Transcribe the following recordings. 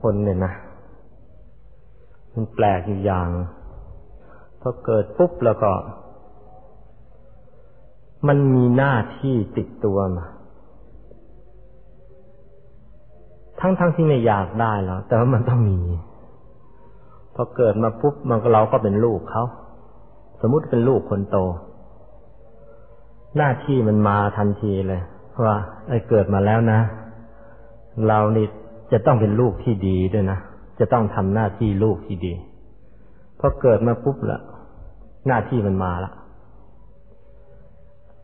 คนเนี่ยนะมันแปลกอยู่อย่างพอเกิดปุ๊บแล้วก็ มันมีหน้าที่ติดตัวมา ทั้งๆทที่ไม่อยากได้แล้ว แต่ว่ามันต้องมี พอเกิดมาปุ๊บมันเราก็เป็นลูกเขา สมมุติเป็นลูกคนโต หน้าที่มันมาทันทีเลยว่าไอ้เกิดมาแล้วนะ เรานี่ จะต้องเป็นลูกที่ดีด้วยนะ จะต้องทำหน้าที่ลูกที่ดีพอเกิดมาปุ๊บละหน้าที่มันมาละ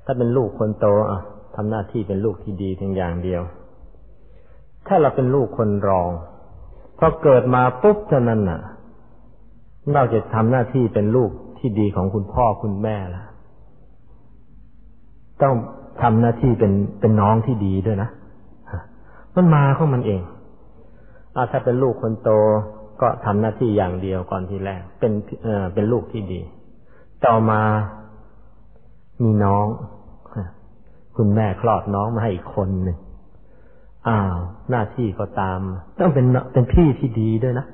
ถ้าเป็นลูกคนโตอะทำหน้าที่เป็นลูกที่ดีเพียงอย่างเดียว ถ้าเราเป็นลูกคนรองพอเกิดมาปุ๊บเท่านั้นน่ะนอกจากทำหน้าที่เป็นลูกที่ดีของคุณพ่อคุณแม่ละต้องทำหน้าที่เป็นเป็นน้องที่ดีด้วยนะมันมาของมันเอง ถ้าเป็นลูกคนโตก็ทำหน้าที่อย่างเดียวก่อนทีแรก เป็นเอ่อเป็นลูกที่ดี ต่อมามีน้อง คุณแม่คลอดน้องมาให้อีกคนหนึ่งอ้าวหน้าที่ก็ตาม ต้องเป็นเป็นพี่ที่ดีด้วยนะ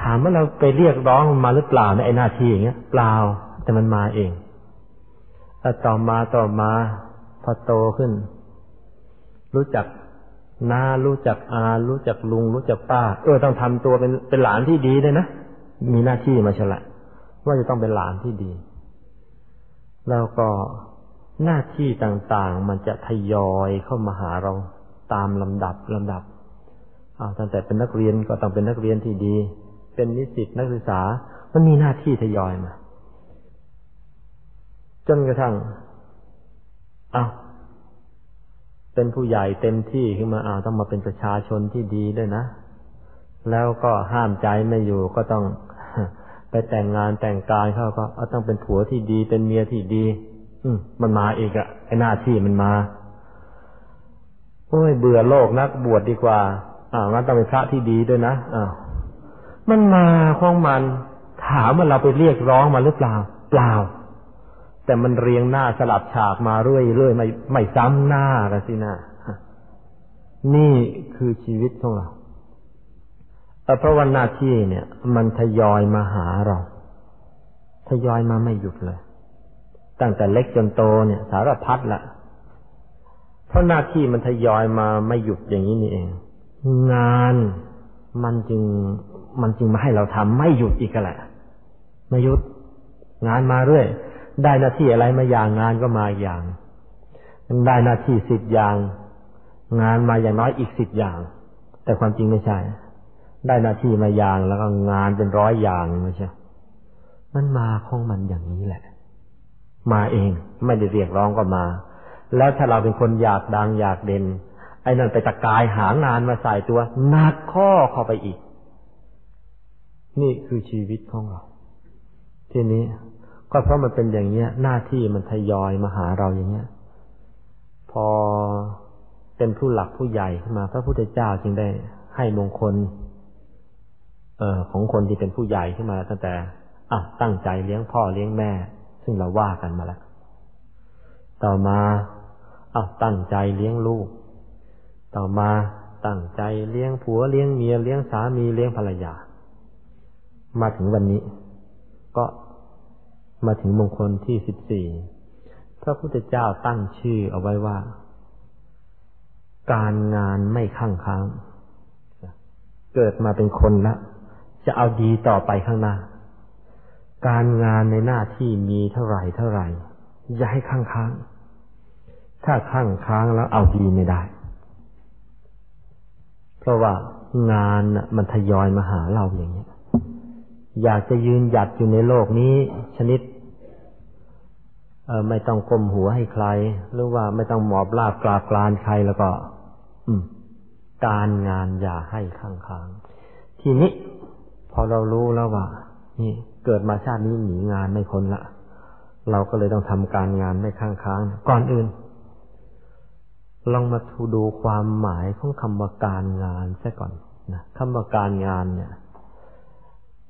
ถามว่าเราไปเรียกร้องมาหรือเปล่าในไอ้หน้าที่อย่างเงี้ยเปล่าแต่มันมาเองแล้วต่อมาต่อมาพอโตขึ้น รู้จัก น้ารู้จักอารู้จักลุง รู้จักป้า เออต้องทำตัวเป็นเป็นหลานที่ดีเลยนะมีหน้าที่มาฉละว่าจะต้องเป็นหลานที่ดี แล้วก็หน้าที่ต่างๆ มันจะทยอยเข้ามาหาเราตามลำดับลำดับอาตั้งแต่เป็นนักเรียนก็ต้องเป็นนักเรียนที่ดี เป็นนิสิตนักศึกษา มันมีหน้าที่ทยอยมาจนกระทั่งเอา เป็นผู้ใหญ่เต็มที่ขึ้นมาอ้าวต้องมาเป็นประชาชนที่ดีด้วยนะ แล้วก็ห้ามใจไม่อยู่ก็ต้องไปแต่งงานแต่งการเขาก็ต้องเป็นผัวที่ดีเป็นเมียที่ดี อืมมันมาอีกอะไอหน้าที่มันมาโอ้ยเบื่อโลกนักบวชดดีกว่าอ้างั้นต้องเป็นพระที่ดีด้วยนะอ้ามันมาของมัน ถามว่าเราไปเรียกร้องมาหรือเปล่า เปล่า แต่มันเรียงหน้าสลับฉากมาเรื่อยเรื่อยไม่ไม่ซ้ำหน้ากันสินะนี่คือชีวิตของเราเพราะวันหน้าที่เนี่ย มันทยอยมาหาเรา ทยอยมาไม่หยุดเลย ตั้งแต่เล็กจนโตเนี่ย สารพัดละเพราะหน้าที่มันทยอยมาไม่หยุดอย่างนี้นี่เอง งานมันจึงมันจึงมาให้เราทำไม่หยุดอีกแหละไม่หยุด งานมาเรื่อย ได้หน้าที่อะไรมาอย่างงานก็มาอย่างได้หน้าที่สิบอย่าง งานมาอย่างน้อยอีกสิบอย่าง แต่ความจริงไม่ใช่ ได้หน้าที่มาอย่างแล้วก็งานเป็นร้อยอย่างไม่ใช่มันมาของมันอย่างนี้แหละ มาเองไม่ได้เรียกร้องก็มา แล้วถ้าเราเป็นคนอยากดังอยากเด่นไอ้นั่นไปตะกายหางานมาใส่ตัวหนักข้อเข้าไปอีก นี่คือชีวิตของเรา ทีนี้ ก็เพราะมันเป็นอย่างเนี้ย หน้าที่มันทยอยมาหาเราอย่างเนี้ย พอเป็นผู้หลักผู้ใหญ่ขึ้นมา พระพุทธเจ้าจึงได้ให้มงคล เอ่อของคนที่เป็นผู้ใหญ่ขึ้นมาตั้งแต่อะตั้งใจเลี้ยงพ่อเลี้ยงแม่ ซึ่งเราว่ากันมาแล้วต่อมาอะตั้งใจเลี้ยงลูก ต่อมาตั้งใจเลี้ยงผัวเลี้ยงเมียเลี้ยงสามีเลี้ยงภรรยา มาถึงวันนี้ ก็ มาถึงมงคลที่สิบสี่พระพุทธเจ้าตั้งชื่อเอาไว้ว่า การงานไม่ข้างค้าง เกิดมาเป็นคนละจะเอาดีต่อไปข้างหน้า การงานในหน้าที่มีเท่าไหร่เท่าไหร่อย่าให้ข้างค้าง ถ้าข้างค้างแล้วเอาดีไม่ได้ เพราะว่างานมันทยอยมาหาเราอย่างนี้อยากจะยืนหยัดอยู่ในโลกนี้ ชนิด ไม่ต้องก้มหัวให้ใคร หรือว่าไม่ต้องหมอบลาบกราบกรานใครแล้วก็ อืม การงานอย่าให้ข้างค้างทีนี้ พอเรารู้แล้วว่า นี่ เกิดมาชาตินี้หนีงานไม่พ้นละเราก็เลยต้องทำการงานไม่ข้างค้างก่อนอื่น ลองมาทูดูความหมายของคำว่าการงานซะก่อนนะคำว่าการงานเนี่ย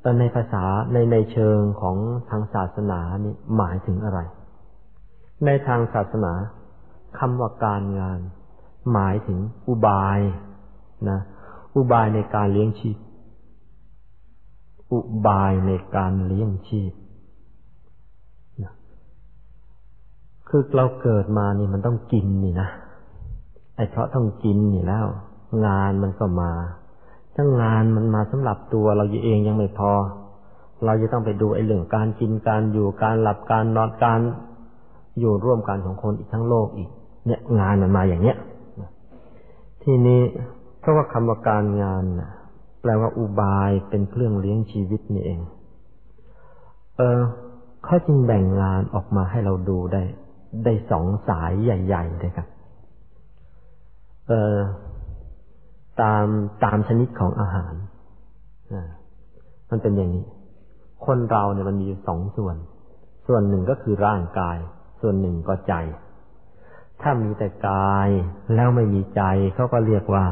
แต่ในภาษาในในเชิงของทางศาสนานี่หมายถึงอะไร ในทางศาสนาคำว่าการงาน หมายถึงอุบายนะอุบายในการเลี้ยงชีพ อุบายในการเลี้ยงชีพคือเราเกิดมานี่มันต้องกินนี่นะไอ้เพราะต้องกินนี่แล้ว งานมันก็มาถ้างานมันมาสำหรับตัวเราเองยังไม่พอ เราจะต้องไปดูไอ้เรื่องการกินการอยู่การหลับการนอนการ อยู่ร่วมกันของคนอีกทั้งโลกอีก เนี่ยงานมันมาอย่างเนี้ยทีนี้เพราะว่าคำว่าการงานนะแปลว่าอุบายเป็นเครื่องเลี้ยงชีวิตนี่เอง เออเขาจึงแบ่งงานออกมาให้เราดูได้ ได้สองสายใหญ่ๆเลยครับ เออตามตามชนิดของอาหารมันเป็นอย่างนี้ คนเราเนี่ยมันมีสองส่วน ส่วนหนึ่งก็คือร่างกาย ส่วนหนึ่งก็ใจ ถ้ามีแต่กายแล้วไม่มีใจเขาก็เรียกว่า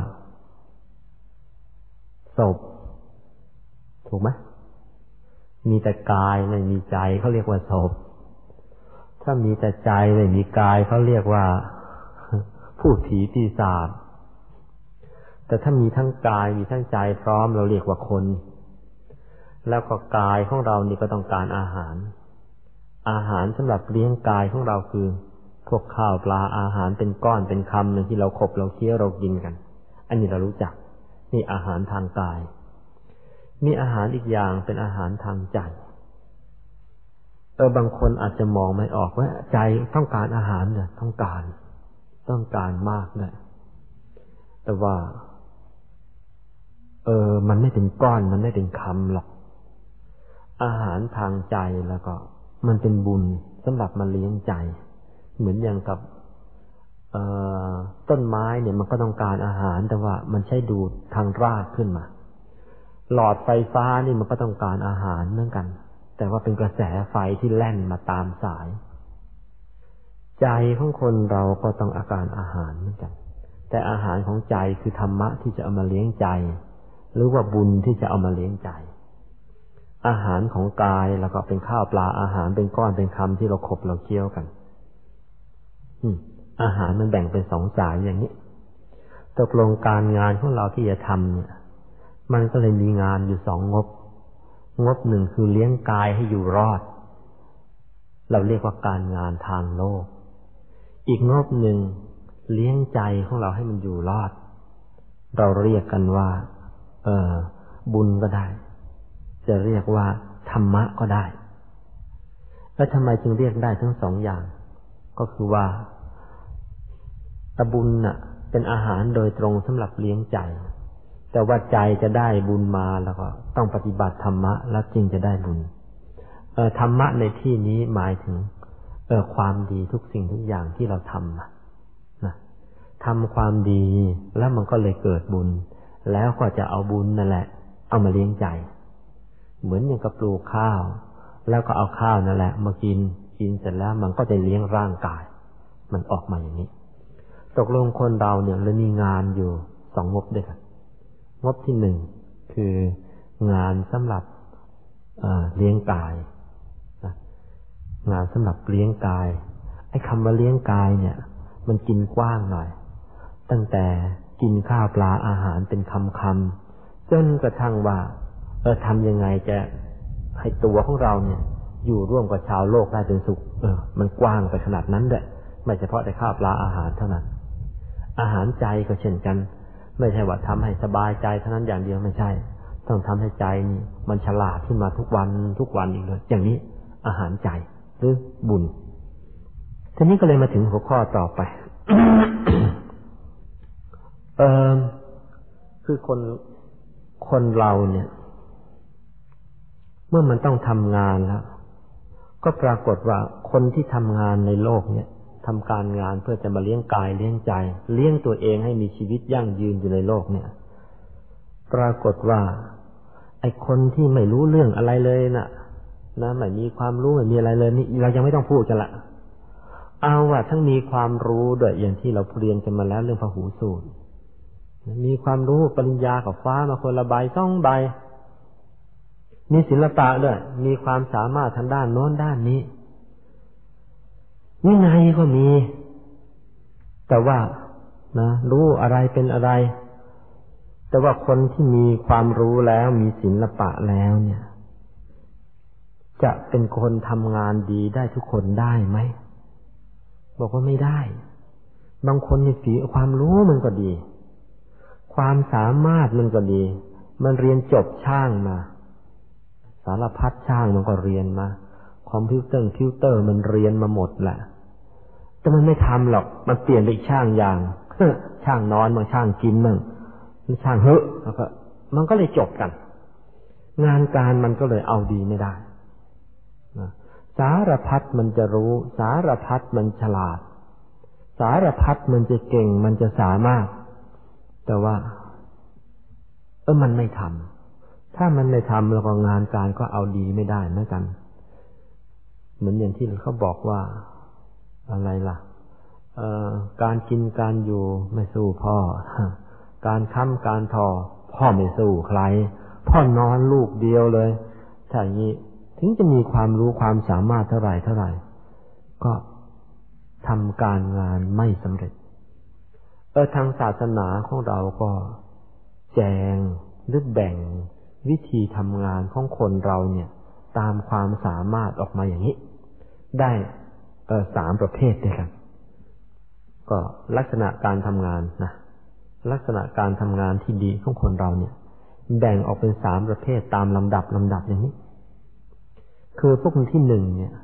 ศพถูกไหมมีแต่กายไม่มีใจเขาเรียกว่าศพถ้ามีแต่ใจไม่มีกายเขาเรียกว่าผู้ผีปีศาจแต่ถ้ามีทั้งกายมีทั้งใจพร้อมเราเรียกว่าคน แล้วก็กายของเรานี่ก็ต้องการอาหาร อาหารสำหรับเลี้ยงกายของเราคือ พวกข้าวปลาอาหารเป็นก้อนเป็นคำหนึ่งที่เราขบเราเคี้ยวเรากินกัน อันนี้เรารู้จัก นี่อาหารทางกาย มีอาหารอีกอย่างเป็นอาหารทางใจเออบางคนอาจจะมองไม่ออกว่า ใจต้องการอาหารเนี่ยต้องการ ต้องการมากเลยแต่ว่า เออ มันไม่เป็นก้อนมันไม่เป็นคำหรอก อาหารทางใจแล้วก็ มันเป็นบุญสำหรับมาเลี้ยงใจ เหมือนอย่างกับต้นไม้เนี่ยมันก็ต้องการอาหารแต่ว่ามันใช้ดูดทางรากขึ้นมา หลอดไฟฟ้านี่มันก็ต้องการอาหารเหมือนกัน แต่ว่าเป็นกระแสไฟที่แล่นมาตามสาย ใจของคนเราก็ต้องอาการอาหารเหมือนกัน แต่อาหารของใจคือธรรมะที่จะเอามาเลี้ยงใจ หรือว่าบุญที่จะเอามาเลี้ยงใจ อาหารของกายแล้วก็เป็นข้าวปลาอาหารเป็นก้อนเป็นคำที่เราขบเราเคี้ยวกัน อืม อาหารมันแบ่งเป็นสองสายอย่างนี้ตกลงการงานของเราที่จะทำเนี่ย มันก็เลยมีงานอยู่สองงบ งบหนึ่งคือเลี้ยงกายให้อยู่รอด เราเรียกว่าการงานทางโลก อีกงบหนึ่งเลี้ยงใจของเราให้มันอยู่รอด เราเรียกกันว่า เออบุญก็ได้ จะเรียกว่าธรรมะก็ได้ แล้วทำไมจึงเรียกได้ทั้งสองอย่าง ก็คือว่าตะบุญน่ะ เป็นอาหารโดยตรงสำหรับเลี้ยงใจ แต่ว่าใจจะได้บุญมาแล้วก็ ต้องปฏิบัติธรรมะ แล้วจึงจะได้บุญธรรมะในที่นี้หมายถึง เออความดีทุกสิ่งทุกอย่างที่เราทำนะทำความดีแล้วมันก็เลยเกิดบุญ แล้วก็จะเอาบุญนั่นแหละ เอามาเลี้ยงใจ เหมือนอย่างกับปลูกข้าว แล้วก็เอาข้าวนั่นแหละมากินกินเสร็จแล้วมันก็จะเลี้ยงร่างกาย มันออกมาอย่างนี้ ตกลงคนเราเนี่ยเลยมีงานอยู่สองงบด้วยกันงบที่หนึ่งคืองานสำหรับเลี้ยงกายงานสำหรับเลี้ยงกายไอ้คำว่าเลี้ยงกายเนี่ย มันกินกว้างหน่อย ตั้งแต่กินข้าวปลาอาหารเป็นคำคำจนกระทั่งว่า เออทำยังไงจะให้ตัวของเราเนี่ย อยู่ร่วมกับชาวโลกได้เป็นสุข เออ มันกว้างไปขนาดนั้นเด้ไม่เฉพาะแต่ข้าวปลาอาหารเท่านั้น อาหารใจก็เช่นกัน ไม่ใช่ว่าทำให้สบายใจเท่านั้นอย่างเดียวไม่ใช่ ต้องทำให้ใจนี่มันฉลาดขึ้นมาทุกวันทุกวันอีกเลยอย่างนี้อาหารใจหรือบุญทีนี้ก็เลยมาถึงหัวข้อต่อไป เออคือคนคนเราเนี่ย เมื่อมันต้องทำงานแล้วก็ปรากฏว่าคนที่ทำงานในโลกเนี่ยทำการงานเพื่อจะมาเลี้ยงกายเลี้ยงใจ เลี้ยงตัวเองให้มีชีวิตยั่งยืนอยู่ในโลกเนี่ย ปรากฏว่าไอคนที่ไม่รู้เรื่องอะไรเลยนะ่ะ นะไม่มีความรู้ไม่มีอะไรเลยนี่เรายังไม่ต้องพูดกันละเอาว่าทั้งมีความรู้ด้วยอย่างที่เราเรียนกันมาแล้วเรื่องพหูสูตรมีความรู้ปริญญากับฟ้ามาคนละใบสองใบ มีศิลปะด้วย มีความสามารถทางด้านโน้นด้านนี้วินัยก็มี แต่ว่านะรู้อะไรเป็นอะไร แต่ว่าคนที่มีความรู้แล้วมีศิลปะแล้วเนี่ย จะเป็นคนทำงานดีได้ทุกคนได้ไหม บอกว่าไม่ได้ บางคนมีฝีความรู้มันก็ดี ความสามารถมันก็ดี มันเรียนจบช่างมา สารพัดช่างมันก็เรียนมา คอมพิวเตอร์พิวเตอร์มันเรียนมาหมดแหละ แต่มันไม่ทำหรอก มันเปลี่ยนไปช่างอย่าง ช่างนอนบางช่างกินบ้างช่างเฮ้อแล้วก็ มันก็เลยจบกัน งานการมันก็เลยเอาดีไม่ได้สารพัดมันจะรู้ สารพัดมันฉลาด สารพัดมันจะเก่งมันจะสามารถ แต่ว่า เออมันไม่ทำ ถ้ามันไม่ทำแล้วก็งานการก็เอาดีไม่ได้เหมือนกัน เหมือนอย่างที่เขาบอกว่าอะไรล่ะการกินการอยู่ไม่สู้พ่อ การค้ำการทอ พ่อไม่สู้ใคร พ่อนอนลูกเดียวเลยถ้าอย่างนี้ถึงจะมีความรู้ความสามารถเท่าไหร่เท่าไหร่ ก็ทำการงานไม่สำเร็จ เออทางศาสนาของเราก็แจงหรือแบ่ง วิธีทำงานของคนเราเนี่ย ตามความสามารถออกมาอย่างนี้ ได้เสามประเภทด้วยกันก็ลักษณะการทำงานนะลักษณะการทำงานที่ดีของคนเราเนี่ย แบ่งออกเป็นสามประเภทตามลำดับลำดับอย่างนี้ คือพวกนที่หนึ่งเนี่ย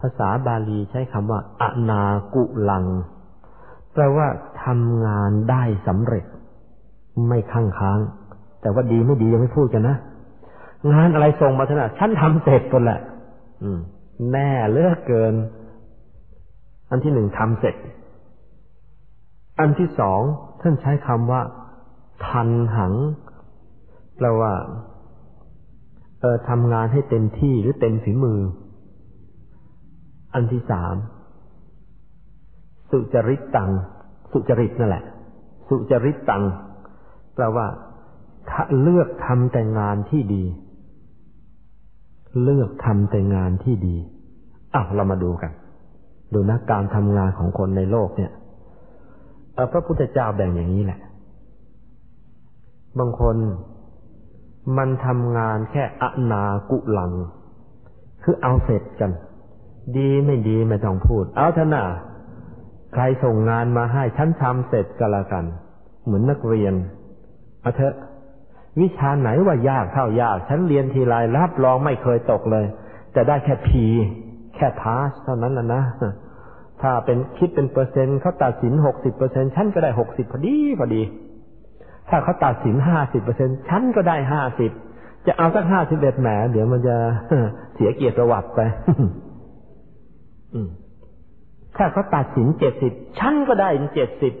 ภาษาบาลีใช้คำว่าอนากุลังแปลว่าทำงานได้สำเร็จ ไม่ข้างค้าง แต่ว่าดีไม่ดียังไม่พูดกันนะงานอะไรส่งมาถนัดฉันทำเสร็จกันแหละอืม แน่เลือกเกิน อันที่หนึ่งทำเสร็จ อันที่สองท่านใช้คำว่า ทันหังแปลว่า เออทำงานให้เต็มที่หรือเต็มฝีมือ อันที่สามสุจริตตัง สุจริตนั่นแหละ สุจริตตัง แปลว่า เลือกทำแต่งานที่ดี เลือกทำแต่งานที่ดีอ้าวเรามาดูกัน ดูนะการทำงานของคนในโลกเนี่ยพระพุทธเจ้าแบ่งอย่างนี้แหละ บางคนมันทำงานแค่อนากุลัง คือเอาเสร็จกัน ดีไม่ดีไม่ต้องพูด เอาเถอะนะใครส่งงานมาให้ฉันทำเสร็จก็แล้วกัน เหมือนนักเรียนเอาเถอะ วิชาไหนว่ายากเท่ายาก ฉันเรียนทีไรรับรองไม่เคยตกเลย จะได้แค่พีแค่พาสเท่านั้นละนะถ้าเป็นคิดเป็นเปอร์เซ็นต์เขาตัดสินหกสิบเปอร์เซ็นฉันก็ได้หกสิบพอดีพอดี ถ้าเขาตัดสินห้าสิบเปอร์เซ็นฉันก็ได้ห้าสิบจะเอาสักห้าสิบเอ็ดแหมเดี๋ยวมันจะเสียเกียรติประวัติไปถ้าเขาตัดสินเจ็ดสิบฉันก็ได้เจ็ดสิบ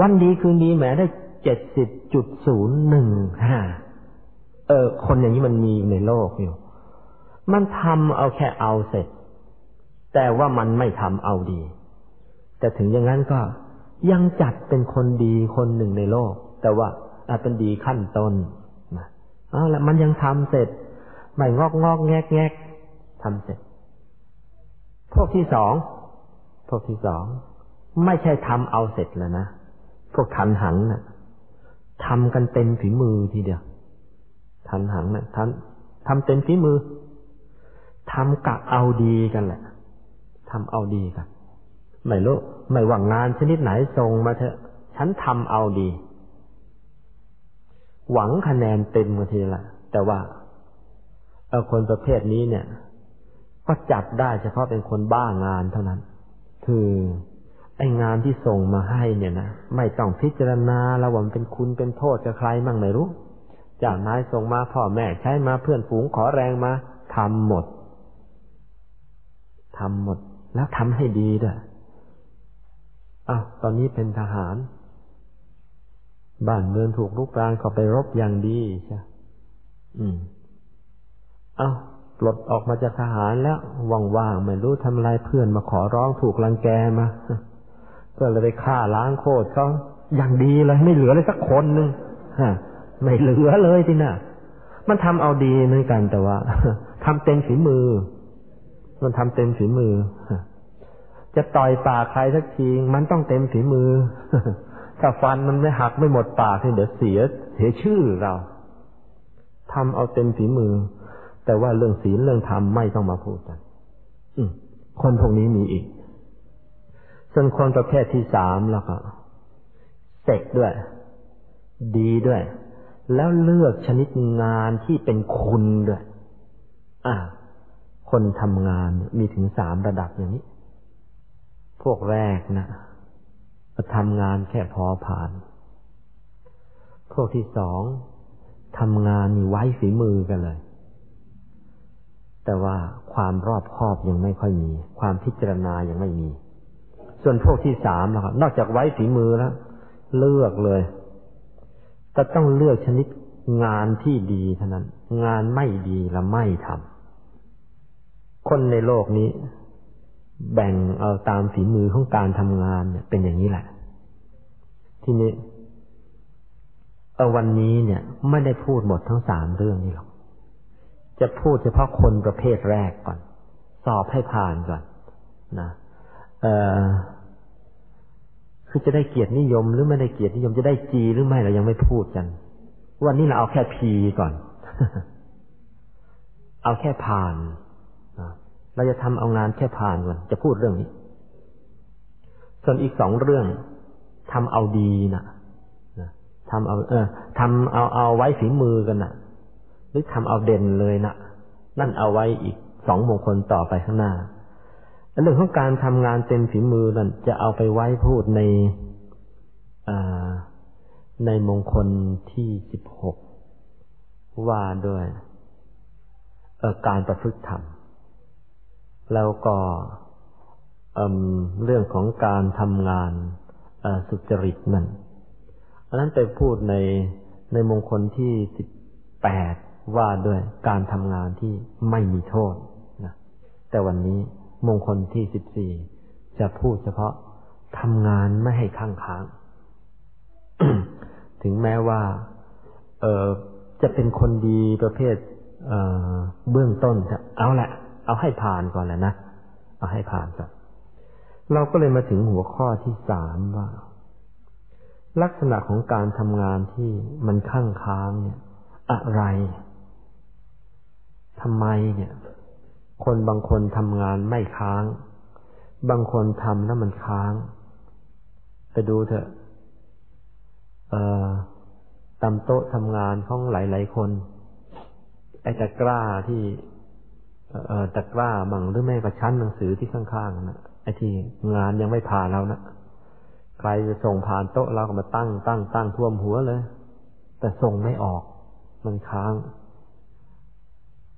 วันดีคืนดีแหมได้ เจ็ดสิบจุดศูนย์หนึ่งห้าเออ คนอย่างนี้มันมีในโลกอยู่ มันทำเอาแค่เอาเสร็จ แต่ว่ามันไม่ทำเอาดี แต่ถึงอย่างนั้นก็ยังจัดเป็นคนดีคนหนึ่งในโลก แต่ว่าอาจเป็นดีขั้นต้นนะเอาละมันยังทำเสร็จ ไม่งอกงอกแงกแงกทำเสร็จ พวกที่สอง พวกที่สอง ไม่ใช่ทำเอาเสร็จแล้วนะ พวกทันหังนะ่ะ ทำกันเต็มฝีมือทีเดียวทันหังนะ่ะทำทำเต็มฝีมือทำกะเอาดีกันแหละทำเอาดีกันไม่รู้ไม่ว่างงานชนิดไหนส่งมาเถอะฉันทำเอาดี หวังคะแนนเต็มกันทีละแต่ว่าเออคนประเภทนี้เนี่ย ก็จับได้เฉพาะเป็นคนบ้างานเท่านั้น คือ ไองานที่ส่งมาให้เนี่ยนะไม่ต้องพิจารณาระว่าเป็นคุณเป็นโทษกับใครมั่งไม่รู้จากนายส่งมาพ่อแม่ใช้มาเพื่อนฝูงขอแรงมาทำหมดทำหมด แล้วทำให้ดีด้วยอ้าวตอนนี้เป็นทหาร บ้านเมืองถูกลุกรานก็ไปรบอย่างดีใช่อืมอ้าวปลดออกมาจากทหารแล้วว่างๆไม่รู้ทำอะไรเพื่อนมาขอร้องถูกรังแกมา ก็เลยไปฆ่าล้างโคตรเขาอย่างดีเลยไม่เหลือเลยสักคนหนึ่งฮะไม่เหลือเลยทีน่ะมันทำเอาดีเหมือนกันแต่ว่าทำเต็มฝีมือ มันทำเต็มฝีมือจะต่อยปากใครสักทีมันต้องเต็มฝีมือถ้าฟันมันไม่หักไม่หมดปากเดี๋ยวเสียเสียชื่อเราทำเอาเต็มฝีมือ แต่ว่าเรื่องศีลเรื่องธรรมไม่ต้องมาพูดกันคนพวกนี้มีอีก ส่วนคนประเภทที่สามแล้วก็เสกด้วย ดีด้วย แล้วเลือกชนิดงานที่เป็นคุณด้วย อ่าคนทำงานมีถึงสามระดับอย่างนี้ พวกแรกนะทำงานแค่พอผ่าน พวกที่สองทำงานนี่ไว้ฝีมือกันเลย แต่ว่าความรอบคอบยังไม่ค่อยมี ความพิจารณายังไม่มี ส่วนพวกที่สามนะครับนอกจากไว้ฝีมือแล้ว เลือกเลย ก็ต้องเลือกชนิดงานที่ดีเท่านั้น งานไม่ดีละไม่ทำคนในโลกนี้ แบ่งเอาตามฝีมือของการทำงานเนี่ย เป็นอย่างนี้แหละ ทีนี้เอาวันนี้เนี่ย ไม่ได้พูดหมดทั้งสามเรื่องนี้หรอก จะพูดเฉพาะคนประเภทแรกก่อน สอบให้ผ่านก่อน นะ เอ่อ คือจะได้เกียรตินิยมหรือไม่ได้เกียรตินิยมจะได้จีหรือไม่เรายังไม่พูดกัน วันนี้เราเอาแค่พีก่อน เอาแค่ผ่านเราจะทำเอางานแค่ผ่านก่อนจะพูดเรื่องนี้ ส่วนอีกสองเรื่องทำเอาดีนะทำเอาเออทำเอาเอาไว้ฝีมือกันนะหรือทำเอาเด่นเลยนะนั่นเอาไว้อีกสองมงคลต่อไปข้างหน้า เรื่องของการทำงานเต็มฝีมือนั่นจะเอาไปไว้พูดในในมงคลที่สิบหกว่าด้วยการประพฤติธรรม แล้วก็เรื่องของการทำงานสุจริตนั่นอันนั้นไปพูดในในมงคลที่สิบแปดว่าด้วยการทำงานที่ไม่มีโทษนะแต่วันนี้ มงคลที่สิบสี่จะพูดเฉพาะทำงานไม่ให้ข้างค้าง ถึงแม้ว่า เออจะเป็นคนดีประเภท เออเบื้องต้นเอาแหละ เอาให้ผ่านก่อนแหละนะ เอาให้ผ่านก่อน เราก็เลยมาถึงหัวข้อที่สามว่า ลักษณะของการทำงานที่มันข้างค้างเนี่ย อะไรทำไมเนี่ย คนบางคนทำงานไม่ค้าง บางคนทำแล้วมันค้าง ไปดูเถอะเอ่อตำโต๊ะทำงานของหลาย ๆ คน ไอ้ตะกร้าที่เอตะกร้าบังหรือแม่กระชั้นหนังสือที่ข้างๆนะไอ้ที่งานยังไม่ผ่านเรานะใครจะส่งผ่านโต๊ะเราก็มาตั้งตั้งตั้งท่วมหัวเลย แต่ส่งไม่ออก มันค้าง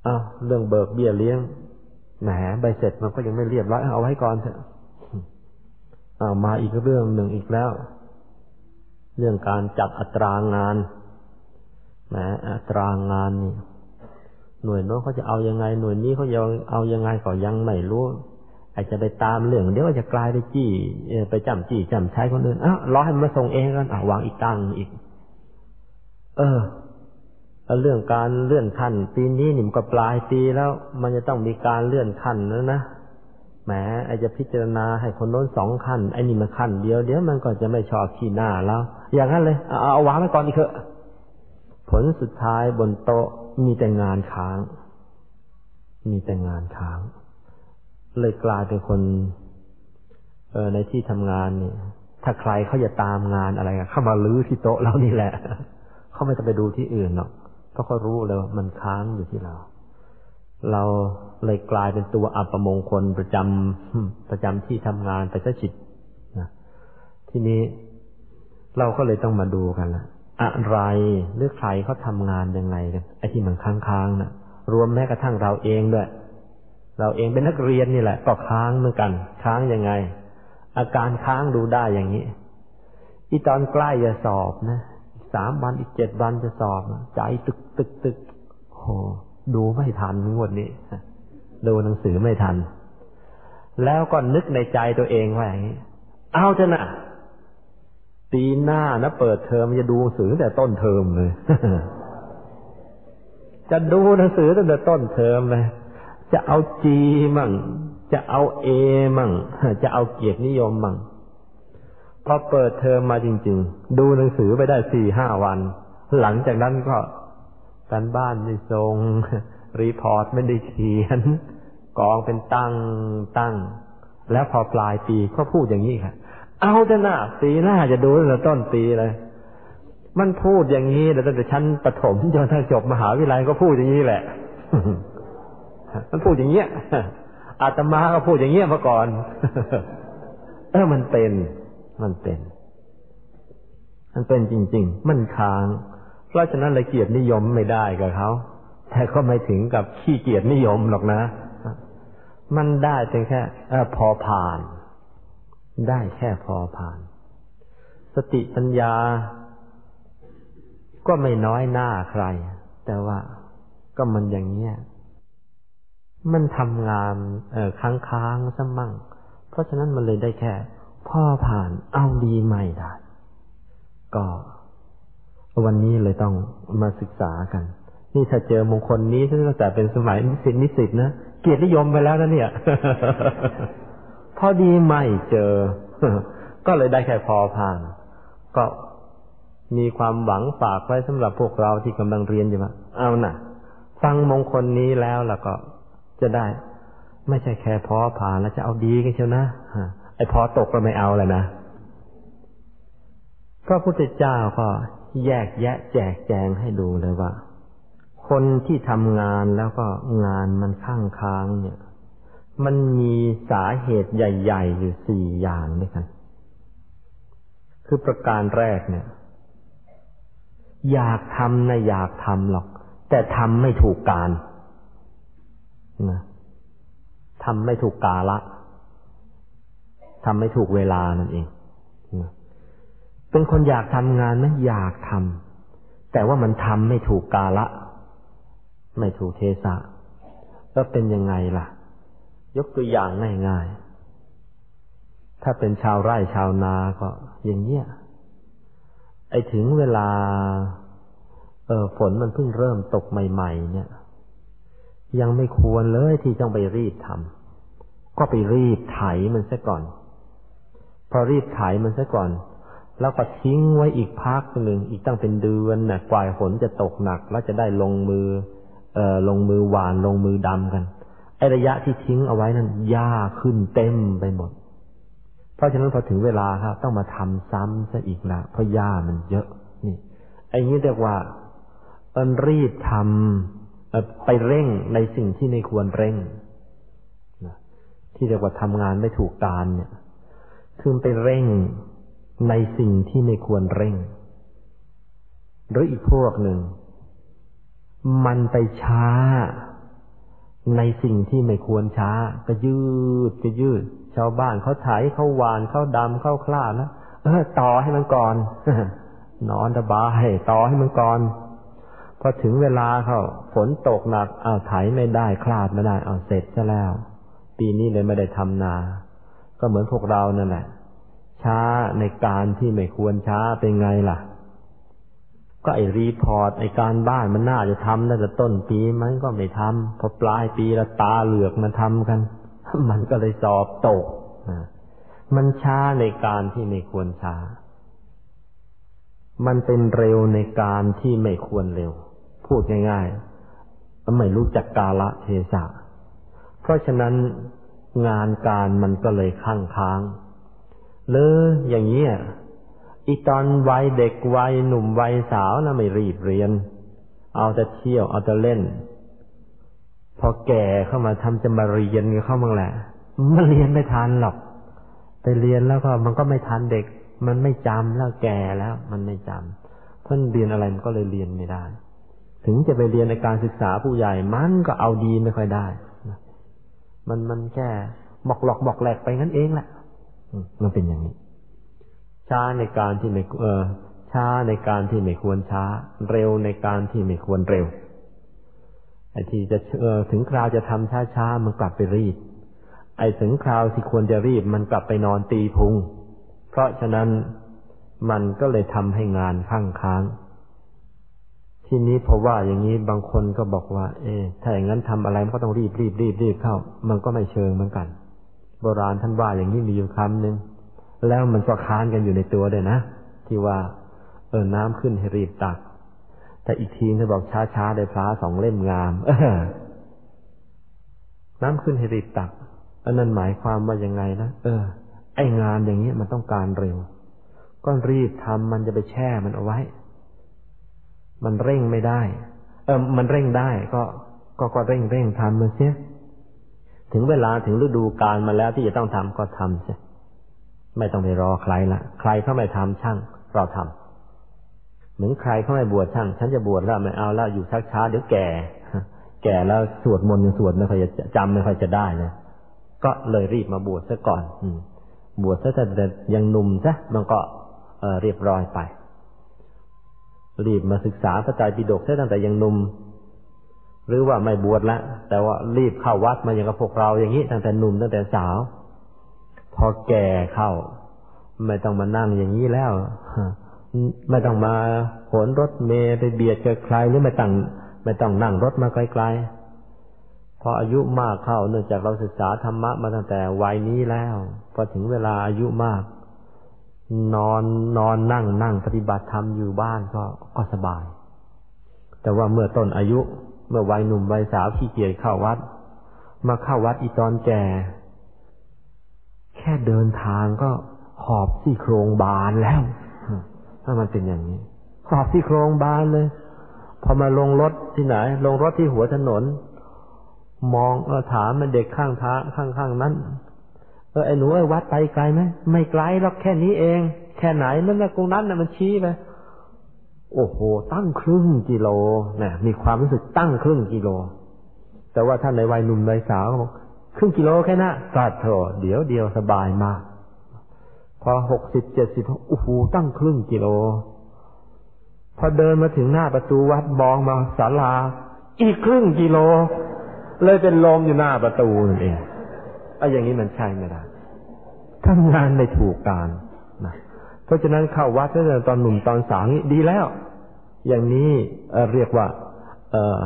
อ้าวเรื่องเบิกเบี้ยเลี้ยง แหมใบเสร็จมันก็ยังไม่เรียบร้อยเอาไว้ก่อนเถอะเอามาอีกเรื่องหนึ่งอีกแล้ว เรื่องการจัดอัตรางานแหมอัตรางานนี่หน่วยโน้นเขาจะเอายังไง หน่วยนี้เขาจะเอายังไงก็ยังไม่รู้อาจจะไปตามเรื่องเดี๋ยวจะกลายไปจี้ไปจำจี้จำใช้คนอื่นอ้าวรอให้มันมาส่งเองกันอ่าวางอีกตั้งอีก เออ เรื่องการเลื่อนขั้นปีนี้หนิมก็ปลายปีแล้ว มันจะต้องมีการเลื่อนขั้นแล้วนะแหมไอจะพิจารณาให้คนโน้นสองขั้นไอ้นี่มันขั้นเดียวเดี๋ยวมันก็จะไม่ชอบขี้หน้าแล้ว อย่างนั้นเลยเอาเอาวางไว้ก่อนอีกเถอะผลสุดท้ายบนโต๊ะมีแต่งานค้าง มีแต่งานค้าง เลยกลายเป็นคนเออในที่ทำงานเนี่ย ถ้าใครเขาจะตามงานอะไรเข้ามาลื้อที่โต๊ะเรานี่แหละเขาไม่ต้องไปดูที่อื่นหรอก เพราะเขารู้เลยว่ามันค้างอยู่ที่เรา เราเลยกลายเป็นตัวอัปมงคลประจำประจำที่ทำงานไปซะจิตนะทีนี้เราก็เลยต้องมาดูกันละอะไรหรือใครเขาทำงานยังไงกันไอ้ที่มันค้างๆนะ่ะ รวมแม้กระทั่งเราเองด้วย เราเองเป็นนักเรียนนี่แหละ ก็ค้างเหมือนกัน ค้างยังไง อาการค้างดูได้อย่างนี้อีตอนใกล้จะสอบนะ สามวันอีกเจ็ดวันจะสอบใจตึกตึกตึกโหดูไม่ทันงวดนี้ดูหนังสือไม่ทัน แล้วก็นึกในใจตัวเองว่าอย่างนี้ เอาจะนะปีหน้านะเปิดเทอมจะดูหนังสือแต่ต้นเทอมเลยจะดูหนังสือตั้งแต่ต้นเทอมเลยจะเอา G มั่งจะเอา A มั่งจะเอาเกียรตินิยมมั่ง พอเปิดเทอมมาจริง ๆ ดูหนังสือไปได้สี่ห้าวัน หลังจากนั้นก็การบ้านไม่ส่ง report ไม่ได้เขียนกองเป็นตั้งตั้ง แล้วพอปลายปีก็พูดอย่างนี้ค่ะ เอาจะหน้าปีหน้าจะดูตั้งแต่ต้นปีเลย มันพูดอย่างนี้แต่ตั้งแต่ชั้นประถมจนถ้าจบมหาวิทยาลัยก็พูดอย่างนี้แหละ มันพูดอย่างเงี้ยอาตมาก็พูดอย่างเงี้ยมาก่อนเออมันเป็น มันเป็น มันเป็นจริง ๆ มันค้าง เพราะฉะนั้นลยเกียรตินิยมไม่ได้กับเขา แต่ก็ไม่ถึงกับขี้เกียรตินิยมหรอกนะ มันได้เพียงแค่พอผ่าน ได้แค่พอผ่าน สติปัญญา ก็ไม่น้อยหน้าใคร แต่ว่าก็มันอย่างเงี้ยมันทำงานเออค้างค้างซะมั่ง เพราะฉะนั้นมันเลยได้แค่ พ่อผ่านเอาดีไม่ได้ ก็ วันนี้เลยต้องมาศึกษากัน นี่ถ้าเจอมงคลนี้ตั้งแต่เป็นสมัยนิสิตนิสิตนะเกียรตินิยมไปแล้วนะเนี่ย พอดีไม่เจอ ก็เลยได้แค่พอผ่าน ก็มีความหวังฝากไว้สำหรับพวกเราที่กำลังเรียนอยู่ว่าเอานะ่ะ ฟังมงคลนี้แล้วล้วก็จะได้ ไม่ใช่แค่พอผ่านแล้วจะเอาดีกันเชียวนะ ไอ้พอตกก็ไม่เอาแล้วนะพระพุทธเจ้าก็แยกแยะแจกแจงให้ดูเลยว่า คนที่ทำงานแล้วก็งานมันข้างค้างเนี่ย มันมีสาเหตุใหญ่ ๆ อยู่สี่อย่างด้วยกัน คือประการแรกเนี่ย อยากทำนะอยากทำหรอก แต่ทำไม่ถูกการนะทำไม่ถูกกาละ ทำไม่ถูกเวลานั่นเองเป็นคนอยากทำงานไหมอยากทำแต่ว่ามันทำไม่ถูกกาละ ไม่ถูกเทศะแล้วเป็นยังไงล่ะ ยกตัวอย่างง่ายๆ ถ้าเป็นชาวไร่ชาวนาก็อย่างเงี้ยไอ้ถึงเวลา เออฝนมันเพิ่งเริ่มตกใหม่ ๆ เนี่ย ยังไม่ควรเลยที่ต้องไปรีบทำก็ไปรีบไถมันซะก่อน พอรีบไถมันซะก่อน แล้วก็ทิ้งไว้อีกพักหนึ่งอีกตั้งเป็นเดือนนะ่ะกว่าฝนจะตกหนัก แล้วจะได้ลงมือ เอ่อลงมือหวานลงมือดำกันไอระยะที่ทิ้งเอาไว้นั้นหญ้าขึ้นเต็มไปหมด เพราะฉะนั้นพอถึงเวลาครับ ต้องมาทำซ้ำซะอีกละเพราะหญ้ามันเยอะนี่ไอ้นี้เรียกว่าเอินรีบทำไปเร่งในสิ่งที่ไม่ควรเร่งที่เรียกว่าทำงานไม่ถูกการเนี่ย คือไปเร่งในสิ่งที่ไม่ควรเร่ง หรืออีกพวกหนึ่ง มันไปช้า ในสิ่งที่ไม่ควรช้า ก็ยืดก็ยืด ชาวบ้านเขาไถเขาหว่านเขาดำเขาคราดนะเออต่อให้มันก่อนนอนระบายต่อให้มันก่อนพอถึงเวลาเขาฝนตกหนักเอาไถไม่ได้คราดไม่ได้เอาเสร็จซะแล้ว ปีนี้เลยไม่ได้ทำนา ก็เหมือนพวกเรานั่นแหละ ช้าในการที่ไม่ควรช้าเป็นไงล่ะ ก็ไอ report ไอการบ้านมันน่าจะทำตั้งแต่ต้นปีมันก็ไม่ทำพอปลายปีละตาเหลือกมาทำกัน มันก็เลยสอบตกมันช้าในการที่ไม่ควรช้า มันเป็นเร็วในการที่ไม่ควรเร็ว พูดง่ายๆไม่รู้จักกาละเทศะเพราะฉะนั้น งานการมันก็เลยข้างค้างเลยอย่างนี้อีตอนวัยเด็กวัยหนุ่มวัยสาวนะไม่รีบเรียน เอาแต่เที่ยวเอาแต่เล่น พอแก่เข้ามาทำจะมาเรียนเข้ามั่งแหละมันเรียนไม่ทันหรอกไปเรียนแล้วก็มันก็ไม่ทันเด็ก มันไม่จำแล้วแก่แล้ว มันไม่จำเพิ่นเรียนอะไรมันก็เลยเรียนไม่ได้ ถึงจะไปเรียนในการศึกษาผู้ใหญ่มันก็เอาดีไม่ค่อยได้ มันมันแค่บอกหลอกบอกแหลกไปงั้นเองแหละมันเป็นอย่างนี้ ช้าในการที่ไม่เออช้าในการที่ไม่ควรช้า เร็วในการที่ไม่ควรเร็วไอ้ที่จะเออถึงคราวจะทำช้าช้ามันกลับไปรีบ ไอ้ถึงคราวที่ควรจะรีบมันกลับไปนอนตีพุง เพราะฉะนั้นมันก็เลยทำให้งานข้างค้าง ทีนี้พอว่าอย่างนี้บางคนก็บอกว่า เออถ้าอย่างนั้นทำอะไรมันก็ต้องรีบรีบรีบรีบเข้า มันก็ไม่เชิงเหมือนกัน โบราณท่านว่าอย่างนี้มีอยู่คำหนึ่งแล้วมันก็ค้านกันอยู่ในตัวเลยนะที่ว่า เออน้ำขึ้นให้รีบตัก แต่อีกทีเขาบอกช้าๆได้พระสองเล่มงามเออน้ำขึ้นให้รีบตักอันนั้นหมายความว่ายังไงนะเออ ไองานอย่างนี้มันต้องการเร็ว ก็รีบทำมันจะไปแช่มันเอาไว้ มันเร่งไม่ได้ เออมันเร่งได้ ก็ก็ก็เร่งเร่งทำมันเสียถึงเวลาถึงฤดูกาลมาแล้วที่จะต้องทำก็ทำเสียไม่ต้องไปรอใครละใครเขาไม่ทำช่าง เราทำเหมือนใครเขาไม่บวชช่าง ฉันจะบวชแล้วไม่เอาแล้วอยู่ชักช้าเดี๋ยวแก่ แก่แล้วสวดมนต์ยังสวดไม่ค่อยจะจำไม่ค่อยจะได้เลยก็เลยรีบมาบวชซะก่อน อืบวชซะแต่ยังหนุ่มซะมันก็เเรียบร้อยไป รีบมาศึกษาพระไตรปิฎกตั้งแต่ยังหนุ่มหรือว่าไม่บวชแล้วแต่ว่ารีบเข้าวัดมาอย่างกับพวกเราอย่างนี้ตั้งแต่หนุ่มตั้งแต่สาว พอแก่เข้า ไม่ต้องมานั่งอย่างนี้แล้วไม่ต้องมาขนรถเมย์ไปเบียดกับใครหรือไม่ต้องไม่ต้องนั่งรถมาไกลๆพออายุมากเข้าเนื่องจากเราศึกษาธรรมะมาตั้งแต่วัยนี้แล้ว พอถึงเวลาอายุมาก นอนนอนนั่งนั่งปฏิบัติธรรมอยู่บ้านก็ก็สบาย แต่ว่าเมื่อต้นอายุ เมื่อวัยหนุ่มวัยสาวขี้เกียจเข้าวัด มาเข้าวัดอีตอนแก่ แค่เดินทางก็หอบซี่โครงบานแล้วถ้ามันเป็นอย่างนี้หอบซี่โครงบานเลย พอมาลงรถที่ไหน ลงรถที่หัวถนน มองเออถามมันเด็กข้างทางข้างข้างนั้น ออไอ้หนูไอ้วัดไปไกลไหมไม่ไกลหรอกแค่นี้เอง แค่ไหนนั่นนะตรงนั้นน่ะมันชี้ไปโอ้โห ตั้งครึ่งกิโลนะมีความรู้สึกตั้งครึ่งกิโล แต่ว่าท่านในวัยหนุ่มวัยสาวบอกครึ่งกิโลแค่นั้นก็โถเดี๋ยวเดียวสบายมาก พอหกสิบเจ็ดสิบโอ้โหตั้งครึ่งกิโล พอเดินมาถึงหน้าประตูวัดมองมาศาลา อีกครึ่งกิโล เลยเป็นลมอยู่หน้าประตูนั่นเองไอ้อย่างนี้มันใช่ไม่ได้ ทำงานไม่ถูกการนะเพราะฉะนั้นเข้าวัดตั้งแต่ตอนหนุ่มตอนสาวนี้ดีแล้ว อย่างนี้เรียกว่าเออ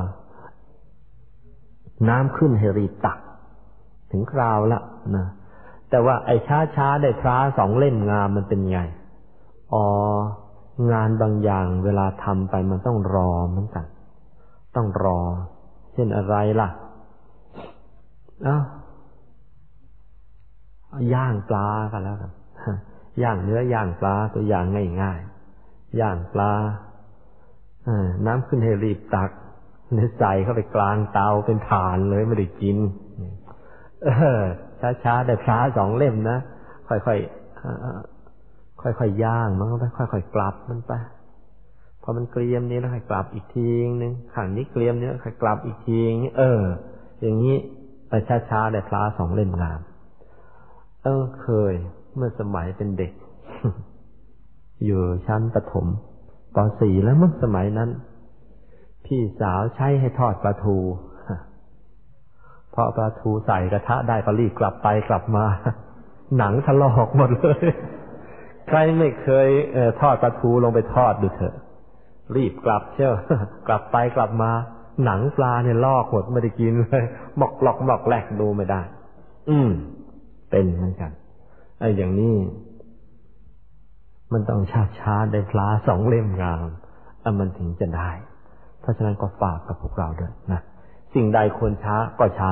น้ำขึ้นให้รีบตัก ถึงคราวละนะแต่ว่าไอ้ช้าช้าได้พระสองเล่มงามมันเป็นไงอ๋องานบางอย่างเวลาทำไปมันต้องรอเหมือนกัน ต้องรอ เช่นอะไรล่ะอ้าว ย่างปลากันแล้วกันย่างเนื้อย่างปลาตัวอย่างง่ายๆย่างปลาน้ำขึ้นให้รีบตักเนื้อใส่เข้าไปกลางเตาเป็นฐานเลยไม่ได้กิน เออช้าๆได้พระสองเล่มนะค่อยๆค่อยๆย่างมันก็ไปค่อยๆกลับมันไปพอมันเกลียมนี้แล้วค่อยกลับอีกทีนึงขังนี้เกลียมนี้ค่อยกลับอีกทีเออ อย่างนี้ไปช้าๆได้พระสองเล่มงาม เออเคย เมื่อสมัยเป็นเด็ก อยู่ชั้นประถมตอนสี่แล้วเมื่อสมัยนั้น พี่สาวใช้ให้ทอดปลาทูพอปลาทูใส่กระทะได้ก็รีบกลับไปกลับมา หนังถลอกหมดเลย ใครไม่เคยเอทอดปลาทูลงไปทอดดูเถอะ รีบกลับเชียวกลับไปกลับมา หนังปลาเนี่ยลอกหมดไม่ได้กินเลยหมอกหลอกหมอกแหลกดูไม่ได้ อืม เป็นเหมือนกันไอ้อย่างนี้ มันต้องชาช้าได้ปลาสองเล่มงามอันมันถึงจะได้ เพราะฉะนั้นก็ฝากกับพวกเราด้วยนะสิ่งใดควรช้าก็ช้า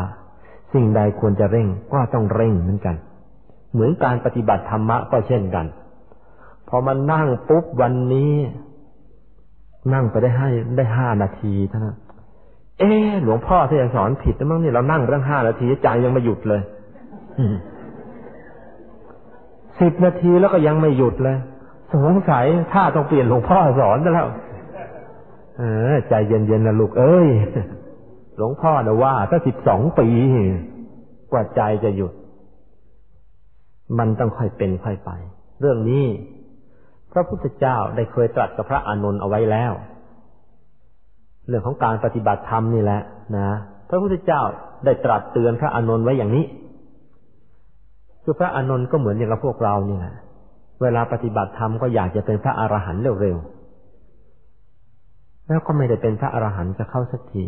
สิ่งใดควรจะเร่งก็ต้องเร่งเหมือนกัน เหมือนการปฏิบัติธรรมะก็เช่นกัน พอมันนั่งปุ๊บวันนี้ นั่งไปได้ให้ได้ห้านาทีเท่านั้นเอ๊หลวงพ่อที่สอนผิดมั้งนี่เรานั่งไปตั้งห้านาทีใจยังไม่หยุดเลย สิบนาทีแล้วก็ยังไม่หยุดเลยสงสัยถ้าต้องเปลี่ยนหลวงพ่อสอนแล้วเออ ใจเย็นๆนะลูกเอ้ย หลวงพ่อนะว่าถ้าสิบสองปี กว่าใจจะหยุด มันต้องค่อยเป็นค่อยไป เรื่องนี้ พระพุทธเจ้าได้เคยตรัสกับพระอานนท์เอาไว้แล้ว เรื่องของการปฏิบัติธรรมนี่แหละนะพระพุทธเจ้าได้ตรัสเตือนพระอานนท์ไว้อย่างนี้ คือพระอานนท์ก็เหมือนอย่างกับพวกเรานี่แหละเวลาปฏิบัติธรรมก็อยากจะเป็นพระอรหันต์เร็วๆ แล้วก็ไม่ได้เป็นพระอรหันต์จะเข้าสักที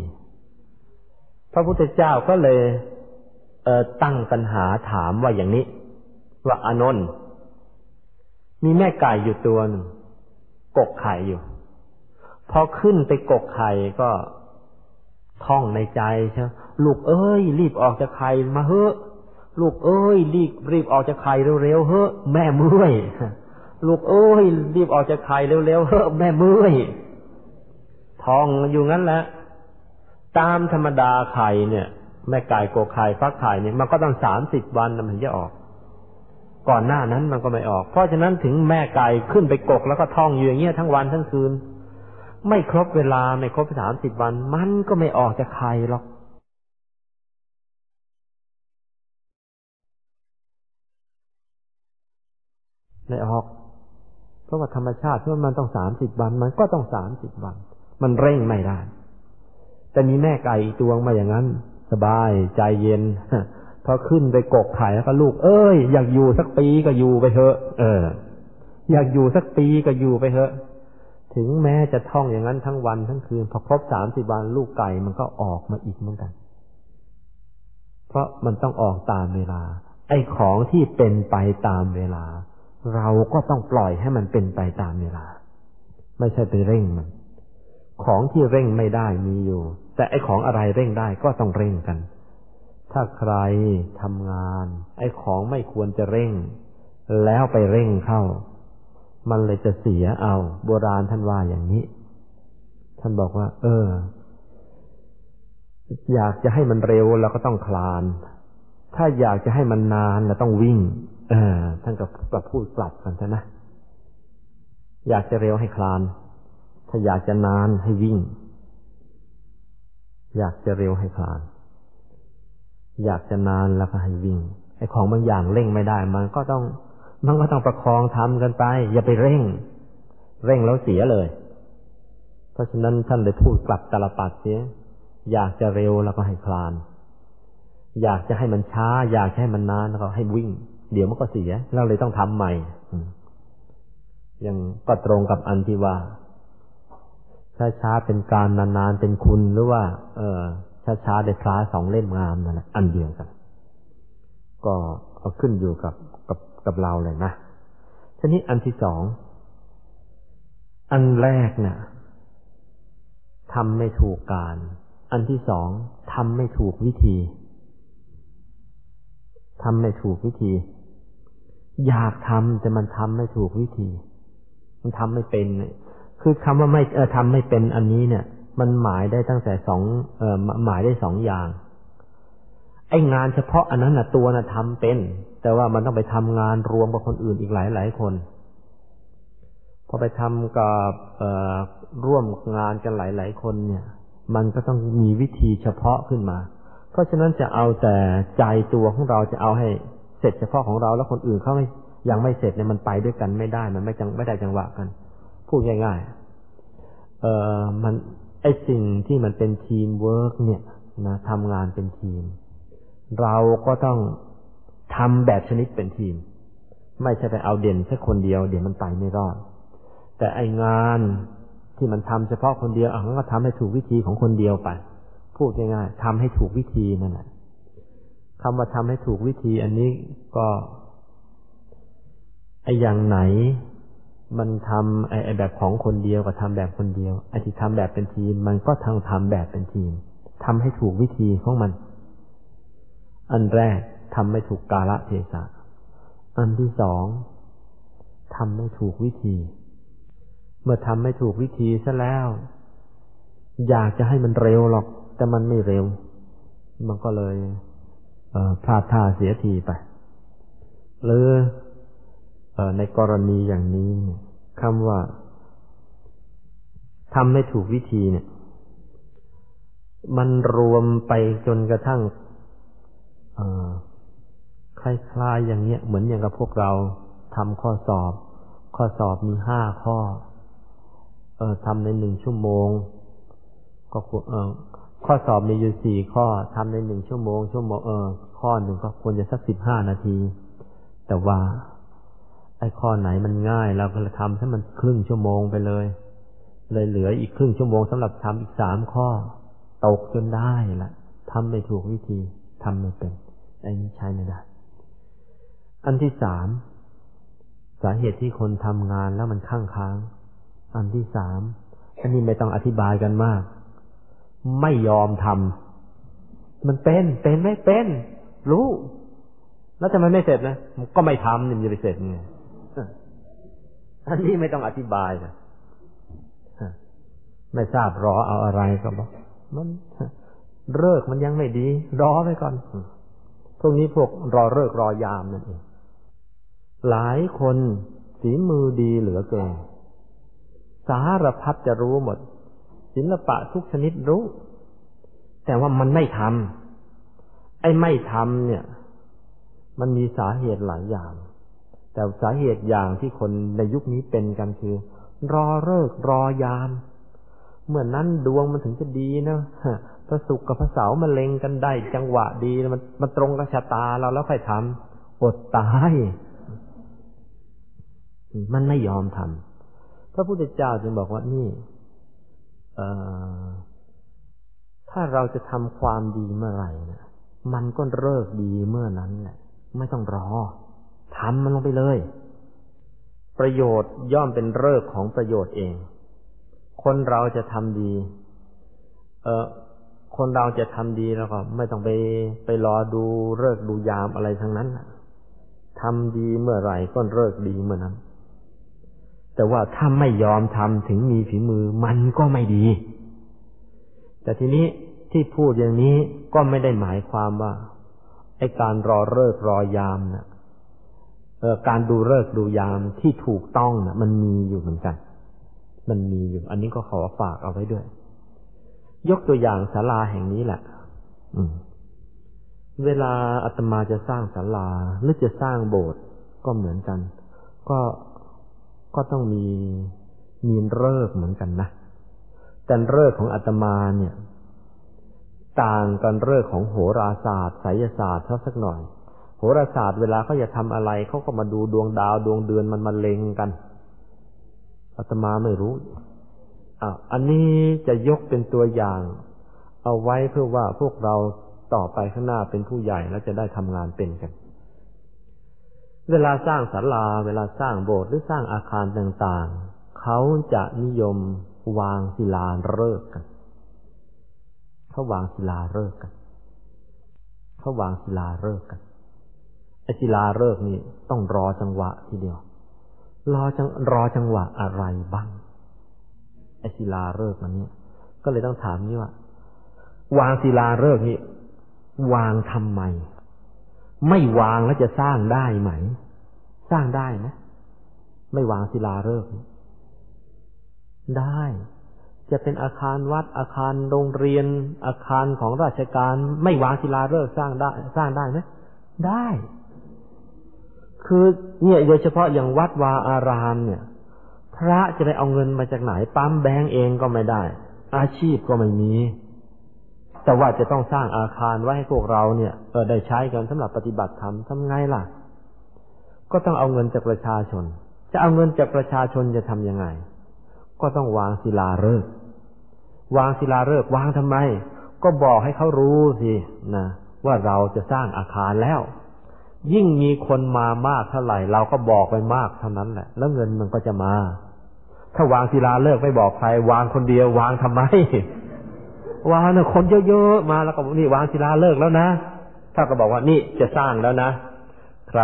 พระพุทธเจ้าก็เลยเตั้งปัญหาถามว่าอย่างนี้ ว่าอานนท์มีแม่ไก่อยู่ตัวนึงกกไข่อยู่ พอขึ้นไปกกไข่ก็ท่องในใจใช่ลูกเอ้ย รีบออกจากไข่มาเฮ้อ ลูกเอ้ยรีบรีบออกจากไข่เร็วๆเฮ้อแม่เมื่อยลูกเอ้ยรีบออกจากไข่เร็วๆเฮ้อแม่เมื่อยท่องอยู่งั้นแหละตามธรรมดาไข่เนี่ย แม่ไก่โกไข่ฟักไข่เนี่ยมันก็ต้องสามสิบวันมันถึงจะออก ก่อนหน้านั้นมันก็ไม่ออก เพราะฉะนั้นถึงแม่ไก่ขึ้นไปกกแล้วก็ท่องอยู่อย่างเงี้ยทั้งวันทั้งคืน ไม่ครบเวลาไม่ครบสามสิบวัน มันก็ไม่ออกจากไข่หรอกไม่ออก เพ ราะว่าธรรมชาติที่มันต้องสามสิบวัน มันก็ต้องสามสิบวัน มันเร่งไม่ได้ แต่มีแม่ไก่ตัวมาอย่างนั้น สบายใจเย็นพอขึ้นไปกกไข่แล้วก็ลูก เอ้ย อยากอยู่สักปีก็อยู่ไปเถอะ เออ อยากอยู่สักปีก็อยู่ไปเถอะ ถึงแม้จะท่องอย่างนั้นทั้งวันทั้งคืน พอครบสามสิบวันลูกไก่มันก็ออกมาอีกเหมือนกัน เพราะมันต้องออกตามเวลา ไอ้ของที่เป็นไปตามเวลา เราก็ต้องปล่อยให้มันเป็นไปตามเวลา ไม่ใช่ไปเร่งมัน ของที่เร่งไม่ได้มีอยู่ แต่ไอ้ของอะไรเร่งได้ก็ต้องเร่งกัน ถ้าใครทำงาน ไอ้ของไม่ควรจะเร่ง แล้วไปเร่งเข้า มันเลยจะเสียเอา โบราณท่านว่าอย่างนี้ ท่านบอกว่า เออ อยากจะให้มันเร็วเราก็ต้องคลาน ถ้าอยากจะให้มันนานเราต้องวิ่ง ท่านก็ปรับพูดกลับกันใช่ไหมอยากจะเร็วให้คลาน ถ้าอยากจะนานให้วิ่ง อยากจะเร็วให้คลาน อยากจะนานแล้วก็ให้วิ่ง ไอ้ของบางอย่างเร่งไม่ได้ มันก็ต้อง มันก็ต้องประคองทำกันไป อย่าไปเร่ง เร่งแล้วเสียเลย เพราะฉะนั้นท่านเลยพูดกลับตลปัดเสีย อยากจะเร็วแล้วก็ให้คลาน อยากจะให้มันช้า อยากให้มันนานแล้วก็ให้วิ่ง เดี๋ยวมันก็เสีย เราเลยต้องทำใหม่ยังก็ตรงกับอันที่ว่าช้าๆเป็นการนานๆเป็นคุณหรือว่า เออช้าๆได้พลาสองเล่มงามนั่นแหละอันเดียวกัน ก็เอาขึ้นอยู่กับกับกับเราเลยนะทีนี้อันที่สองอันแรกนี่ยทำไม่ถูกการ อันที่สองทำไม่ถูกวิธีทำไม่ถูกวิธี อยากทำแต่มันทำไม่ถูกวิธี มันทำไม่เป็น คือคำว่าไม่เออทำไม่เป็นอันนี้เนี่ย มันหมายได้ตั้งแต่สองเออหมายได้สองอย่าง ไอ้งานเฉพาะอันนั้นนะตัวน่ะทำเป็น แต่ว่ามันต้องไปทำงานรวมกับคนอื่นอีกหลายหลายคนพอไปทำกับเอ่อร่วมงานกันหลายหลายคนเนี่ย มันก็ต้องมีวิธีเฉพาะขึ้นมา เพราะฉะนั้นจะเอาแต่ใจตัวของเราจะเอาให้ เสร็จเฉพาะของเราแล้วคนอื่นเขาไม่ยังไม่เสร็จเนี่ยมันไปด้วยกันไม่ได้ มันไม่จังไม่ได้จังหวะกัน พูดง่ายๆ เอ่อมันไอสิ่งที่มันเป็นทีมเวิร์กเนี่ยนะทำงานเป็นทีม เราก็ต้องทำแบบชนิดเป็นทีม ไม่ใช่ไปเอาเด่นแค่คนเดียว เดี๋ยวมันไปไม่รอด แต่ไองานที่มันทำเฉพาะคนเดียวอะมันก็ทำให้ถูกวิธีของคนเดียวไป พูดง่ายๆทำให้ถูกวิธีนั่นแหละ คำว่าทำให้ถูกวิธีอันนี้ก็ไออย่างไหน มันทำไอ้แบบของคนเดียวกับทำแบบคนเดียวไอ้ที่ทำแบบเป็นทีม มันก็ทั้งทำแบบเป็นทีมทำให้ถูกวิธีของมัน อันแรกทำไม่ถูกกาละเทศะอันที่สองทำไม่ถูกวิธี เมื่อทำไม่ถูกวิธีซะแล้ว อยากจะให้มันเร็วหรอก แต่มันไม่เร็ว มันก็เลย พลาดท่าเสียทีไป หรือในกรณีอย่างนี้คำว่าทำไม่ถูกวิธีเนี่ย มันรวมไปจนกระทั่งคล้ายๆอย่างเนี้ย เหมือนอย่างกับพวกเราทำข้อสอบ ข้อสอบมีห้าข้อ เออทำในหนึ่งชั่วโมง ก็เข้อสอบมีอยู่สี่ข้อทำในหนึ่งชั่วโมงชั่วโมงเออข้อหนึ่งก็ควรจะสักสิบห้านาที แต่ว่า ไอ้ข้อไหนมันง่าย เราก็จะทำให้มันครึ่งชั่วโมงไปเลย เลยเหลืออีกครึ่งชั่วโมงสำหรับทำอีกสามข้อ ตกจนได้ละทำไม่ถูกวิธีทำไม่เป็นไอ้นี้ใช้ไม่ได้ อันที่สามสาเหตุที่คนทำงานแล้วมันข้างค้าง อันที่สามอันนี้ไม่ต้องอธิบายกันมาก ไม่ยอมทำมันเป็นเป็นไม่เป็น รู้ แล้วทำไมไม่เสร็จนะก็ไม่ทำนี่มันจะไปเสร็จไงอันนี้ไม่ต้องอธิบายนะไม่ทราบรอเอาอะไรก็บอกมันเลิกมันยังไม่ดี รอไว้ก่อนพวกนี้พวกรอเลิกรอยามนั่นเองหลายคนฝีมือดีเหลือเกินสารพัดจะรู้หมด ศิลปะทุกชนิดรู้ แต่ว่ามันไม่ทำไอ้ไม่ทำเนี่ย มันมีสาเหตุหลายอย่าง แต่สาเหตุอย่างที่คนในยุคนี้เป็นกันคือ รอเลิกรอยาม เมื่อนนั้นดวงมันถึงจะดีนะพระศุกร์กับพระเสาร์มันเล็งกันได้ จังหวะดีมันมันตรงกับชะตาเราแล้วค่อยทำอดตายมันไม่ยอมทำพระพุทธเจ้าจึงบอกว่านี่ ถ้าเราจะทำความดีเมื่อไหร่นะมันก็เลิกดีเมื่อนั้นแหละ ไม่ต้องรอทำมันลงไปเลย ประโยชน์ย่อมเป็นเลิกของประโยชน์เอง คนเราจะทำดี เออคนเราจะทำดีแล้วก็ ไม่ต้องไปไปรอดูเลิกดูยามอะไรทั้งนั้นทำดีเมื่อไหร่ก็เลิกดีเมื่อนั้น แต่ว่าถ้าไม่ยอมทำถึงมีฝีมือมันก็ไม่ดี แต่ทีนี้ที่พูดอย่างนี้ก็ไม่ได้หมายความว่าไอ้การรอเลิกรอยามนะ่ะเออการดูเลิกดูยามที่ถูกต้องนะ่ะมันมีอยู่เหมือนกัน มันมีอยู่ อันนี้ก็ขอฝากเอาไว้ด้วย ยกตัวอย่างศาลาแห่งนี้แหละอืมเวลาอาตมาจะสร้างศาลาหรือจะสร้างโบสถ์ก็เหมือนกัน ก็ ก็ต้องมีมีเลิกเหมือนกันนะ แต่เลิกของอาตมาเนี่ย ต่างกันเลิกของโหราศาสตร์ไสยศาสตร์เท่าสักหน่อย โหราศาสตร์เวลาเขาจะทำอะไรเขาก็มาดูดวงดาวดวงเดือนมันมาเล็งกันอาตมาไม่รู้อะอันนี้จะยกเป็นตัวอย่าง เอาไว้เพื่อว่าพวกเราต่อไปข้างหน้าเป็นผู้ใหญ่แล้วจะได้ทำงานเป็นกัน เวลาสร้างศาลา เวลาสร้างโบสถ์หรือสร้างอาคารต่างๆ เขาจะนิยมวางศิลาฤกษ์กันเขาวางศิลาฤกษ์กันเขาวางศิลาฤกษ์กันไอศิลาฤกษ์นี่ต้องรอจังหวะทีเดียว รอจังรอจังหวะอะไรบ้างไอศิลาฤกษ์มันเนี่ยก็เลยต้องถามนี่ว่า วางศิลาฤกษ์นี่วางทำไม ไม่วางแล้วจะสร้างได้ไหม สร้างได้ไหมไม่วางศิลาฤกษ์ได้ จะเป็นอาคารวัดอาคารโรงเรียน อาคารของราชการ ไม่วางศิลาฤกษ์สร้างได้ สร้างได้ไหมได้ คือเนี่ยโดยเฉพาะอย่างวัดวาอารามเนี่ย พระจะไปเอาเงินมาจากไหนปั๊มแบงก์เองก็ไม่ได้ อาชีพก็ไม่มี แต่ว่าจะต้องสร้างอาคารไว้ให้พวกเราเนี่ยเออได้ใช้กันสำหรับปฏิบัติธรรมทำไงล่ะ ก็ต้องเอาเงินจากประชาชน จะเอาเงินจากประชาชนจะทํำยังไง ก็ต้องวางศิลาฤกษ์วางศิลาฤกษ์วางทำไม ก็บอกให้เขารู้สินะว่าเราจะสร้างอาคารแล้ว ยิ่งมีคนมามากเท่าไหร่ เราก็บอกไปมากเท่านั้นแหละ แล้วเงินมันก็จะมา ถ้าวางศิลาฤกษ์ไม่บอกใคร วางคนเดียววางทำไม วาเนี่ยคนเยอะๆมาแล้วก็นี่วางศิลาเลิกแล้วนะถ้าก็บอกว่านี่จะสร้างแล้วนะ ใคร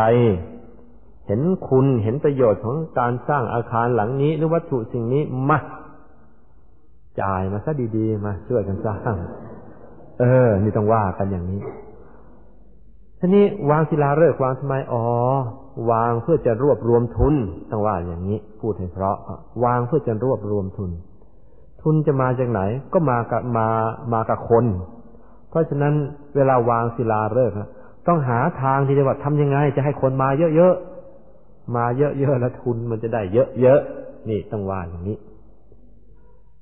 เห็นคุณเห็นประโยชน์ของการสร้างอาคารหลังนี้ หรือวัตถุสิ่งนี้มาจ่ายมาซะดีๆมาช่วยกันสร้าง เออ นี่ต้องว่ากันอย่างนี้ทีนี้วางศิลาฤกษ์วางทำไมอ๋อวางเพื่อจะรวบรวมทุนต้องว่าอย่างนี้ พูดให้เพราะวางเพื่อจะรวบรวมทุน ทุนจะมาจากไหน ก็มากับมามากับคน เพราะฉะนั้นเวลาวางศิลาฤกษ์ต้องหาทางที่จะว่าทำยังไง จะให้คนมาเยอะๆมาเยอะๆแล้วทุนมันจะได้เยอะๆนี่ต้องวางอย่างนี้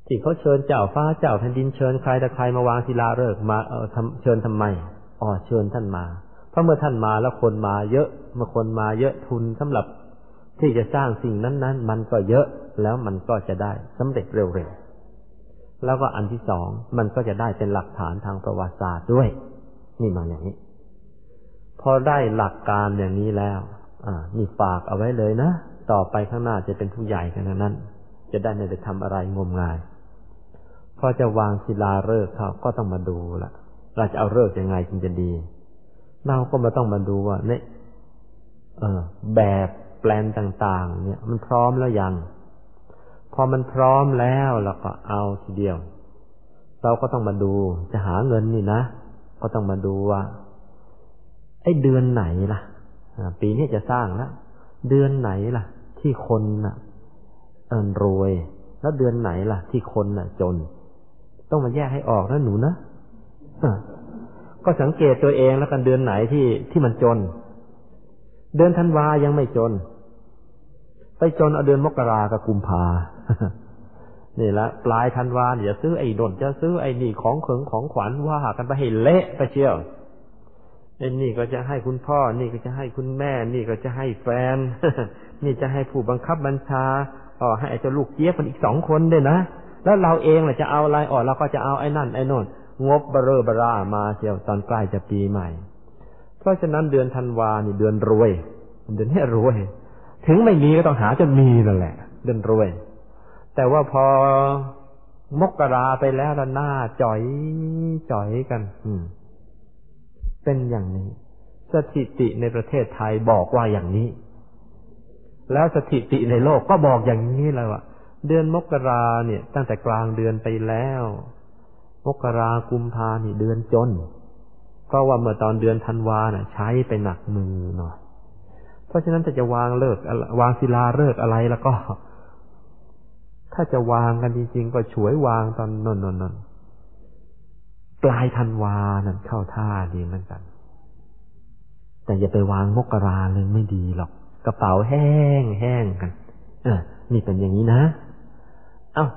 ที่เขาเชิญเจ้าฟ้าเจ้าแผ่นดินเชิญใครแต่ใครมาวางศิลาฤกษ์มาเออทำเชิญทำไมอ๋อเชิญท่านมา เพราะเมื่อท่านมาแล้วคนมาเยอะเมื่อคนมาเยอะทุนสำหรับที่จะสร้างสิ่งนั้นๆ มันก็เยอะแล้วมันก็จะได้สำเร็จเร็วๆ แล้วก็อันที่สองมันก็จะได้เป็นหลักฐานทางประวัติศาสตร์ด้วย นี่มาอย่างนี้ พอได้หลักการอย่างนี้แล้ว อ่า นี่ฝากเอาไว้เลยนะ ต่อไปข้างหน้าจะเป็นผู้ใหญ่กันนั้น จะได้ไม่ไปทำอะไรงมงาย พอจะวางศิลาฤกษ์เขาก็ต้องมาดูละเราจะเอาเลิกยังไงจึงจะดี เราก็มาต้องมาดูว่าเนี่ยเออแบบแปลนต่าง ๆ เนี่ย มันพร้อมแล้วยัง พอมันพร้อมแล้วเราก็เอาทีเดียว เราก็ต้องมาดูจะหาเงินนี่นะ ก็ต้องมาดูว่าไอ้เดือนไหนล่ะปีนี้จะสร้างแล้วเดือนไหนล่ะ ที่คนน่ะเอินรวย แล้วเดือนไหนล่ะ ที่คนน่ะ จน ต้องมาแยกให้ออกนะหนูนะก็สังเกตตัวเองแล้วกันเดือนไหนที่ที่มันจน เดือนธันวายังไม่จน ไปจนเอาเดือนมกรากับกุมภา นี่ละปลายธันวาเนี่ยจะซื้อไอ้ดนจะซื้อไอ้นี่ของเขิงของขวัญว่ากันไปให้เละไปเชียวไอ้นี่ก็จะให้คุณพ่อ นี่ก็จะให้คุณแม่ นี่ก็จะให้แฟน นี่จะให้ผู้บังคับบัญชาอ๋อให้ไอ้เจ้าลูกเจี๊ยบมันอีกสองคนด้วยนะแล้วเราเองล่ะจะเอาอะไรอ๋อเราก็จะเอาไอ้นั่นไอ้นนงบเบรอบรามาเชียวตอนใกล้จะปีใหม่ เพราะฉะนั้นเดือนธันวานี่เดือนรวย เดือนนี้รวย ถึงไม่มีก็ต้องหาจนมีนั่นแหละ เดือนรวย แต่ว่าพอมกราไปแล้วล้วหน้าจ่อยจ่อยกัน อืม เป็นอย่างนี้ สถิติในประเทศไทยบอกว่าอย่างนี้ แล้วสถิติในโลกก็บอกอย่างนี้เลยว่าเดือนมกราเนี่ย ตั้งแต่กลางเดือนไปแล้ว มกรากุมภานี่เดือนจน เพราะว่าเมื่อตอนเดือนธันวาน่ะ ใช้ไปหนักมือหน่อย เพราะฉะนั้นถ้าจะวางเลิกวางศิลาเลิกอะไรแล้วก็ ถ้าจะวางกันจริงๆ ก็ฉวยวางตอนนนนนปลายธันวานั่นเข้าท่าดีเหมือนกัน แต่อย่าไปวางมกราเลยไม่ดีหรอก กระเป๋าแห้งแห้งกัน เออ นี่เป็นอย่างนี้นะ เอา้า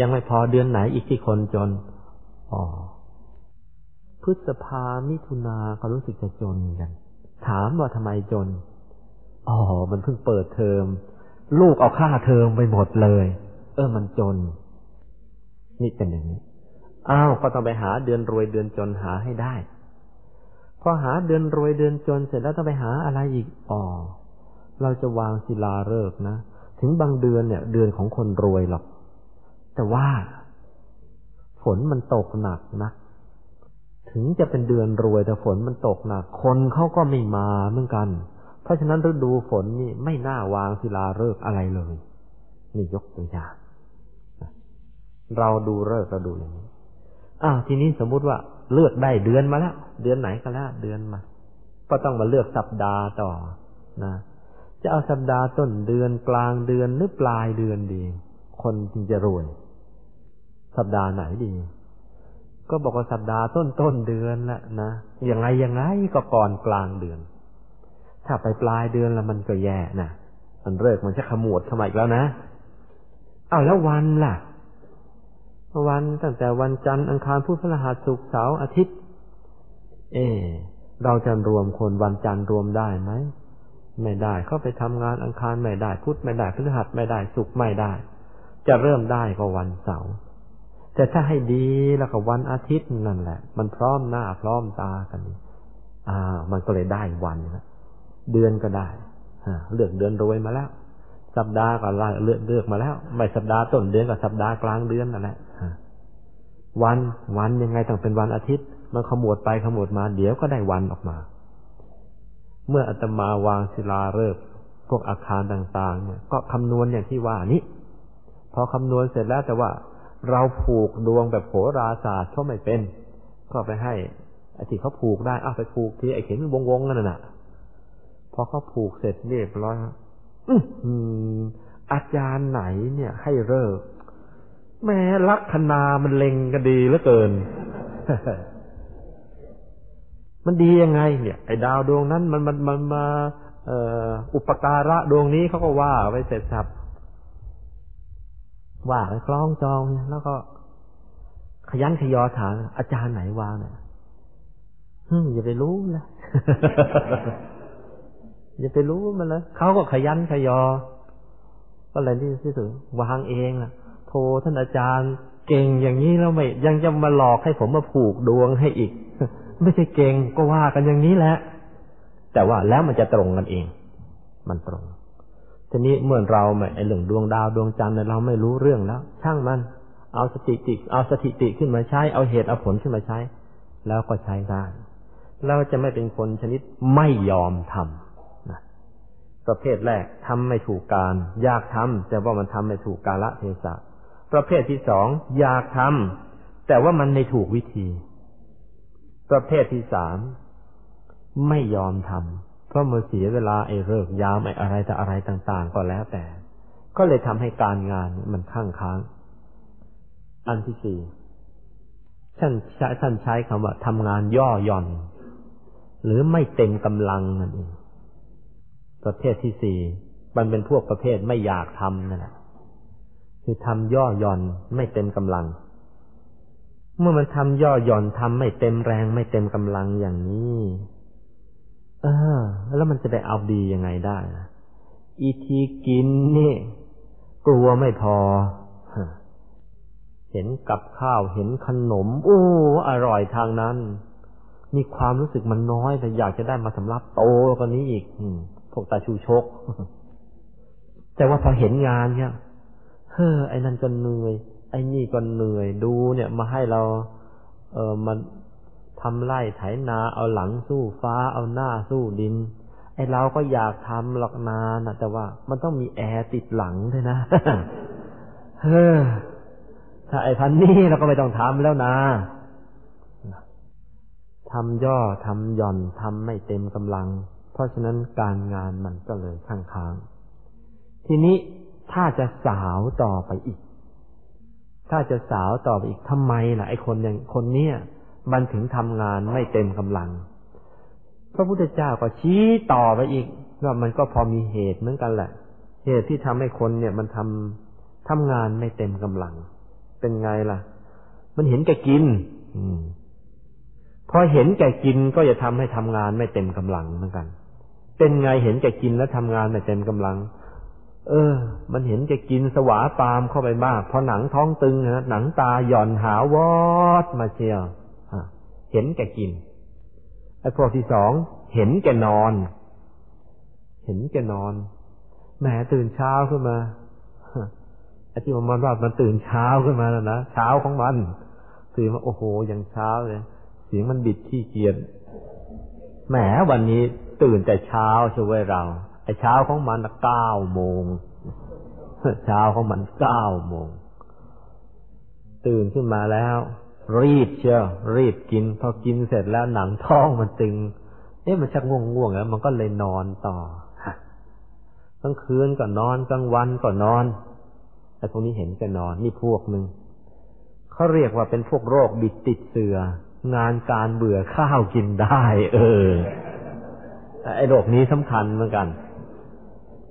ยังไม่พอเดือนไหนอีกที่คนจน อ๋อ พฤษภามิถุนาก็รู้สึกจะจนกัน ถามว่าทำไมจน อ๋อ มันเพิ่งเปิดเทอม ลูกเอาค่าเทอมไปหมดเลย เออมันจน นี่เป็นอย่างนี้อ้าวก็ต้องไปหาเดือนรวยเดือนจนหาให้ได้ พอหาเดือนรวยเดือนจนเสร็จแล้วต้องไปหาอะไรอีกอ๋อเราจะวางศิลาฤกษ์นะถึงบางเดือนเนี่ย เดือนของคนรวยหรอก แต่ว่า ฝนมันตกหนักนะถึงจะเป็นเดือนรวยแต่ฝนมันตกหนัก คนเขาก็ไม่มาเหมือนกัน เพราะฉะนั้นฤดูฝนนี่ไม่น่าวางศิลาฤกษ์อะไรเลย นี่ยกตัวอย่าง เราดูฤกษ์เราดูอย่างนี้อ้าวทีนี้สมมุติว่าเลือกได้เดือนมาแล้วเดือนไหนก็แล้วเดือนมา ก็ต้องมาเลือกสัปดาห์ต่อนะ จะเอาสัปดาห์ต้นเดือนกลางเดือนหรือปลายเดือนดี คนจึงจะรวย สัปดาห์ไหนดี ก็บอกว่าสัปดาห์ต้นต้นเดือนละนะยังไงยังไงก็ก่อนกลางเดือน ถ้าไปปลายเดือนแล้วมันก็แย่นะมันเลิกมันจะขมวดขมาอีกแล้วนะอ้าวแล้ววันล่ะ วันตั้งแต่วันจันทร์อังคารพุธพฤหัสศุกร์เสาร์อาทิตย์ เอ เราจะรวมคนวันจันทร์รวมได้ไหมไม่ได้เข้าไปทำงานอังคารไม่ได้พุธไม่ได้พฤหัสไม่ได้ศุกร์ไม่ได้ จะเริ่มได้ก็วันเสาร์แต่ถ้าให้ดีแล้วก็วันอาทิตย์นั่นแหละ มันพร้อมหน้าพร้อมตากันอ่า มันก็เลยได้วันนะเดือนก็ได้เลือกเดือนรวยมาแล้ว สัปดาห์ก็เลือกเลือกมาแล้ว ไม่สัปดาห์ต้นเดือนกับสัปดาห์กลางเดือนนั่นแหละวันวันยังไงต้องเป็นวันอาทิตย์ มันขมวดไปขมวดมา เดี๋ยวก็ได้วันออกมา เมื่ออาตมาวางศิลาฤกษ์พวกอาคารต่างๆ เนี่ย ก็คำนวณอย่างที่ว่านี้พอคำนวณเสร็จแล้วแต่ว่าเราผูกดวงแบบโหราศาสตร์เขาไม่เป็น ก็ไปให้ไอ้ที่เขาผูกได้อ้าไปผูกที่ไอ้เข็มวงวงนั่นน่ะ พอเขาผูกเสร็จเรียบร้อย อืมอาจารย์ไหนเนี่ย ให้เลิก แม้ลัคนามันเล็งก็ดีเหลือเกิน มันดียังไง เนี่ย ไอ้ดาวดวงนั้น มันมันมันมาอุปการะดวงนี้เขาก็ว่าไว้เสร็จสับว่าไปคล้องจองแล้วก็ขยันขยอถามอาจารย์ไหนวางเนี่ยอย่าไปรู้นะ อย่าไปรู้มันเลยเขาก็ขยันขยอ ก็เลยที่ที่สุดวางเองอะ โทรท่านอาจารย์ เก่งอย่างนี้แล้วไม่ยังจะมาหลอกให้ผมมาผูกดวงให้อีก ไม่ใช่เก่งก็ว่ากันอย่างนี้แหละ แต่ว่าแล้วมันจะตรงกันเอง มันตรง ทีนี้เมื่อเราไม่ไอเรื่องดวงดาวดวงจันทร์เราไม่รู้เรื่องแล้ว ช่างมัน เอาสติติเอาสถิติขึ้นมาใช้ เอาเหตุเอาผลขึ้นมาใช้ แล้วก็ใช้ได้เราจะไม่เป็นคนชนิดไม่ยอมทำนะ ประเภทแรกทำไม่ถูกการ อยากทำแต่ว่ามันทำไม่ถูกกาละเทศะ ประเภทที่สองอยากทำแต่ว่ามันไม่ถูกวิธี ประเภทที่สามไม่ยอมทำเพราะมันเสียเวลาไอ้เลิกยามไอ้อะไรแต่อะไรต่าง ๆ ก็แล้วแต่ ก็เลยทำให้การงานมันข้างค้าง อันที่สี่ท่านใช้ท่านใช้คำว่าทำงานย่อหย่อน หรือไม่เต็มกำลังนั่นเอง ประเภทที่สี่มันเป็นพวกประเภทไม่อยากทำนั่นแหละคือทำย่อหย่อนไม่เต็มกำลัง เมื่อมันทำย่อหย่อนทำไม่เต็มแรงไม่เต็มกำลังอย่างนี้ เออ แล้วมันจะไปเอาดียังไงได้อีทีกินนี่ กลัวไม่พอ เห็นกับข้าวเห็นขนม โอ้อร่อยทางนั้น มีความรู้สึกมันน้อยแต่อยากจะได้มาสำรับโตกว่านี้อีก พวกตาชูชก แต่ว่าพอเห็นงานเนี่ยเฮ้อไอ้นั่นก็เหนื่อย ไอ้นี่ก็เหนื่อยดูเนี่ย มาให้เรา เออมันทำไร่ไถนาเอาหลังสู้ฟ้าเอาหน้าสู้ดิน ไอ้เราก็อยากทำหรอกนานะแต่ว่ามันต้องมีแอร์ติดหลังด้วยนะเฮ้อถ้าไอ้พันนี้เราก็ไม่ต้องทำแล้วนะทำย่อทำหย่อนทำไม่เต็มกำลัง เพราะฉะนั้นการงานมันก็เลยข้างค้าง ทีนี้ถ้าจะสาวต่อไปอีก ถ้าจะสาวต่อไปอีกทำไมล่ะไอ้คนอย่างคนเนี้ยมันถึงทำงานไม่เต็มกำลัง พระพุทธเจ้าก็ชี้ต่อไปอีกว่ามันก็พอมีเหตุเหมือนกันแหละ เหตุที่ทำให้คนเนี่ยมันทำทำงานไม่เต็มกำลัง เป็นไงล่ะ มันเห็นแก่กิน อืมพอเห็นแก่กินก็จะทำให้ทำงานไม่เต็มกำลังเหมือนกัน เป็นไงเห็นแกกินแล้วทำงานไม่เต็มกำลัง เออ มันเห็นแกกินสวาปามเข้าไปมากพอหนังท้องตึงนะหนังตาหย่อนหาวอดมาเชียวเห็นแก่กินไอ้พวกที่สองเห็นแก่นอน เห็นแก่นอนแหมตื่นเช้าขึ้นมาไอ้ที่มันว่ามันตื่นเช้าขึ้นมาแล้วนะเช้าของมันตื่นมาโอ้โหยังเช้าเลยเสียงมันบิดที่เกียจแหมวันนี้ ตื่นแต่เช้าช่วยเราไอ้เช้าของมันเก้าโมงเช้าของมันเก้าโมงตื่นขึ้นมาแล้ว รีบเชียวรีบกิน พอกินเสร็จแล้วหนังท้องมันตึงเอ๊ะมันชักง่วงง่วงแล้ว มันก็เลยนอนต่อกลางคืนก็นอนกลางวันก็นอนไอ้พวกนี้เห็นก็นอนนี่พวกหนึ่งเขาเรียกว่าเป็นพวกโรคบิดติดเสือ งานการเบื่อข้าวกินได้ เออ ไอ้โรคนี้สำคัญเหมือนกัน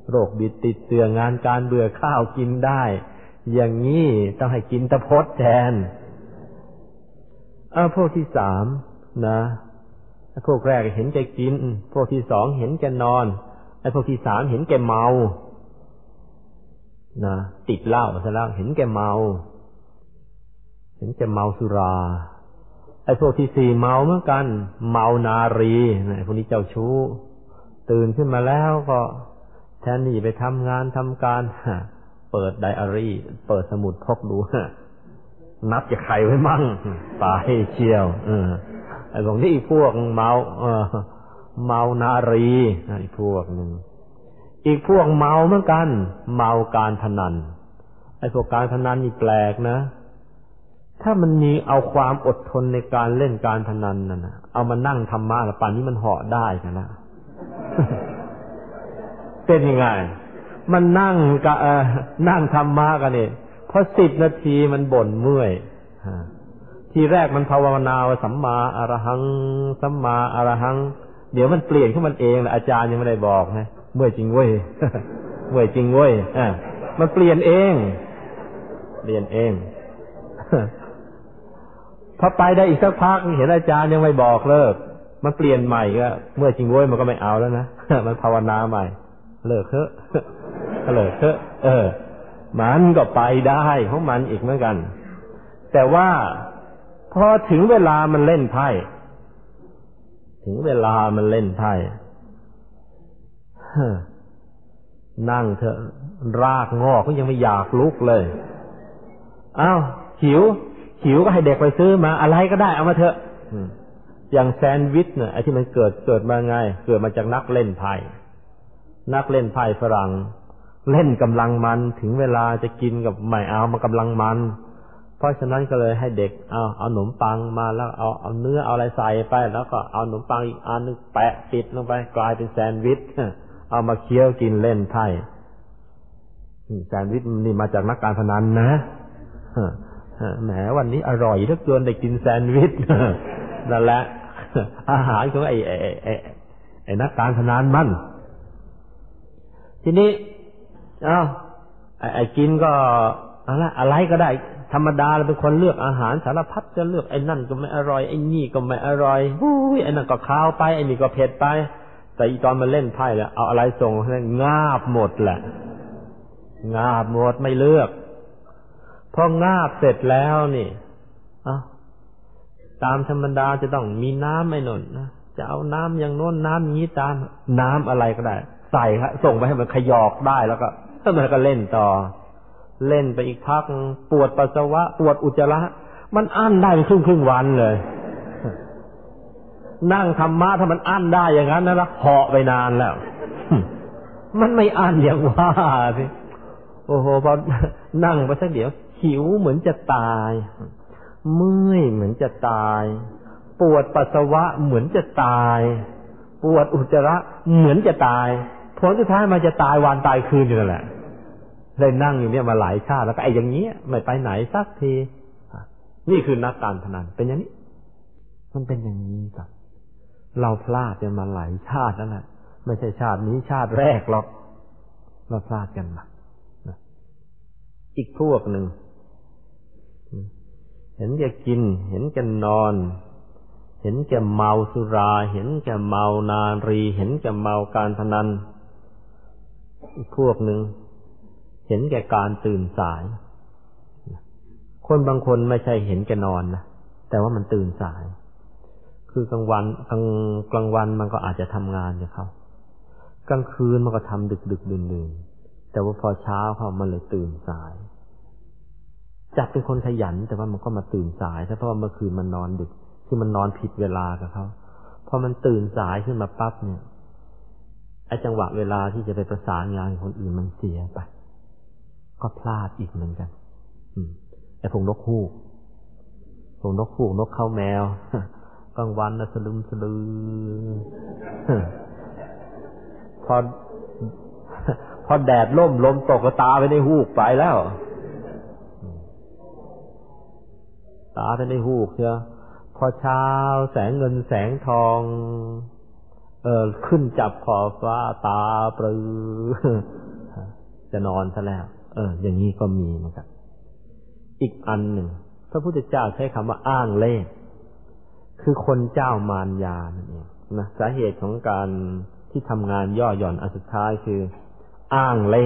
โรคบิดติดเสืองานการเบื่อข้าวกินได้ อย่างนี้ต้องให้กินตะพดแทนอาพวกที่สามนะพวกแรกเห็นแกกิน พวกที่สองเห็นแกนอน ไอ้พวกที่สามเห็นแกเมา นะติดเหล้าซะแล้วเห็นแกเมา เห็นแกเมาสุรา ไอ้พวกที่สี่เมาเหมือนกัน เมานารีไอ้พวกนี้เจ้าชู้ ตื่นขึ้นมาแล้วก็แทนที่ไปทำงานทำการเปิดไดอารี่ เปิดสมุดพกดูนับจะใครไว้มั่งตายเชียวอไอ้พวกนี้พวกเมาเออเมานารีไอ้พวกหนึ่งอีกพวกเมาเหมือนกัน เมาการพนันไอ้พวกการพนันนี่แปลกนะ ถ้ามันมีเอาความอดทนในการเล่นการพนันนั่นนะเอามานั่งทำมาแล้วป่านนี้มันเหาะได้กันนะเป็นยังไง มันนั่งกับนั่งทำมากันเนี่ยพอสิบนาทีมันบ่นเมื่อยทีแรกมันภาวนาว่าสัมมาอรหัง สัมมาอรหัง เดี๋ยวมันเปลี่ยนขึ้นมันเองแหละอาจารย์ยังไม่ได้บอกนะเมื่อยจริงเว้ยเมื่อยจริงเว้ยอ่ามันเปลี่ยนเอง เปลี่ยนเอง พอไปได้อีกสักพักเห็นอาจารย์ยังไม่บอกเลิก มันเปลี่ยนใหม่ก็เมื่อจริงเว้ยมันก็ไม่เอาแล้วนะมันภาวนาใหม่ เลิกเถอะเลิกเถอะเออ มันก็ไปได้ของมันอีกเหมือนกัน แต่ว่าพอถึงเวลามันเล่นไพ่ถึงเวลามันเล่นไพ่นั่งเถอะรากงอกก็ยังไม่อยากลุกเลย อ้าวหิว หิวก็ให้เด็กไปซื้อมาอะไรก็ได้เอามาเถอะอย่างแซนด์วิชเนี่ยไอ้ที่มันเกิดเกิดมาไง เกิดมาจากนักเล่นไพ่นักเล่นไพ่ฝรั่ง เล่นกำลังมันถึงเวลาจะกินกับไม่เอามากำลังมัน เพราะฉะนั้นก็เลยให้เด็กเอาเอาขนมปังมาแล้วเอาเอาเนื้อเอาอะไรใส่ไป แล้วก็เอาขนมปังอีกอันนึงแปะติดลงไปกลายเป็นแซนด์วิชเอามาเคี้ยวกินเล่นไพ่แซนด์วิชนี่มาจากนักการพนันนะ แหมวันนี้อร่อยถ้าเกินได้กินแซนด์วิชนั่นแหละอาหารของไอ้ไอ้ไอ้ไอ้นักการพนันมัน ทีนี้อ้าไอ้กินก็อะไรอะไรก็ได้ ธรรมดาเราเป็นคนเลือกอาหารสารพัดจะเลือกไอ้นั่นก็ไม่อร่อยไอ้นี่ก็ไม่อร่อยอุ้ยไอ้นั่นก็ข้าวไปไอ้นี่ก็เผ็ดไป แต่อีตอนมาเล่นไพ่แล้วเอาอะไรส่งงาบหมดแหละงาบหมดไม่เลือก พองาบเสร็จแล้วนี่อ้าตามธรรมดาจะต้องมีน้ำไม่นนนะจะเอาน้ำอย่างโน้นน้ำนี้ตามน้ำอะไรก็ได้ ใส่ครับส่งไปให้มันขยอกได้แล้วก็ถ้ามันก็เล่นต่อ เล่นไปอีกพัก ปวดปัสสาวะ ปวดอุจจาระ มันอั้นได้ครึ่งครึ่งวันเลย นั่งธรรมะถ้ามันอั้นได้อย่างนั้นนะละเหาะไปนานแล้ว มันไม่อั้นอย่างว่าสิโอ้โหพอนั่งไปสักเดี๋ยว หิวเหมือนจะตาย เมื่อยเหมือนจะตาย ปวดปัสสาวะเหมือนจะตาย ปวดอุจจาระเหมือนจะตายผลสุดท้ายมันจะตายวันตายคืนอยู่นั่นแหละเลยนั่งอยู่เนี่ยมาหลายชาติแล้วก็ไอ้อย่างเงี้ยไม่ไปไหนสักทีนี่คือนักการพนันเป็นอย่างนี้ มันเป็นอย่างนี้ครับ เราพลาดกันมาหลายชาตินั่นแหละไม่ใช่ชาตินี้ชาติแรกหรอกเราพลาดกันมาอีกพวกหนึ่ง เห็นแกกิน เห็นแกนอน เห็นแกเมาสุรา เห็นแกเมานารี เห็นแกเมาการพนัน อีกพวกหนึ่งเห็นแก่การตื่นสาย คนบางคนไม่ใช่เห็นแก่นอนนะแต่ว่ามันตื่นสาย คือกลางวันกลางกลางวันมันก็อาจจะทำงานกับเขากลางคืนมันก็ทำดึกดึกดื่นดื่นแต่ว่าพอเช้าเขามันเลยตื่นสาย จับเป็นคนขยัน แต่ว่ามันก็มาตื่นสายเพราะว่าเมื่อคืนมันนอนดึก คือมันนอนผิดเวลากับเขาพอมันตื่นสายขึ้นมาปั๊บเนี่ยไอ้จังหวะเวลาที่จะไปประสานงานคนอื่นมันเสียไป ก็พลาดอีกเหมือนกัน อืมไอ้พวกนกฮูกพวกนกฮูกนกเข้าแมวกลางวันนะสลึมสลือพอพอแดดล่มลมตกก็ตาไปในหูกไปแล้ว ตาไปในหูกเชียวพอเช้าแสงเงินแสงทอง เออขึ้นจับขอบฟ้าตาปรือจะนอนซะแล้ว เออ อย่างนี้ก็มีนะครับ อีกอันหนึ่งพระพุทธเจ้าใช้คำว่าอ้างเล่คือคนเจ้ามารยานั่นเองนะสาเหตุของการที่ทำงานย่อหย่อนอันสุดท้ายคือ อ้างเล่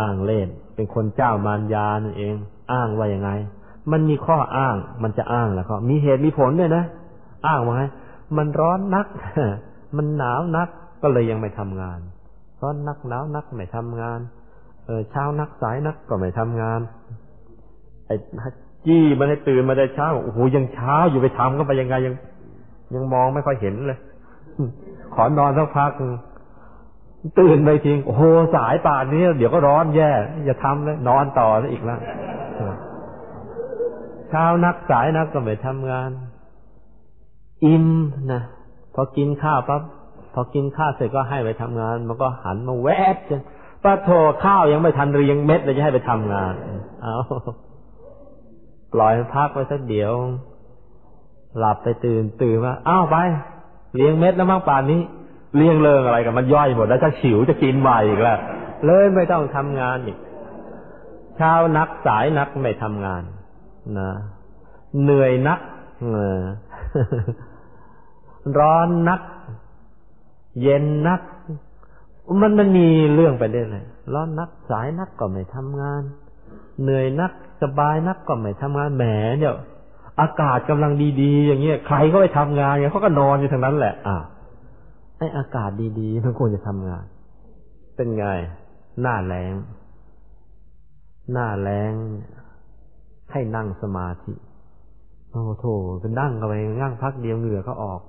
อ้างเล่เป็นคนเจ้ามารยานั่นเอง อ้างว่ายังไง มันมีข้ออ้าง มันจะอ้างแล้วก็มีเหตุมีผลด้วยนะ อ้างว่าไงมันร้อนนัก มันหนาวนัก ก็เลยยังไม่ทำงาน ร้อนนักหนาวนักไม่ทำงาน เออเช้านักสายนักก็ไม่ทำงาน ไอ้จี้มันให้ตื่นมาได้เช้า โอ้โหยังเช้าอยู่ไปทำก็ไปยังไงยัง ยังมองไม่ค่อยเห็นเลย ขอนอนสักพัก ตื่นไปทิ้งโอ้โหสายป่านนี้เดี๋ยวก็ร้อนแย่ อย่าทำเลยนอนต่อซะอีกแล้ว เช้านักสายนักก็ไม่ทำงาน อิ่มนะพอกินข้าวปั๊บพอกินข้าวเสร็จก็ให้ไปทำงาน มันก็หันมาแวบจนป้าโทข้าวยังไม่ทันเรียงเม็ดเลยจะให้ไปทำงาน เอาปล่อยพักไว้สักเดี๋ยว หลับไปตื่นตื่นมาอ้าวไปเลี้ยงเม็ดแล้วมั้งป่านนี้เลี้ยงเลิงอะไรกันมันย่อยหมดแล้วจะฉิวจะกินใหม่อีกแล้วเลยไม่ต้องทำงานอีกเช้านักสายนักไม่ทำงาน นะเหนื่อยนักร้อนนัก เย็นนัก มันมันมีเรื่องไปเรื่อยร้อนนักสายนักก็ไม่ทำงาน เหนื่อยนักสบายนักก็ไม่ทำงานแหมเนี่ย อากาศกำลังดีๆ อย่างเงี้ยใครก็ไปทำงานไงเขาก็นอนอยู่ทางนั้นแหละอ่าไออากาศดีๆมันควรจะทำงาน เป็นไง หน้าแรงหน้าแรง ให้นั่งสมาธิโอ้โถเป็นนั่งกันไปนั่งพักเดียวเหงื่อก็ออก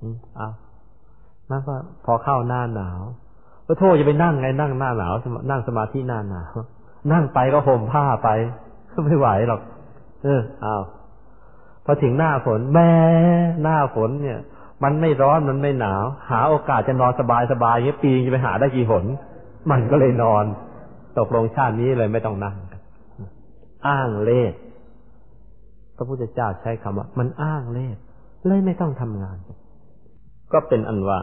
อืมเอานั่นก็พอเข้าหน้าหนาวก็โทษจะไปนั่งไงนั่งหน้าหนาวนั่งสมาธิหน้าหนาวนั่งไปก็ห่มผ้าไปก็ไม่ไหวหรอก เออเอาวพอถึงหน้าฝนแม่หน้าฝนเนี่ย มันไม่ร้อนมันไม่หนาว หาโอกาสจะนอนสบายสบายเงี้ยปีจะไปหาได้กี่หน มันก็เลยนอน ตกลงชาตินี้เลยไม่ต้องนั่ง อ้างเล่พระพุทธเจ้าใช้คำว่า มันอ้างเล่เลยไม่ต้องทำงาน ก็เป็นอันว่า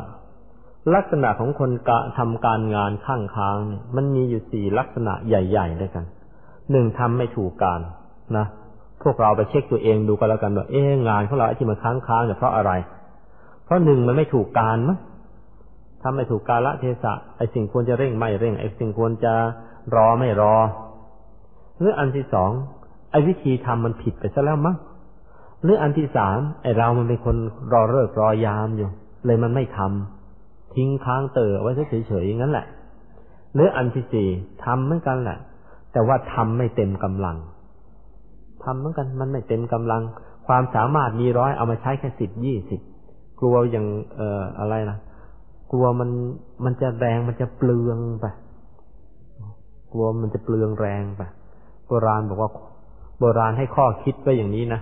ลักษณะของคนกะทำการงานข้างค้างเนี่ย มันมีอยู่สี่ลักษณะใหญ่ ๆ ด้วยกันหนึ่งทำไม่ถูกการนะพวกเราไปเช็คตัวเองดูกันแล้วกันว่าเอ๊งานของเราที่มันค้างค้างเนี่ยเพราะอะไร เพราะหนึ่งมันไม่ถูกการมั้งทำไม่ถูกกาละเทศะไอ้สิ่งควรจะเร่งไม่เร่งไอ้สิ่งควรจะรอไม่รอ หรืออันที่สองไอ้วิธีทำมันผิดไปซะแล้วมั้งหรืออันที่สามไอ้เรามันเป็นคนรอเลิกรอยามอยู่ เลยมันไม่ทำทิ้งค้างเตอไว้เฉยๆอย่างนั้นแหละ หรืออันที่สี่ทำเหมือนกันแหละ แต่ว่าทำไม่เต็มกำลังทำเหมือนกันมันไม่เต็มกำลัง ความสามารถมีร้อยเอามาใช้แค่สิบยี่สิบกลัวอย่างเอ่ออะไรนะกลัวมันมันจะแรงมันจะเปลืองไปกลัวมันจะเปลืองแรงไป โบราณบอกว่า โบราณให้ข้อคิดไว้อย่างนี้นะ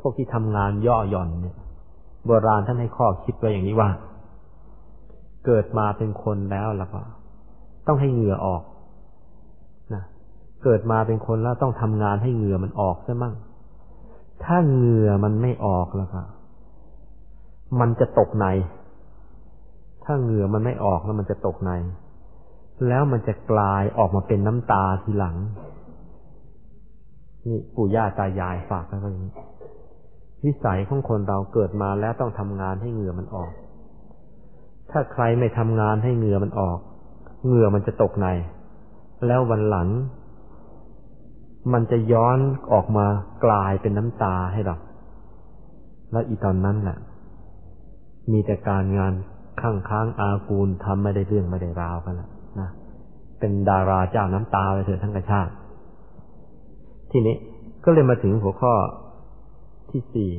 พวกที่ทำงานย่อหย่อนเนี่ย โบราณท่านให้ข้อคิดไว้อย่างนี้ว่า เกิดมาเป็นคนแล้วล้วก็ต้องให้เหงื่อออกนะเกิดมาเป็นคนแล้วต้องทำงานให้เหงื่อมันออกใช่มั่ง ถ้าเหงื่อมันไม่ออกแล้วก็มันจะตกใน ถ้าเหงื่อมันไม่ออกแล้วมันจะตกใน แล้วมันจะกลายออกมาเป็นน้ำตาทีหลัง นี่ปู่ย่าตายายฝากไว้อย่างนี้วิสัยของคนเราเกิดมาแล้วต้องทำงานให้เหงื่อมันออก ถ้าใครไม่ทำงานให้เหงื่อมันออก เหงื่อมันจะตกใน แล้ววันหลัง มันจะย้อนออกมากลายเป็นน้ำตาให้เราแล้วอีตอนนั้นแหละมีแต่การงานข้างค้างอากูลทำไม่ได้เรื่องไม่ได้ราวกันแล้วนะเป็นดาราเจ้าน้ำตาไปเถอะทั้งกระชาติ ทีนี้ก็เลยมาถึงหัวข้อที่สี่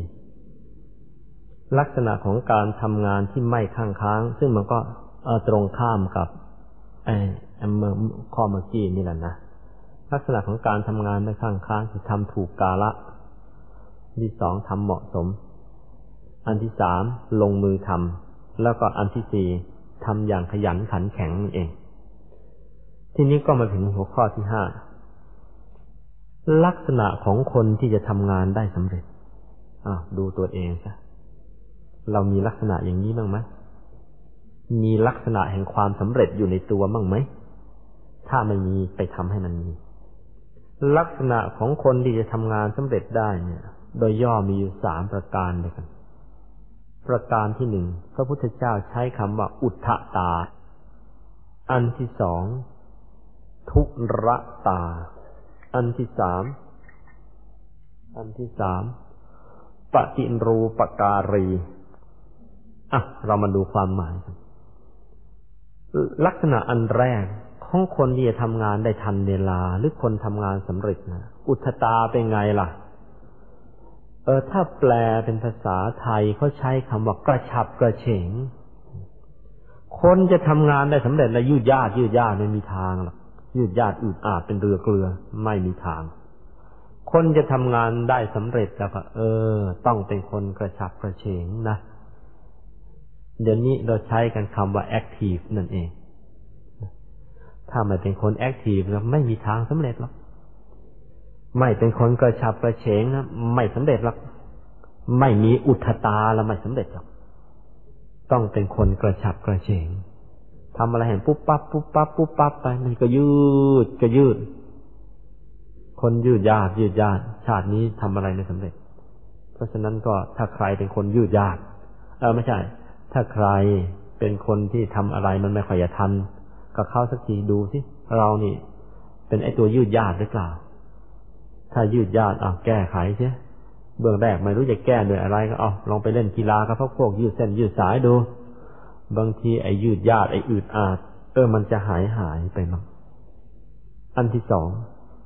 ลักษณะของการทำงานที่ไม่ข้างค้าง ซึ่งมันก็ตรงข้ามกับไอ้เมื่อข้อเมื่อกี้นี่แหละนะลักษณะของการทำงานไม่ข้างค้างคือทำถูกกาละที่สองทำเหมาะสม อันที่สามลงมือทำแล้วก็อันที่สี่ทำอย่างขยันขันแข็งนั่นเอง ทีนี้ก็มาถึงหัวข้อที่ห้า ลักษณะของคนที่จะทำงานได้สำเร็จอ่าดูตัวเองซะเรามีลักษณะอย่างนี้บ้างไหมมีลักษณะแห่งความสำเร็จอยู่ในตัวบ้างไหม ถ้าไม่มีไปทำให้มันมี ลักษณะของคนที่จะทำงานสำเร็จได้เนี่ย โดยย่อมีอยู่สามประการด้วยกัน ประการที่หนึ่งพระพุทธเจ้าใช้คำว่าอุทธตา อันที่สองทุระตา อันที่สาม อันที่สาม ปฏิรูปการี อะ เรามาดูความหมาย ลักษณะอันแรกของคนที่จะทำงานได้ทันเวลา หรือคนทำงานสำเร็จนะ อุทตาเป็นไงล่ะ เออ ถ้าแปลเป็นภาษาไทยเขาใช้คำว่ากระฉับกระเฉง คนจะทำงานได้สำเร็จและยืดยาดยืดยาดไม่มีทางหรอก ยืดยาดอืดอาดเป็นเรือเกลือไม่มีทาง คนจะทำงานได้สำเร็จแล้วก็เออ ต้องเป็นคนกระฉับกระเฉงนะ เดี๋ยวนี้เราใช้กันคำว่าแอคทีฟนั่นเอง ถ้าไม่เป็นคนแอคทีฟแล้วไม่มีทางสำเร็จหรอกไม่เป็นคนกระฉับกระเฉงนะไม่สำเร็จหรอกไม่มีอุทตาแล้วไม่สำเร็จหรอกต้องเป็นคนกระฉับกระเฉง ทำอะไรเห็นปุ๊บปั๊บปุ๊บปั๊บปุ๊บปั๊บไปมันก็ยืดก็ยืด คนยืดยาดยืดยาดชาตินี้ทำอะไรไม่สำเร็จ เพราะฉะนั้นก็ถ้าใครเป็นคนยืดยาดเออไม่ใช่ ถ้าใครเป็นคนที่ทำอะไรมันไม่ค่อยจะทันก็เข้าสักทีดูสิเรานี่ เป็นไอตัวยืดยาดหรือเปล่า ถ้ายืดยาดอะแก้ไขใช่เบื้องแรกไม่รู้จะแก้ด้วยอะไรก็เอาลองไปเล่นกีฬากับพวกพวกยืดเส้นยืดสายดู บางทีไอ้ยืดยาดไอ้อืดอาด เออมันจะหายหายไปมั้งอันที่สอง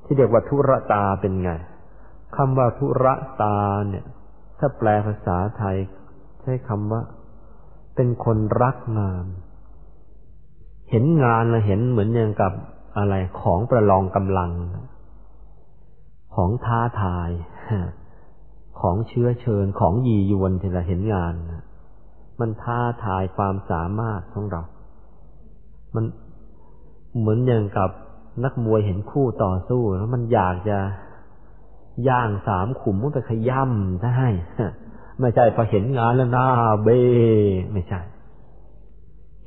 ที่เรียกว่าธุรตาเป็นไงคำว่าธุระตาเนี่ย ถ้าแปลภาษาไทย ใช้คำว่า เป็นคนรักงาน เห็นงานแล้วเห็นเหมือนอย่างกับอะไรของประลองกำลัง ของท้าทาย ของเชื้อเชิญของยียวนที่เราเห็นงาน มันท้าทายความสามารถของเรา มันเหมือนอย่างกับนักมวยเห็นคู่ต่อสู้แล้วมันอยากจะย่างสามขุมมันไปขย่ำได้ไม่ใช่พอเห็นงานแล้วหน้าเบ้ไม่ใช่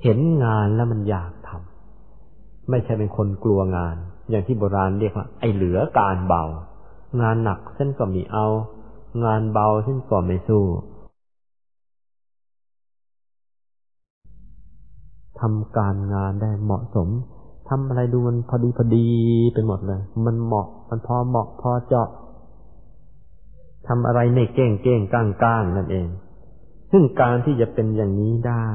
เห็นงานแล้วมันอยากทำไม่ใช่เป็นคนกลัวงาน อย่างที่โบราณเรียกว่า ไอ้เหลือการเบา งานหนักเส้นก็มีเอา งานเบาเส้นก็ไม่สู้ ทำการงานได้เหมาะสมทำอะไรดูมันพอดีพอดีไปหมดเลย มันเหมาะ มันพอเหมาะพอเจาะทำอะไรในเก้งเก้งก้างก้างนั่นเอง ซึ่งการที่จะเป็นอย่างนี้ได้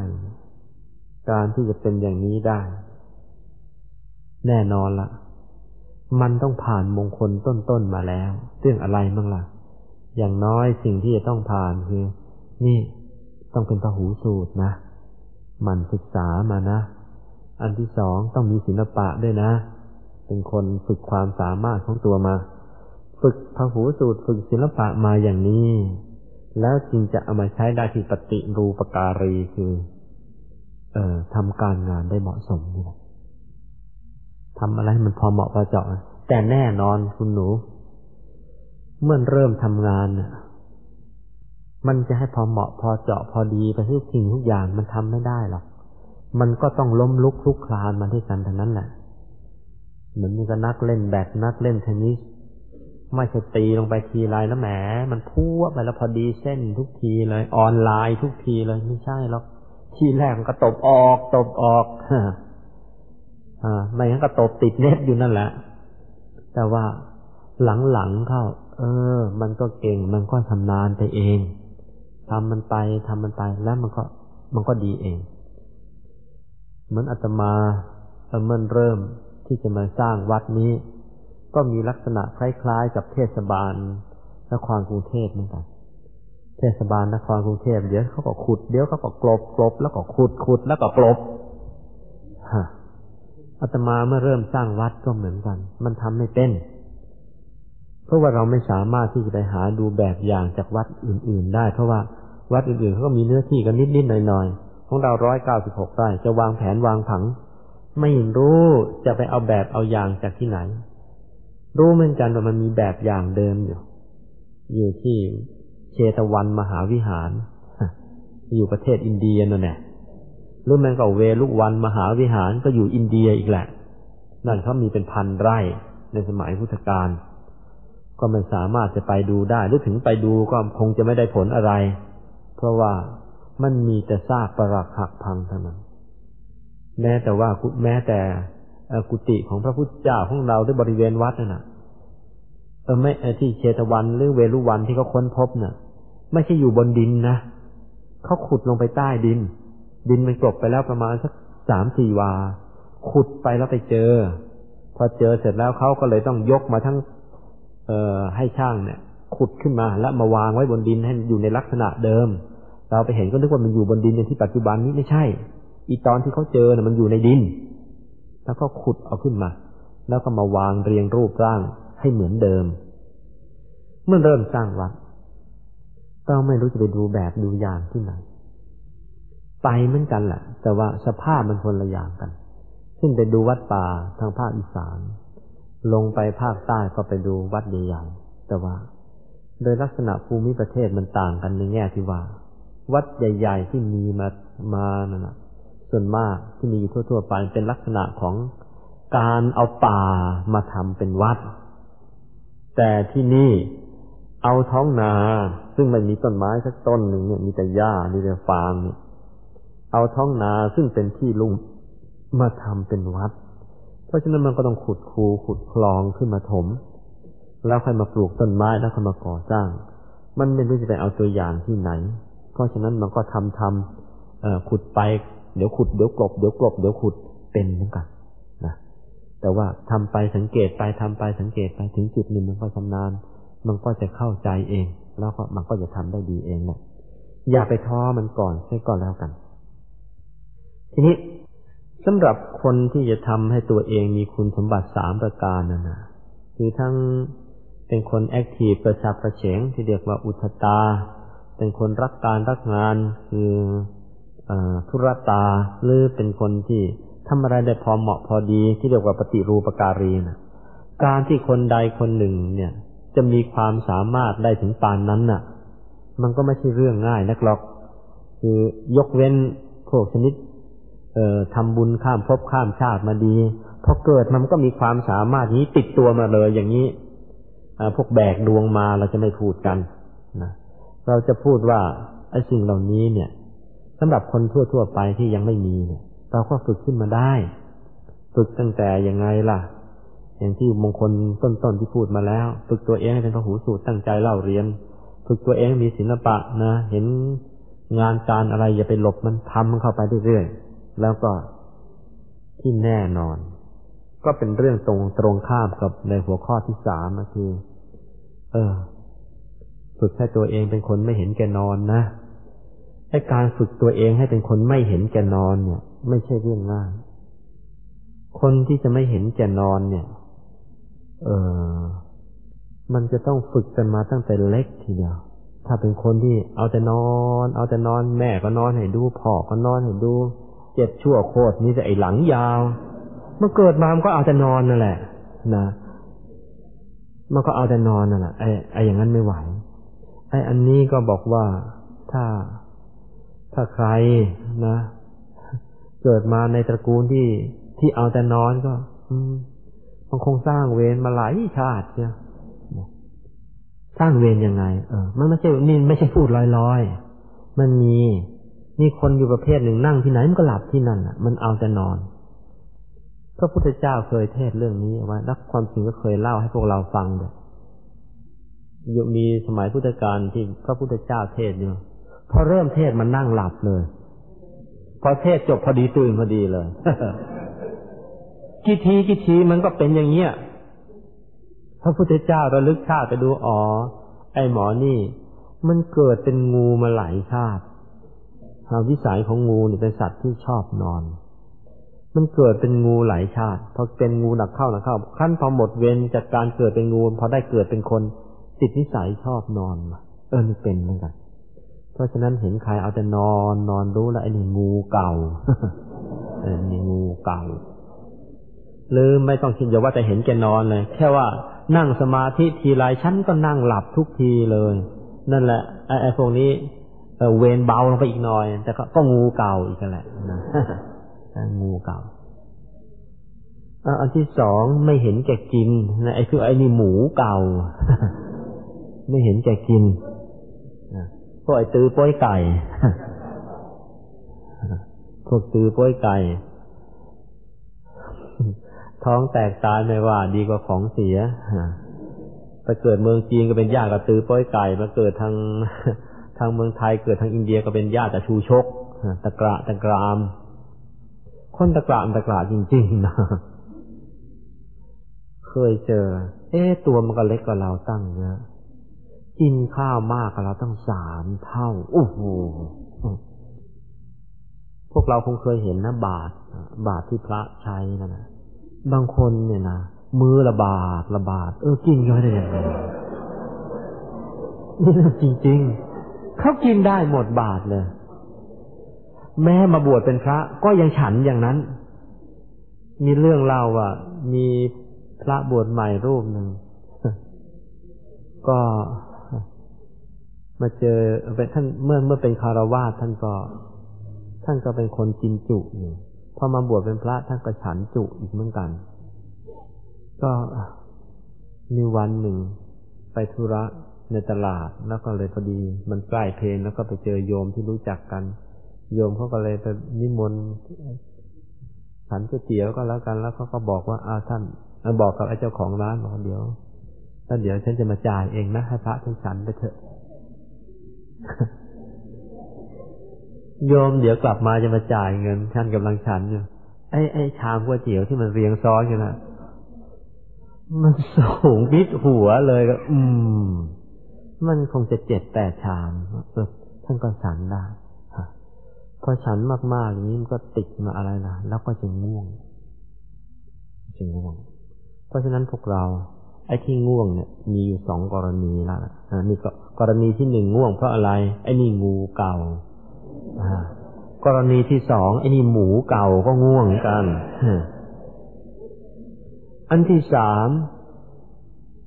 การที่จะเป็นอย่างนี้ได้ แน่นอนละมันต้องผ่านมงคลต้นๆมาแล้วเรื่องอะไรบ้างละ่ะ อย่างน้อยสิ่งที่จะต้องผ่านคือ นี่ต้องเป็นพหูสูตรนะ มันศึกษามานะ อันที่สองต้องมีศิลปะด้วยนะ เป็นคนฝึกความสามารถของตัวมา ฝึกพหูสูตรฝึกศิลปะมาอย่างนี้ แล้วจึงจะเอามาใช้ได้ที่ปฏิรูปการีคือ เอ่อทำการงานได้เหมาะสมนี่แหละทำอะไรมันพอเหมาะพอเจาะแต่แน่นอนคุณหนู เมื่อเริ่มทำงานน่ะ มันจะให้พอเหมาะพอเจาะพอดีไปทุกสิ่งทุกอย่างมันทำไม่ได้หรอก มันก็ต้องล้มลุกคลุกคลานมาด้วยกันทั้งนั้นแหละเหมือนนี่ก็นักเล่นแบดนักเล่นเทนนิสไม่ใช่ตีลงไปทีไรแล้วแหม มันพุ่วไปแล้วพอดีเส้นทุกทีเลย ออนไลน์ทุกทีเลยไม่ใช่หรอกทีแรกก็ตบออก ตบออกอ่าไม่งั้นก็ตบติดเน็ตอยู่นั่นแหละ แต่ว่าหลังๆเข้า เออ มันก็เก่งมันก็ชำนาญไปเอง ทำมันไปทำมันไปแล้วมันก็มันก็ดีเองเหมือนอาตมาเมื่อเริ่มที่จะมาสร้างวัดนี้ ก็มีลักษณะคล้ายๆ กับเทศบาลนครกรุงเทพเหมือนกันเทศบาลนครกรุงเทพเดี๋ยวเขาก็ขุดเดี๋ยวเขาก็กลบกลบแล้วก็ขุดขุดแล้วก็กลบฮะอาตมาเมื่อเริ่มสร้างวัดก็เหมือนกัน มันทำไม่เป็น เพราะว่าเราไม่สามารถที่จะไปหาดูแบบอย่างจากวัดอื่น ๆ ได้ เพราะว่า วัดอื่นๆเขาก็มีเนื้อที่กันนิดๆหน่อยๆของเราร้อยเก้าสิบหกไร่จะวางแผนวางผัง ไม่รู้จะไปเอาแบบเอาอย่างจากที่ไหน รู้เหมือนกันว่ามันมีแบบอย่างเดิมอยู่ อยู่ที่เชตวันมหาวิหาร อยู่ประเทศอินเดียนั่นแหละหรือมันก็เวลุวันมหาวิหารก็อยู่อินเดียอีกแหละ นั่นเขามีเป็นพันไร่ในสมัยพุทธกาลก็ไม่สามารถจะไปดูได้หรือถึงไปดูก็คงจะไม่ได้ผลอะไร เพราะว่ามันมีแต่ซากปรักหักพังเท่านั้น แม้แต่ว่าแม้แต่กุฏิของพระพุทธเจ้าของเราด้วยบริเวณวัดนั่นนะเออไม่ที่เชตวันหรือเวรุวันที่เขาค้นพบน่ะ ไม่ใช่อยู่บนดินนะเขาขุดลงไปใต้ดิน ดินมันกลบไปแล้วประมาณสักสามสี่วา ขุดไปแล้วไปเจอ พอเจอเสร็จแล้วเขาก็เลยต้องยกมาทั้ง เออให้ช่างเนี่ย ขุดขึ้นมาแล้วมาวางไว้บนดินให้อยู่ในลักษณะเดิม เราไปเห็นก็นึกว่ามันอยู่บนดินอย่างที่ปัจจุบันนี้ไม่ใช่ อีตอนที่เขาเจอเนี่ยมันอยู่ในดิน แล้วก็ขุดเอาขึ้นมา แล้วก็มาวางเรียงรูปร่างให้เหมือนเดิม เมื่อเริ่มสร้างวัดก็ไม่รู้จะไปดูแบบดูอย่างที่ไหนไปเหมือนกันแหละแต่ว่าสภาพมันคนละอย่างกัน ขึ้นไปดูวัดป่าทางภาคอีสาน ลงไปภาคใต้ก็ไปดูวัดใหญ่ๆแต่ว่า โดยลักษณะภูมิประเทศมันต่างกันในแง่ที่ว่า วัดใหญ่ ๆ ที่มีมามานั่นะส่วนมากที่มีอยู่ทั่วๆไปเป็นลักษณะของการเอาป่ามาทำเป็นวัด แต่ที่นี่เอาท้องนา ซึ่งไม่มีต้นไม้สักต้นหนึ่งเนี่ยมีแต่หญ้ามีแต่ฟางเนี่ยเอาท้องนาซึ่งเป็นที่ลุ่มมาทำเป็นวัด เพราะฉะนั้นมันก็ต้องขุดคูขุดคลองขึ้นมาถม แล้วค่อยมาปลูกต้นไม้แล้วค่อยมาก่อสร้าง มันไม่รู้จะไปเอาตัวอย่างที่ไหน เพราะฉะนั้นมันก็ทำทำขุดไป เดี๋ยวขุดเดี๋ยวกลบเดี๋ยวกลบเดี๋ยวขุดเป็นเหมือนกันนะแต่ว่าทำไปสังเกตไปทำไปสังเกตไปถึงจุดหนึ่งมันก็ชำนาญ มันก็จะเข้าใจเอง แล้วก็มันก็จะทำได้ดีเองนะอย่าไปท้อมันก่อนให้ก่อนแล้วกัน ทีนี้สำหรับคนที่จะทำให้ตัวเองมีคุณสมบัติสามประการนั่นนะคือทั้ง เป็นคนแอคทีฟประชับประเฉงที่เรียกว่าอุทตา เป็นคนรักการรักงานคือธุรตา หรือเป็นคนที่ทำอะไรได้พอเหมาะพอดีที่เรียกว่าปฏิรูปการีนะการที่คนใดคนหนึ่งเนี่ย จะมีความสามารถได้ถึงปานนั้นน่ะ มันก็ไม่ใช่เรื่องง่ายนักหรอก คือยกเว้นพวกชนิด เอ่อทำบุญข้ามภพข้ามชาติมาดีพอเกิดมันก็มีความสามารถนี้ติดตัวมาเลยอย่างนี้ พวกแบกดวงมาเราจะไม่พูดกันนะเราจะพูดว่าไอ้สิ่งเหล่านี้เนี่ยสำหรับคนทั่วๆไปที่ยังไม่มีเนี่ย เราก็ฝึกขึ้นมาได้ ฝึกตั้งแต่ยังไงล่ะ อย่างที่มงคลต้นๆที่พูดมาแล้ว ฝึกตัวเองให้เป็นพหูสูตรตั้งใจเล่าเรียน ฝึกตัวเองมีศิลปะนะเห็นงานการอะไรอย่าไปหลบมันทำมันเข้าไปเรื่อยๆแล้วก็ที่แน่นอน ก็เป็นเรื่องตรงตรงข้ามกับในหัวข้อที่สามคือ เออ ฝึกให้ตัวเองเป็นคนไม่เห็นแก่นอนนะไอ้การฝึกตัวเองให้เป็นคนไม่เห็นแก่นอนเนี่ย ไม่ใช่เรื่องง่าย คนที่จะไม่เห็นแก่นอนเนี่ย เออมันจะต้องฝึกกันมาตั้งแต่เล็กทีเดียว ถ้าเป็นคนที่เอาแต่นอน เอาแต่นอนแม่ก็นอนให้ดูพ่อก็นอนให้ดู เจ็บชั่วโคตรนี่จะไอ้หลังยาว เมื่อเกิดมามันก็เอาแต่นอนนั่นแหละ นะ มันก็เอาแต่นอนนั่นแหละไอ้ไอ้อย่างนั้นไม่ไหว ไอ้อันนี้ก็บอกว่าถ้าถ้าใครนะ เกิดมาในตระกูลที่ที่เอาแต่นอนก็ อืมมันคงสร้างเวรมาหลายชาติเชียสร้างเวรยังไง เออ มันไม่ใช่นี่ไม่ใช่พูดลอยๆ มันมีนี่คนอยู่ประเภทหนึ่งนั่งที่ไหนมันก็หลับที่นั่นอะ มันเอาแต่นอน พระพุทธเจ้าเคยเทศเรื่องนี้ไว้แล้วความจริงก็เคยเล่าให้พวกเราฟังด้วยมีสมัยพุทธกาลที่พระพุทธเจ้าเทศอยู่พอเริ่มเทศมันนั่งหลับเลย พอเทศจบพอดีตื่นพอดีเลยกี่ทีกี่ทีมันก็เป็นอย่างเงี้ยพระพุทธเจ้าระลึกชาติไปดูอ๋อไอหมอนี่ มันเกิดเป็นงูมาหลายชาติวิสัยของงูนี่เป็นสัตว์ที่ชอบนอน มันเกิดเป็นงูหลายชาติพอเป็นงูหนักเข้าหนักเข้าขั้นพอหมดเวรจากการเกิดเป็นงูพอได้เกิดเป็นคนติดนิสัยชอบนอนเออนี่เป็นเหมือนกัน เพราะฉะนั้นเห็นใครเอาแต่นอนนอนรู้แล้วไอ้นี่งูเก่าเออนี่งูเก่าหรือไม่ต้องคิดอย่าว่าแต่เห็นแกนอนเลย แค่ว่านั่งสมาธิทีไรฉันก็นั่งหลับทุกทีเลย นั่นแหละไอ้ไอ้พวกนี้เวนเบาลงไปอีกหน่อย แต่ก็ก็งูเก่าอีกแหละนะ งูเก่าอันที่สองไม่เห็นแก่กินนะไอ้คือไอ้นี่หมูเก่า ไม่เห็นแก่กินพวกไอ้ตือป้อยไก่พวกตือป้อยไก่ ท้องแตกตายไม่ว่าดีกว่าของเสียไปเกิดเมืองจีนก็เป็นญาติกับตือป้อยไก่มาเกิดทางทางเมืองไทยเกิดทางอินเดียก็เป็นญาติกับชูชกตะกระตะกราม คนตะกระตะกระจริงๆนะเคยเจอ เอ๊ตัวมันก็เล็กกว่าเราตั้งเยอะกินข้าวมากกับเราตั้งสามเท่าโอ้โหพวกเราคงเคยเห็นนะบาทบาทที่พระใช้นั่นนะบางคนเนี่ยนะมือละบาทละบาท เออกินก็ได้ยังไงนี่จริง ๆเขากินได้หมดบาทเลย แม่มาบวชเป็นพระก็ยังฉันอย่างนั้น มีเรื่องเล่าว่า มีพระบวชใหม่รูปหนึ่ง ก็มาเจอเป็นท่านเมื่อเมื่อเป็นคารวาสท่านก็ ท่านก็เป็นคนกินจุอยู่พอมาบวชเป็นพระท่านก็ฉันจุอีกเหมือนกัน ก็มีวันหนึ่งไปธุระในตลาดแล้วก็เลยพอดี มันใกล้เพลนแล้วก็ไปเจอโยมที่รู้จักกัน โยมเขาก็เลยไปนิมนต์ฉันก๋วยเตี๋ยวก็แล้วกันแล้วเขาก็บอกว่าอาท่านบอกกับไอ้เจ้าของร้านบอกเดี๋ยวถ้าเดี๋ยวฉันจะมาจ่ายเองนะให้พระท่านฉันไปเถอะโยมเดี๋ยวกลับมาจะมาจ่ายเงินท่านกำลังฉันอยู่ไอ้ไอ้ชามก๋วยเตี๋ยวที่มันเรียงซ้อนกันนะมันสูงพิดหัวเลยก็อืม มันคงจะเจ็ดแปดชามท่านก็สันได้ อฉันมากๆอย่างนี้มันก็ติดมาอะไรนะแล้วก็จะง่วงจะง่วง เพราะฉะนั้นพวกเรา ไอ้ที่ง่วงเนี่ยมีอยู่สองกรณีแล้วนะนี่ก็กรณีที่หนึ่งง่วงเพราะอะไร ไอ้นี่งูเก่า อ่ากรณีที่สองไอ้นี่หมูเก่าก็ง่วงกัน อันที่สาม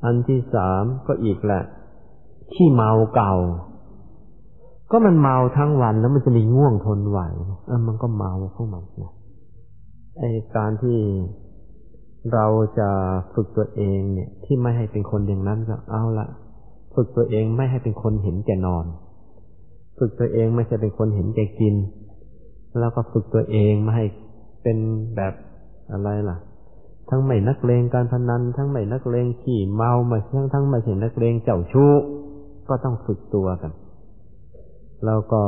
อันที่สามก็อีกแหละขี้เมาเก่า ก็มันเมาทั้งวันแล้วมันจะมีง่วงทนไหวเออมันก็เมาพวกมันนะไอการที่เราจะฝึกตัวเองเนี่ย ที่ไม่ให้เป็นคนอย่างนั้นก็เอาละฝึกตัวเองไม่ให้เป็นคนเห็นแก่นอน ฝึกตัวเองไม่ใช่เป็นคนเห็นแก่กิน แล้วก็ฝึกตัวเองไม่ให้เป็นแบบอะไรล่ะ ทั้งไม่นักเลงการพนัน ทั้งไม่นักเลงขี่เมามาทั้งทั้งไม่ใช่นักเลงเจ้าชู้ก็ต้องฝึกตัวกัน แล้วก็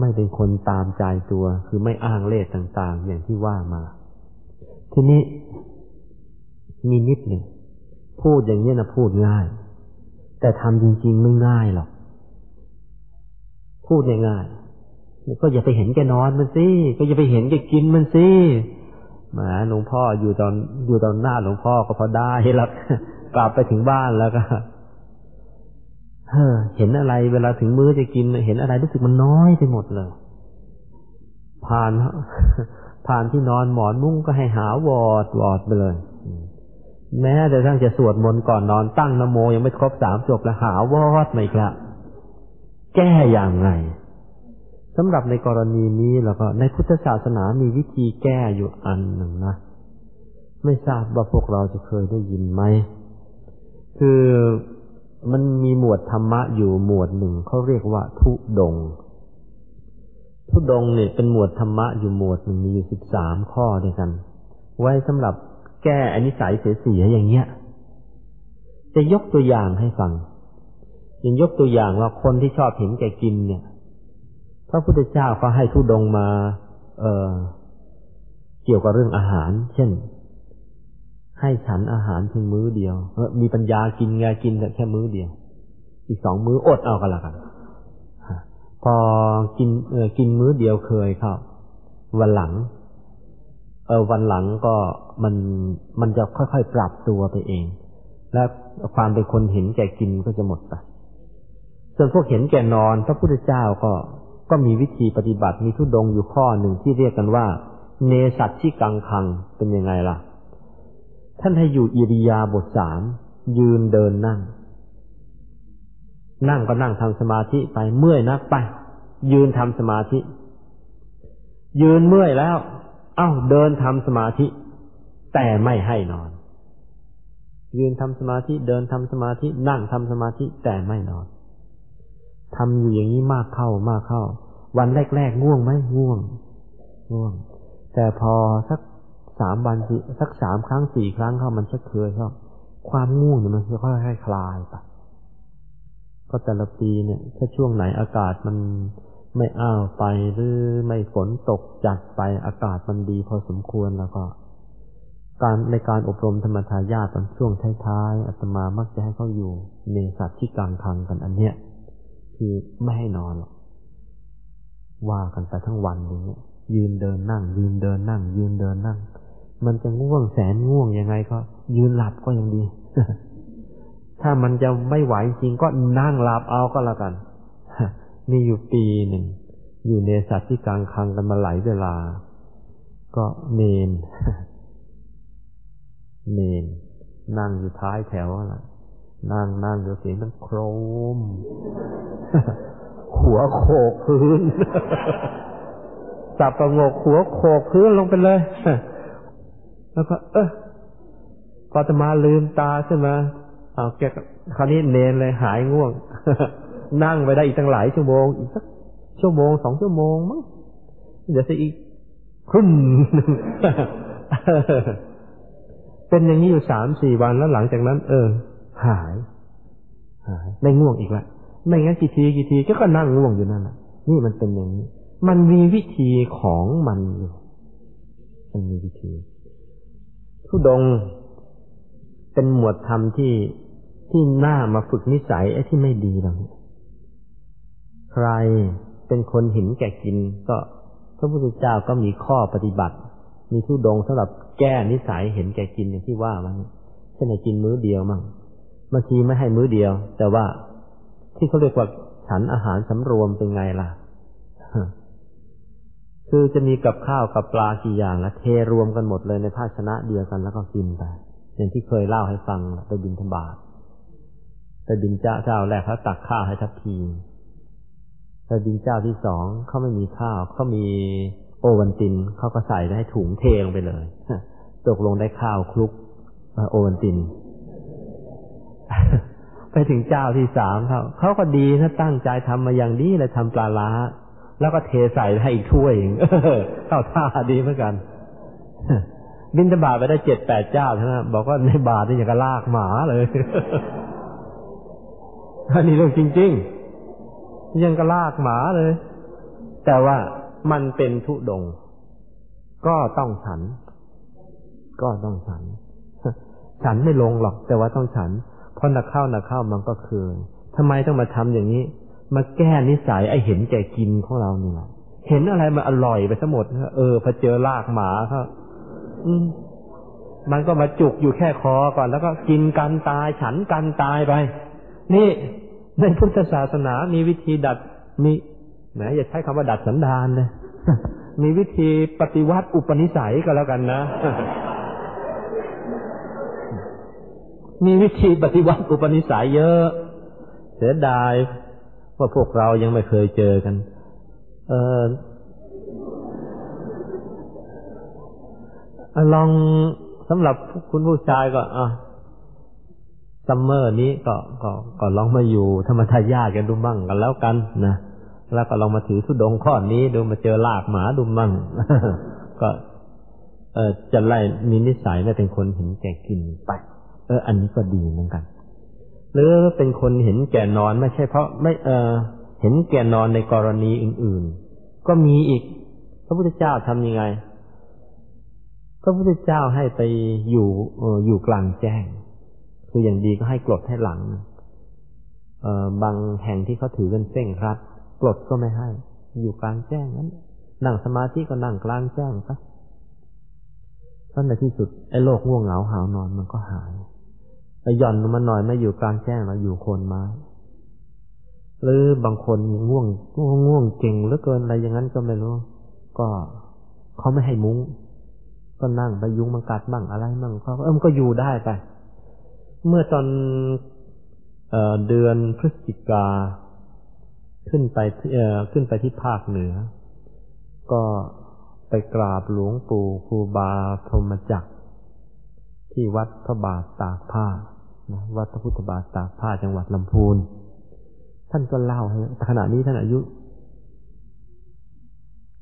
ไม่เป็นคนตามใจตัว คือไม่อ้างเล่ห์ต่างๆ อย่างที่ว่ามา ทีนี้มีนิดหนึ่งพูดอย่างนี้นะพูดง่าย แต่ทำจริง ๆ ไม่ง่ายหรอก พูดง่ายๆก็อย่าไปเห็นแกนอนมันสิก็อย่าไปเห็นแกกินมันสิหมาหลวงพ่ออยู่ตอนอยู่ตอนหน้าหลวงพ่อก็พอได้แล้วกลับไปถึงบ้านแล้วก็ เฮ้เห็นอะไร เวลาถึงมื้อจะกิน เห็นอะไรรู้สึกมันน้อยไปหมดเลย ผ่านผ่านที่นอนหมอนมุ้งก็ให้หาวอดวอดไปเลย แม้แต่ทั้งจะสวดมนต์ก่อนนอนตั้งนโมยังไม่ครบสามจบแล้วหาวอดไม่ครับแก้อย่างไงสำหรับในกรณีนี้แล้วก็ในพุทธศาสนามีวิธีแก้อยู่อันหนึ่งนะ ไม่ทราบว่าพวกเราจะเคยได้ยินไหม คือ มันมีหมวดธรรมะอยู่หมวดหนึ่งเขาเรียกว่าทุดง ทุดงเนี่ยเป็นหมวดธรรมะอยู่หมวดหนึ่งมีอยู่สิบสามข้อด้วยกัน ไว้สำหรับแก้อนิสัยเสียๆอย่างเงี้ย จะยกตัวอย่างให้ฟังย่างยกตัวอย่างว่าคนที่ชอบเห็นแก่กินเนี่ย พระพุทธเจ้าก็ให้ทุดงมา เออเกี่ยวกับเรื่องอาหาร เช่น ให้ฉันอาหารเพียงมื้อเดียวเออมีปัญญากินไงกินแต่แค่มื้อเดียว อีกสองมื้ออดเอากันละกันพอกินเออกินมื้อเดียวเคยครับ วันหลัง เออวันหลังก็มันมันจะค่อยๆปรับตัวไปเอง และความเป็นคนเห็นแก่กินก็จะหมดไปส่วนพวกเห็นแก่นอน พระพุทธเจ้าก็ก็มีวิธีปฏิบัติมีทุดงอยู่ข้อหนึ่งที่เรียกกันว่า เนสัตที่กังคังเป็นยังไงล่ะ ท่านให้อยู่อิริยาบถสามยืนเดินนั่ง นั่งก็นั่งทำสมาธิไปเมื่อยนักไป ยืนทำสมาธิ ยืนเมื่อยแล้ว เอ้าเดินทำสมาธิ แต่ไม่ให้นอน ยืนทำสมาธิเดินทำสมาธิ นั่งทำสมาธิแต่ไม่นอนทำอยู่อย่างนี้มากเข้ามากเข้า วันแรกๆง่วงไหมง่วง ง่วง แต่พอสัก สามวันสักสามครั้งสี่ครั้งเข้ามันชักเคยเข้าความง่วงเนี่ยมันค่อยๆคลายไปก็แต่ละปีเนี่ย ถ้าช่วงไหนอากาศมันไม่อ้าวไปหรือไม่ฝนตกจัดไปอากาศมันดีพอสมควรแล้วก็ การในการอบรมธรรมทายาตอนช่วงท้ายๆอาตมามักจะให้เขาอยู่ในสัตว์ที่กลางคังกันอันเนี้ยคือไม่ให้นอนหรอกว่ากันไปทั้งวันอย่างเงี้ยยืนเดินนั่ง ยืนเดินนั่ง ยืนเดินนั่ง มันจะง่วงแสนง่วงยังไงก็ ยืนหลับก็ยังดี ถ้ามันจะไม่ไหวจริงก็นั่งหลับเอาก็แล้วกัน มีอยู่ปีหนึ่ง อยู่ในสัตว์ที่กลางคังกันมาหลายเวลา ก็เนนเนนนั่งอยู่ท้ายแถวอะนั่งนั่งเดี๋ยวเสียงมันโครม หัวโขกพื้น จับประงกหัวโขกพื้นลงไปเลย แล้วก็ เออพอจะมาลืมตาใช่ไหมเอาแกคราวนี้เนนเลยหายง่วง นั่งไปได้อีกตั้งหลายชั่วโมง อีกสักชั่วโมงสองชั่วโมงมั้งเดี๋ยวจะอีกขึ้นเป็นอย่างนี้อยู่สามสี่วันแล้วหลังจากนั้น เออ หาย หายไม่ง่วงอีกละไม่งั้นกี่ทีกี่ทีก็ก็นั่งง่วงอยู่นั่นแหละนี่มันเป็นอย่างนี้ มันมีวิธีของมันอยู่มันมีวิธี ทุดง เป็นหมวดธรรมที่ที่น่ามาฝึกนิสัยไอ้ที่ไม่ดีเราใครเป็นคนหินแก่กิน ก็พระพุทธเจ้าก็มีข้อปฏิบัติ มีทุดงสำหรับแก้นิสัยเห็นแก่กินอย่างที่ว่ามันเช่นให้กินมื้อเดียวมั่งบางทีไม่ให้มื้อเดียว แต่ว่าที่เขาเรียกว่าฉันอาหารสำรวมเป็นไงล่ะ คือจะมีกับข้าวกับปลากี่อย่างแล้วเทรวมกันหมดเลยในภาชนะเดียวกันแล้วก็กินไปอย่างที่เคยเล่าให้ฟังไปบินธบาตไปบินเจ้าเจ้าแรกเขาตักข้าวให้ทัพพีไปบินเจ้าที่สองเขาไม่มีข้าวเขามีโอวันตินเขาก็ใส่ได้ถุงเทลงไปเลยตกลงได้ข้าวคลุกโอวันติน ไปถึงเจ้าที่สามเขาเขาก็ดีนะตั้งใจทำมาอย่างดีเลยทำปลาล้า แล้วก็เทใส่ให้อีกถ้วยเข้าท่าดีเหมือนกัน บินตบาทไปได้เจ็ดแปดเจ้าใช่ไหมบอกว่าในบาทนี่อย่างกับลากหมาเลยอันนี้เรื่องจริง ๆ ยังกับลากหมาเลย แต่ว่ามันเป็นทุดง ก็ต้องฉัน ก็ต้องฉัน ฉันไม่ลงหรอก แต่ว่าต้องฉัน เพราะนักเข้านักเข้ามันก็คืนทำไมต้องมาทำอย่างนี้ มาแก้นิสัยไอเห็นแก่กินของเราเนี่แหละเห็นอะไรมาอร่อยไปทั้งหมดเออพอเจอลากหมาเขามันก็มาจุกอยู่แค่คอก่อนแล้วก็กินกันตายฉันกันตายไป นี่ในพุทธศาสนามีวิธีดัดมีแหมอย่าใช้คำว่าดัดสันดานเลยมีวิธีปฏิวัติอุปนิสัยก็แล้วกันนะ มีวิธีปฏิวัติอุปนิสัยเยอะ เสียดาย ว่าพวกเรายังไม่เคยเจอกัน เออลองสำหรับคุณผู้ชายก็อะ summer นี้ก็ก็ก็ลองมาอยู่ธรรมทายากันดูมั่งกันแล้วกันนะแล้วก็ลองมาถือธุดงค์ข้อนี้ดูมาเจอลากหมาดูมั่งก็เออจะไล่มีนิสัยและเป็นคนเห็นแก่กินไป เออ อันนี้ก็ดีเหมือนกัน หรือเป็นคนเห็นแก่นอนไม่ใช่เพราะไม่เออเห็นแก่นอนในกรณีอื่น ๆ ก็มีอีก พระพุทธเจ้าทำยังไง พระพุทธเจ้าให้ไปอยู่เอออยู่กลางแจ้ง คืออย่างดีก็ให้กรดให้หลังเออบางแห่งที่เขาถือกันเส้งรัดกรดก็ไม่ให้ อยู่กลางแจ้งนั้นนั่งสมาธิก็นั่งกลางแจ้งซะตอนในที่สุดไอ้โรคง่วงเหงาหานอนมันก็หาย ไปหย่อนมาหน่อยไม่อยู่กลางแจ้งเราอยู่โคนไม้หรือบางคนง่วงง่วงง่วงเก่งเหลือเกินอะไรอย่างนั้นก็ไม่รู้ ก็เขาไม่ให้มุ้ง ก็นั่งไปยุงมันกัดบ้างอะไรบ้างเขาเออมันก็อยู่ได้ไป เมื่อตอนเอเดือนพฤศจิกาขึ้นไปเอขึ้นไปที่ภาคเหนือ ก็ไปกราบหลวงปู่ครูบาพรหมจักรที่วัดพระบาทตากผ้า นะวัดพระพุทธบาทตากผ้าจังหวัดลำพูน ท่านก็เล่าให้ขณะนี้ท่านอายุ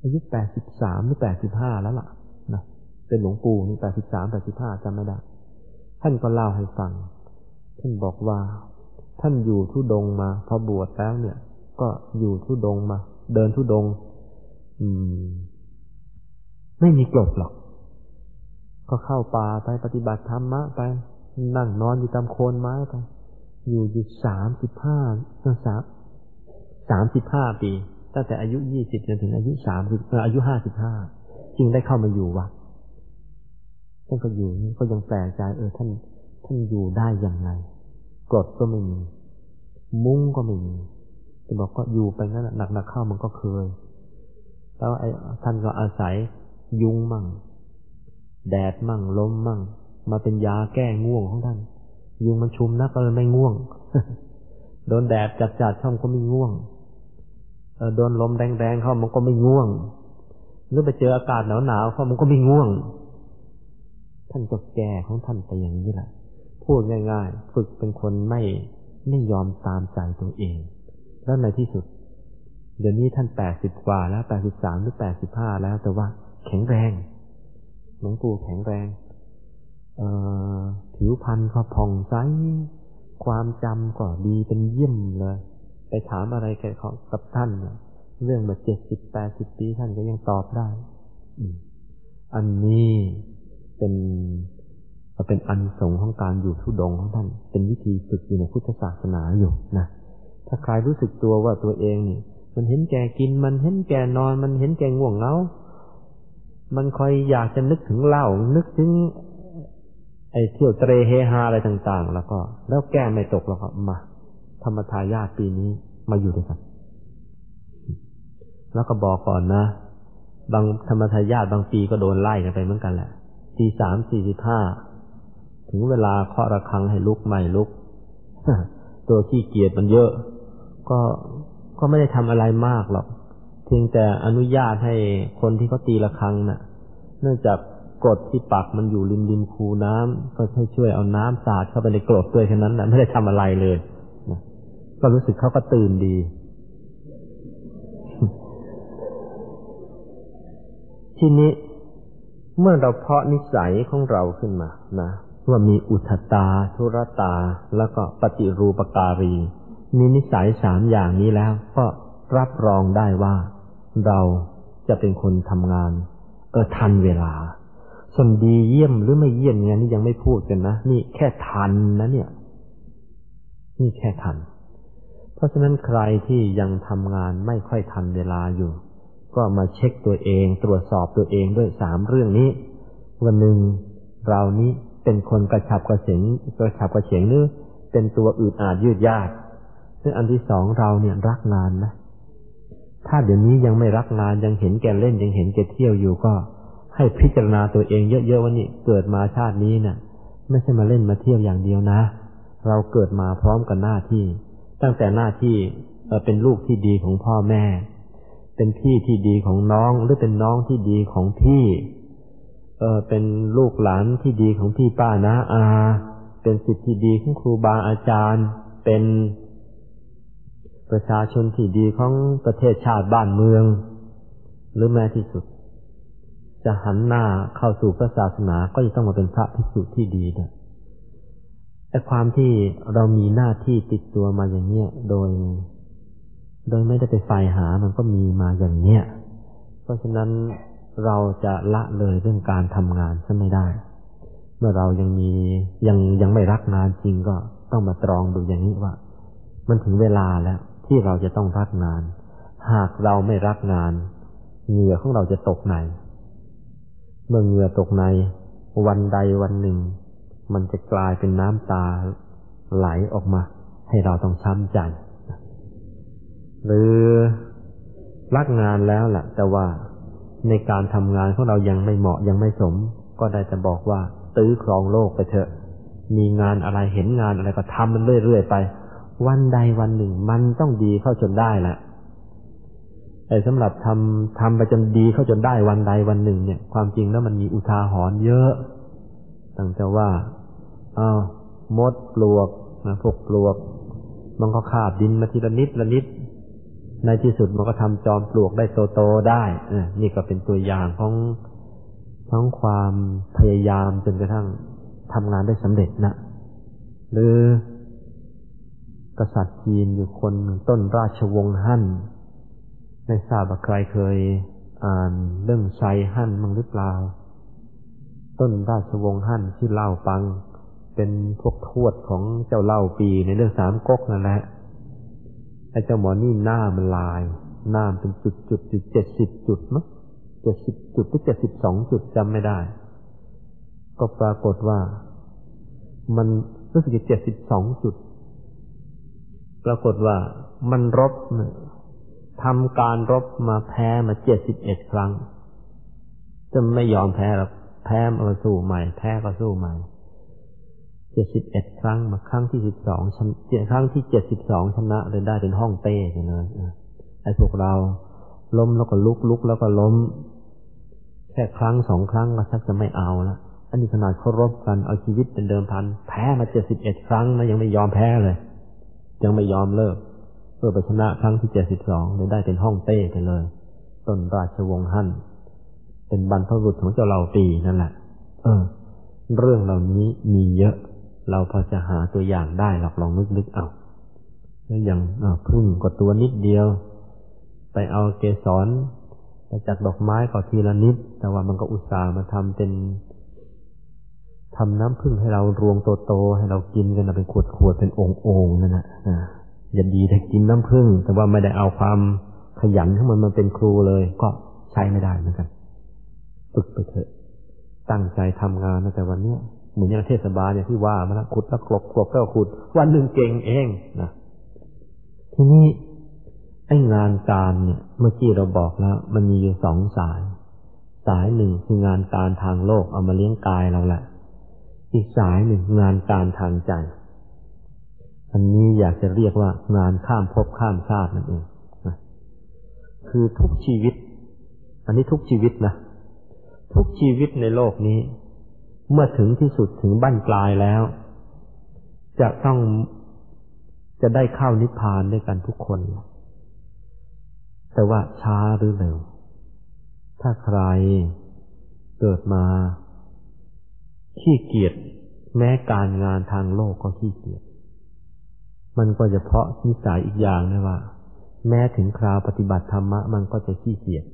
อายุแปดสิบสามหรือแปดสิบห้าแล้วล่ะนะเป็นหลวงปู่นี่แปดสิบสามแปดสิบห้าจำไม่ได้ ท่านก็เล่าให้ฟัง ท่านบอกว่า ท่านอยู่ทุดงมา พอบวชแล้วเนี่ย ก็อยู่ทุดงมา เดินทุดง อืม ไม่มีกลบหรอก ก็เข้าป่าไปปฏิบัติธรรมะไป นั่งนอนอยู่ตามโคนไม้ไปอยู่อยู่สามสิบห้าสามสามสิบห้าปี ตั้งแต่อายุยี่สิบจนถึงอายุสามสิบอายุห้าสิบห้าจึงได้เข้ามาอยู่วัดท่านก็อยู่นี่ก็ยังแปลกใจเออท่าน ท่านอยู่ได้อย่างไรกรดก็ไม่มี มุ้งก็ไม่มีจะบอกก็อยู่ไปงั้นหนักหนักเข้ามันก็เคย แล้วไอ้ท่านก็อาศัยยุงมั่ง แดดมั่งลมมั่ง มาเป็นยาแก้ง่วงของท่าน ยุงมันชุมนักก็เลยไม่ง่วง โดนแดดจัดจัดเขาก็ไม่ง่วงโดนลมแดงๆเข้ามันก็ไม่ง่วง หรือไปเจออากาศหนาวๆเข้ามันก็ไม่ง่วง ท่านก็แก่ของท่านไปอย่างนี้แหละพูดง่าย ๆ ฝึกเป็นคนไม่ไม่ยอมตามใจตัวเอง แล้วในที่สุด เดี๋ยวนี้ท่านแปดสิบกว่าแล้วแปดสิบสามหรือแปดสิบห้าแล้วแต่ว่า แข็งแรงหลวงปู่แข็งแรง ผิวพรรณก็ผ่องใส ความจำก็ดีเป็นเยี่ยมเลย ไปถามอะไรแกกับท่าน เรื่องแบบเจ็ดสิบแปดสิบปีท่านก็ยังตอบได้ อันนี้เป็นเป็นอันสงของการอยู่ทุดงของท่าน เป็นวิธีฝึกอยู่ในพุทธศาสนาอยู่นะ ถ้าใครรู้สึกตัวว่าตัวเองนี่มันเห็นแก่กิน มันเห็นแก่นอน มันเห็นแก่ง่วงเงา มันคอยอยากจะนึกถึงเหล้า นึกถึง ไอ้เที่ยวเตรเฮฮาอะไรต่าง ๆ แล้วก็ แล้วแก้ไม่ตกแล้วก็มา ธรรมทายาทปีนี้มาอยู่ด้วยกัน แล้วก็บอกก่อนนะ บางธรรมทายาทบางปีก็โดนไล่กันไปเหมือนกันแหละตีสามสี่สิบห้าถึงเวลาเคาะระฆังให้ลุกไม่ลุก ตัวขี้เกียจมันเยอะ ก็ก็ไม่ได้ทำอะไรมากหรอก เพียงแต่อนุญาตให้คนที่เขาตีระฆังนะ่ะ เนื่องจาก กรดที่ปักมันอยู่ริมริมคูน้ำก็ให้ช่วยเอาน้ำสาดเข้าไปในกรดด้วยแค่นั้นแหละไม่ได้ทำอะไรเลยนะก็รู้สึกเขาก็ตื่นดี ทีนี้เมื่อเราเพาะนิสัยของเราขึ้นมานะว่ามีอุทตาทุรตา แล้วก็ปฏิรูปการี มีนิสัยสามอย่างนี้แล้ว ก็รับรองได้ว่า เราจะเป็นคนทำงาน เออทันเวลา ส่วนดีเยี่ยมหรือไม่เยี่ยมงานนี่ยังไม่พูดกันนะนี่แค่ทันนะเนี่ย นี่แค่ทัน เพราะฉะนั้นใครที่ยังทำงานไม่ค่อยทันเวลาอยู่ ก็มาเช็คตัวเอง ตรวจสอบตัวเองด้วยสามเรื่องนี้ วันหนึ่งเรานี้เป็นคนกระฉับกระเฉงกระฉับกระเฉงหรือเป็นตัวอืดอาดยืดยาดซึ่งอันที่สองเราเนี่ยรักงานนะถ้าเดี๋ยวนี้ยังไม่รักงานยังเห็นแกเล่นยังเห็นแกเที่ยวอยู่ก็ ให้พิจารณาตัวเองเยอะๆว่านี่เกิดมาชาตินี้เนะ่ะ ไม่ใช่มาเล่นมาเที่ยวอย่างเดียวนะ เราเกิดมาพร้อมกับหน้าที่ ตั้งแต่หน้าที่เป็นลูกที่ดีของพ่อแม่ เป็นพี่ที่ดีของน้องหรือเป็นน้องที่ดีของพี่ เออเป็นลูกหลานที่ดีของพี่ป้านะอา เป็นสิทธิที่ดีของครูบาอาจารย์ เป็นประชาชนที่ดีของประเทศชาติบ้านเมือง หรือแม้ที่สุด จะหันหน้าเข้าสู่พระศาสนาก็จะต้องมาเป็นพระภิกษุที่ดีนะแต่ความที่เรามีหน้าที่ติดตัวมาอย่างเนี้ยโดย โดยไม่ได้ไปใฝ่หามันก็มีมาอย่างเนี้ยเพราะฉะนั้นเราจะละเลยเรื่องการทำงานซะไม่ได้ เมื่อเรายังมียังยังไม่รักงานจริงก็ต้องมาตรองดูอย่างนี้ว่า มันถึงเวลาแล้ว ที่เราจะต้องรักงาน หากเราไม่รักงานเหงื่อของเราจะตกใน เมื่อเหงื่อตกใน วันใดวันหนึ่ง มันจะกลายเป็นน้ำตาไหลออกมา ให้เราต้องช้ำใจ หรือรักงานแล้วแหละแต่ว่าในการทำงานของเรายังไม่เหมาะยังไม่สม ก็ได้จะบอกว่า ตื้อครองโลกไปเถอะ มีงานอะไรเห็นงานอะไรก็ทำมันเรื่อยๆไป วันใดวันหนึ่ง มันต้องดีเข้าจนได้แหละ แต่สำหรับทำทำไปจนดีเข้าจนได้วันใดวันหนึ่ง เนี่ย ความจริงแล้วมันมีอุทาหรณ์เยอะตั้งแต่ว่าอ้าวมดปลวกนะพวกปลวก มันก็คาบดินมาทีละนิดละนิด ในที่สุดมันก็ทำจอมปลวกได้โตๆได้นี่ก็เป็นตัวอย่างของทั้งความพยายามจนกระทั่งทำงานได้สำเร็จนะหรือกษัตริย์จีนอยู่คนต้นราชวงศ์ฮั่น ไม่ทราบว่าใครเคยอ่านเรื่องไซฮั่นมั้งหรือเปล่า ต้นราชวงศ์ฮั่นชื่อเล่าปัง เป็นพวกทวดของเจ้าเล่าปีในเรื่องสามก๊กนั่นแหละไอ้เจ้าหมอนี่หน้ามันลาย หน้าเป็นจุดจุดจุดเจ็ดสิบจุดมั้งเจ็ดสิบจุดหรือเจ็ดสิบสองจุดจำไม่ได้ ก็ปรากฏว่า มันรู้สึกเจ็ดสิบสองจุด ปรากฏว่ามันรบ ทำการรบมาแพ้มาเจ็ดสิบเอ็ดครั้ง จะไม่ยอมแพ้หรอกแพ้มาสู้ใหม่ แพ้ก็สู้ใหม่เจ็ดสิบเอ็ดครั้งมาครั้งที่สิบสองเจ็ดครั้งที่เจ็ดสิบสองชนะเลยได้เป็นห้องเต้เลยไอ้พวกเราล้มแล้วก็ลุกลุกแล้วก็ล้ม แค่ครั้งสองครั้งก็ชักจะไม่เอาละอันนี้ขนาดเคารพกันเอาชีวิตเป็นเดิมพัน แพ้มาเจ็ดสิบเอ็ดครั้งนะยังไม่ยอมแพ้เลย ยังไม่ยอมเลิก พื่อไปชนะครั้งที่เจ็ดสิบสองเลยได้เป็นห้องเต้ไปเลย ต้นราชวงศ์ฮั่น เป็นบรรพบุรุษของเจ้าเหล่าปีนั่นแหละ เออ เรื่องเหล่านี้มีเยอะ เราพอจะหาตัวอย่างได้หรอกลองนึกๆเอาแล้วอย่างพึ่งก็ตัวนิดเดียว ไปเอาเกสรไปจะจัดดอกไม้ก็ทีละนิด แต่ว่ามันก็อุตส่าห์มาทำเป็นทำน้ำพึ่งให้เรารวงโตๆให้เรากินกันเป็นขวดขวดเป็นองค์องนั่นนะ อย่าดีแต่กินน้ำพึ่งแต่ว่าไม่ได้เอาความขยันของมันมาเป็นครูเลย ก็ใช้ไม่ได้เหมือนกันฝึกไปเถอะ ตั้งใจทำงานตั้งแต่วันเนี้ยเหมือนอย่างเทศบาลอย่างที่ว่ามาแล้วขุดแล้วกลบกลบก็ขุด วันหนึ่งเก่งเองนะทีนี้ไอ้งานการเนี่ย เมื่อกี้เราบอกแล้ว มันมีอยู่สองสาย สายหนึ่งคืองานการทางโลกเอามาเลี้ยงกายเราแหละ อีกสายหนึ่งงานการทางใจ อันนี้อยากจะเรียกว่างานข้ามภพข้ามชาตินั่นเองนะคือทุกชีวิต อันนี้ทุกชีวิตนะทุกชีวิตในโลกนี้ เมื่อถึงที่สุดถึงบั้นปลายแล้ว จะต้องจะได้เข้านิพพานด้วยกันทุกคน แต่ว่าช้าหรือเร็ว ถ้าใครเกิดมาขี้เกียจแม้การงานทางโลกก็ขี้เกียจ มันก็จะเพาะนิสัยอีกอย่างนะว่า แม้ถึงคราวปฏิบัติธรรมะมันก็จะขี้เกียจ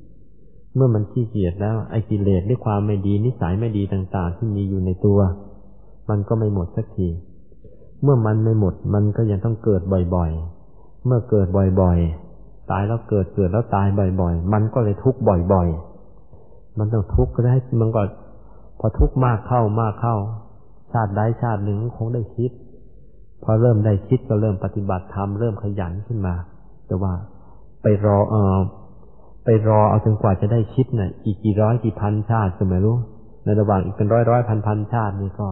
เมื่อมันขี้เกียจแล้วไอ้กิเลสด้วยความไม่ดีนิสัยไม่ดีต่าง ๆ ที่มีอยู่ในตัว มันก็ไม่หมดสักที เมื่อมันไม่หมดมันก็ยังต้องเกิดบ่อยๆ เมื่อเกิดบ่อยๆ ตายแล้วเกิดเกิดแล้วตายบ่อย ๆ มันก็เลยทุกข์บ่อย ๆ มันต้องทุกข์ก็ได้มันก็พอทุกข์มากเข้ามากเข้า ชาติใดชาติหนึ่งคงได้คิด พอเริ่มได้คิดก็เริ่มปฏิบัติธรรมเริ่มขยันขึ้นมา แต่ว่าไปรอเออไปรอเอาจนกว่าจะได้คิดนะ่ะอีกกี่ร้อยกี่พันชาติก็ไม่รู้ ในระหว่างอีกเป็นร้อยร้อยพันพันชาตินี่ก็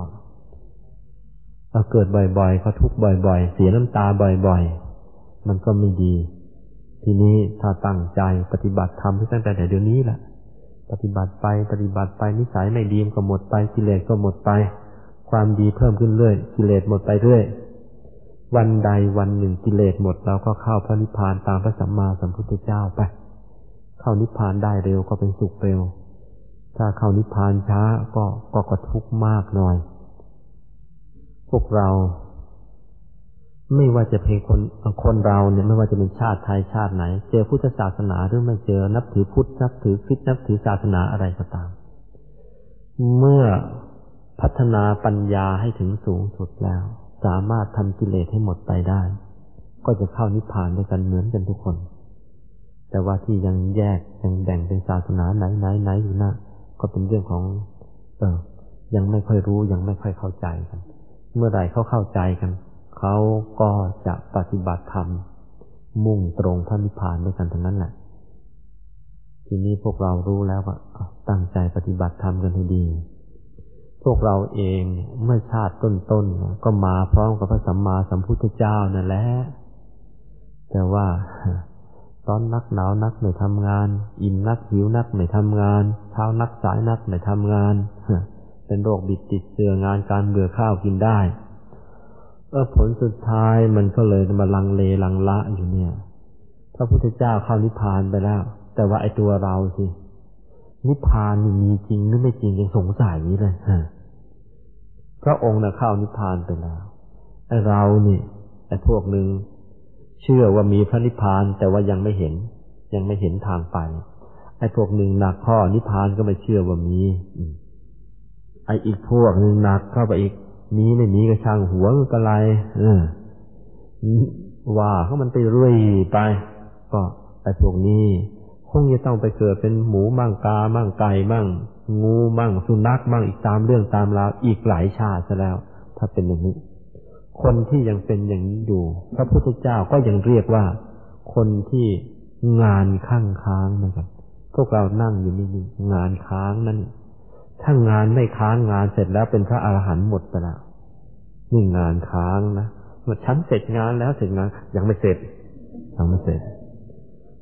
เราเกิดบ่อยๆก็ทุกข์บ่อยๆ เสียน้ำตาบ่อยๆ มันก็ไม่ดี ทีนี้ถ้าตั้งใจปฏิบัติธรรมตั้งแต่เดี๋ยวนี้แหละปฏิบัติไปปฏิบัติไปนิสัยไม่ดีก็หมดไปกิเลสก็หมดไป ความดีเพิ่มขึ้นเรื่อยกิเลสหมดไปเรื่อย วันใดวันหนึ่งกิเลสหมดเราก็เข้าพระนิพพานตามพระสัมมาสัมพุทธเจ้าไป เข้านิพพานได้เร็วก็เป็นสุขเร็ว ถ้าเข้านิพพานช้าก็ก็กระทุกข์มากหน่อย พวกเรา ไม่ว่าจะเป็นคนคนเราเนี่ยไม่ว่าจะเป็นชาติไทยชาติไหน เจอพุทธศาสนาหรือไม่เจอนับถือพุทธนับถือคริสนับถือศาสนาอะไรก็ตาม เมื่อพัฒนาปัญญาให้ถึงสูงสุดแล้ว สามารถทำกิเลสให้หมดไปได้ ก็จะเข้านิพพานด้วยกันเหมือนกันทุกคน แต่ว่าที่ยังแยกยังแบ่งเป็นศาสนาไหนไหนไหนอยู่นะก็เป็นเรื่องของ เออยังไม่ค่อยรู้ยังไม่ค่อยเข้าใจกัน เมื่อใดเขาเข้าใจกันเขาก็จะปฏิบัติธรรมมุ่งตรงพระนิพพานด้วยกันทั้งนั้นแหละทีนี้พวกเรารู้แล้วว่าตั้งใจปฏิบัติธรรมกันให้ดี พวกเราเองเมื่อชาติต้นๆก็มาพร้อมกับพระสัมมาสัมพุทธเจ้านั่นแหละแต่ว่าตอนนักหนาวนักไม่ทำงาน อิ่มนักหิวนักไม่ทำงานเช้านักสายนักไม่ทำงานเป็นโรคบิดติดเสืองานการเบื่อข้าวกินได้เออผลสุดท้ายมันก็เลยมาลังเลลังละอยู่เนี่ย พระพุทธเจ้าเข้านิพพานไปแล้ว แต่ว่าไอ้ตัวเราสิ นิพพานมีจริงหรือไม่จริงยังสงสัยเลยฮะพระองค์น่ะเข้านิพพานไปแล้วไอ้เราเนี่ยไอ้พวกหนึ่งเชื่อว่ามีพระนิพพานแต่ว่ายังไม่เห็น ยังไม่เห็นทางไป ไอ้พวกหนึ่งหนักข้อนิพพานก็ไม่เชื่อว่ามีไอ้อีกพวกหนึ่งหนักเข้าไปอีกมีไม่มีก็ช่างหัวก็ไรเออว่าเขามันไปเรื่อยไป ก็ไอ้พวกนี้ คงจะต้องไปเกิดเป็นหมูมั่งกามั่งไก่มั่งงูมั่งสุนัขมั่งอีกตามเรื่องตามราวอีกหลายชาติซะแล้ว ถ้าเป็นอย่างนี้ คนที่ยังเป็นอย่างนี้อยู่ พระพุทธเจ้าก็ยังเรียกว่า คนที่งานข้างค้างนะครับพวกเรานั่งอยู่นี่งานค้างนั่นถ้างานไม่ค้างงานเสร็จแล้วเป็นพระอรหันต์หมดไปแล้วนี่งานค้างนะเมื่อฉันเสร็จงานแล้วเสร็จงานยังไม่เสร็จยังไม่เสร็จ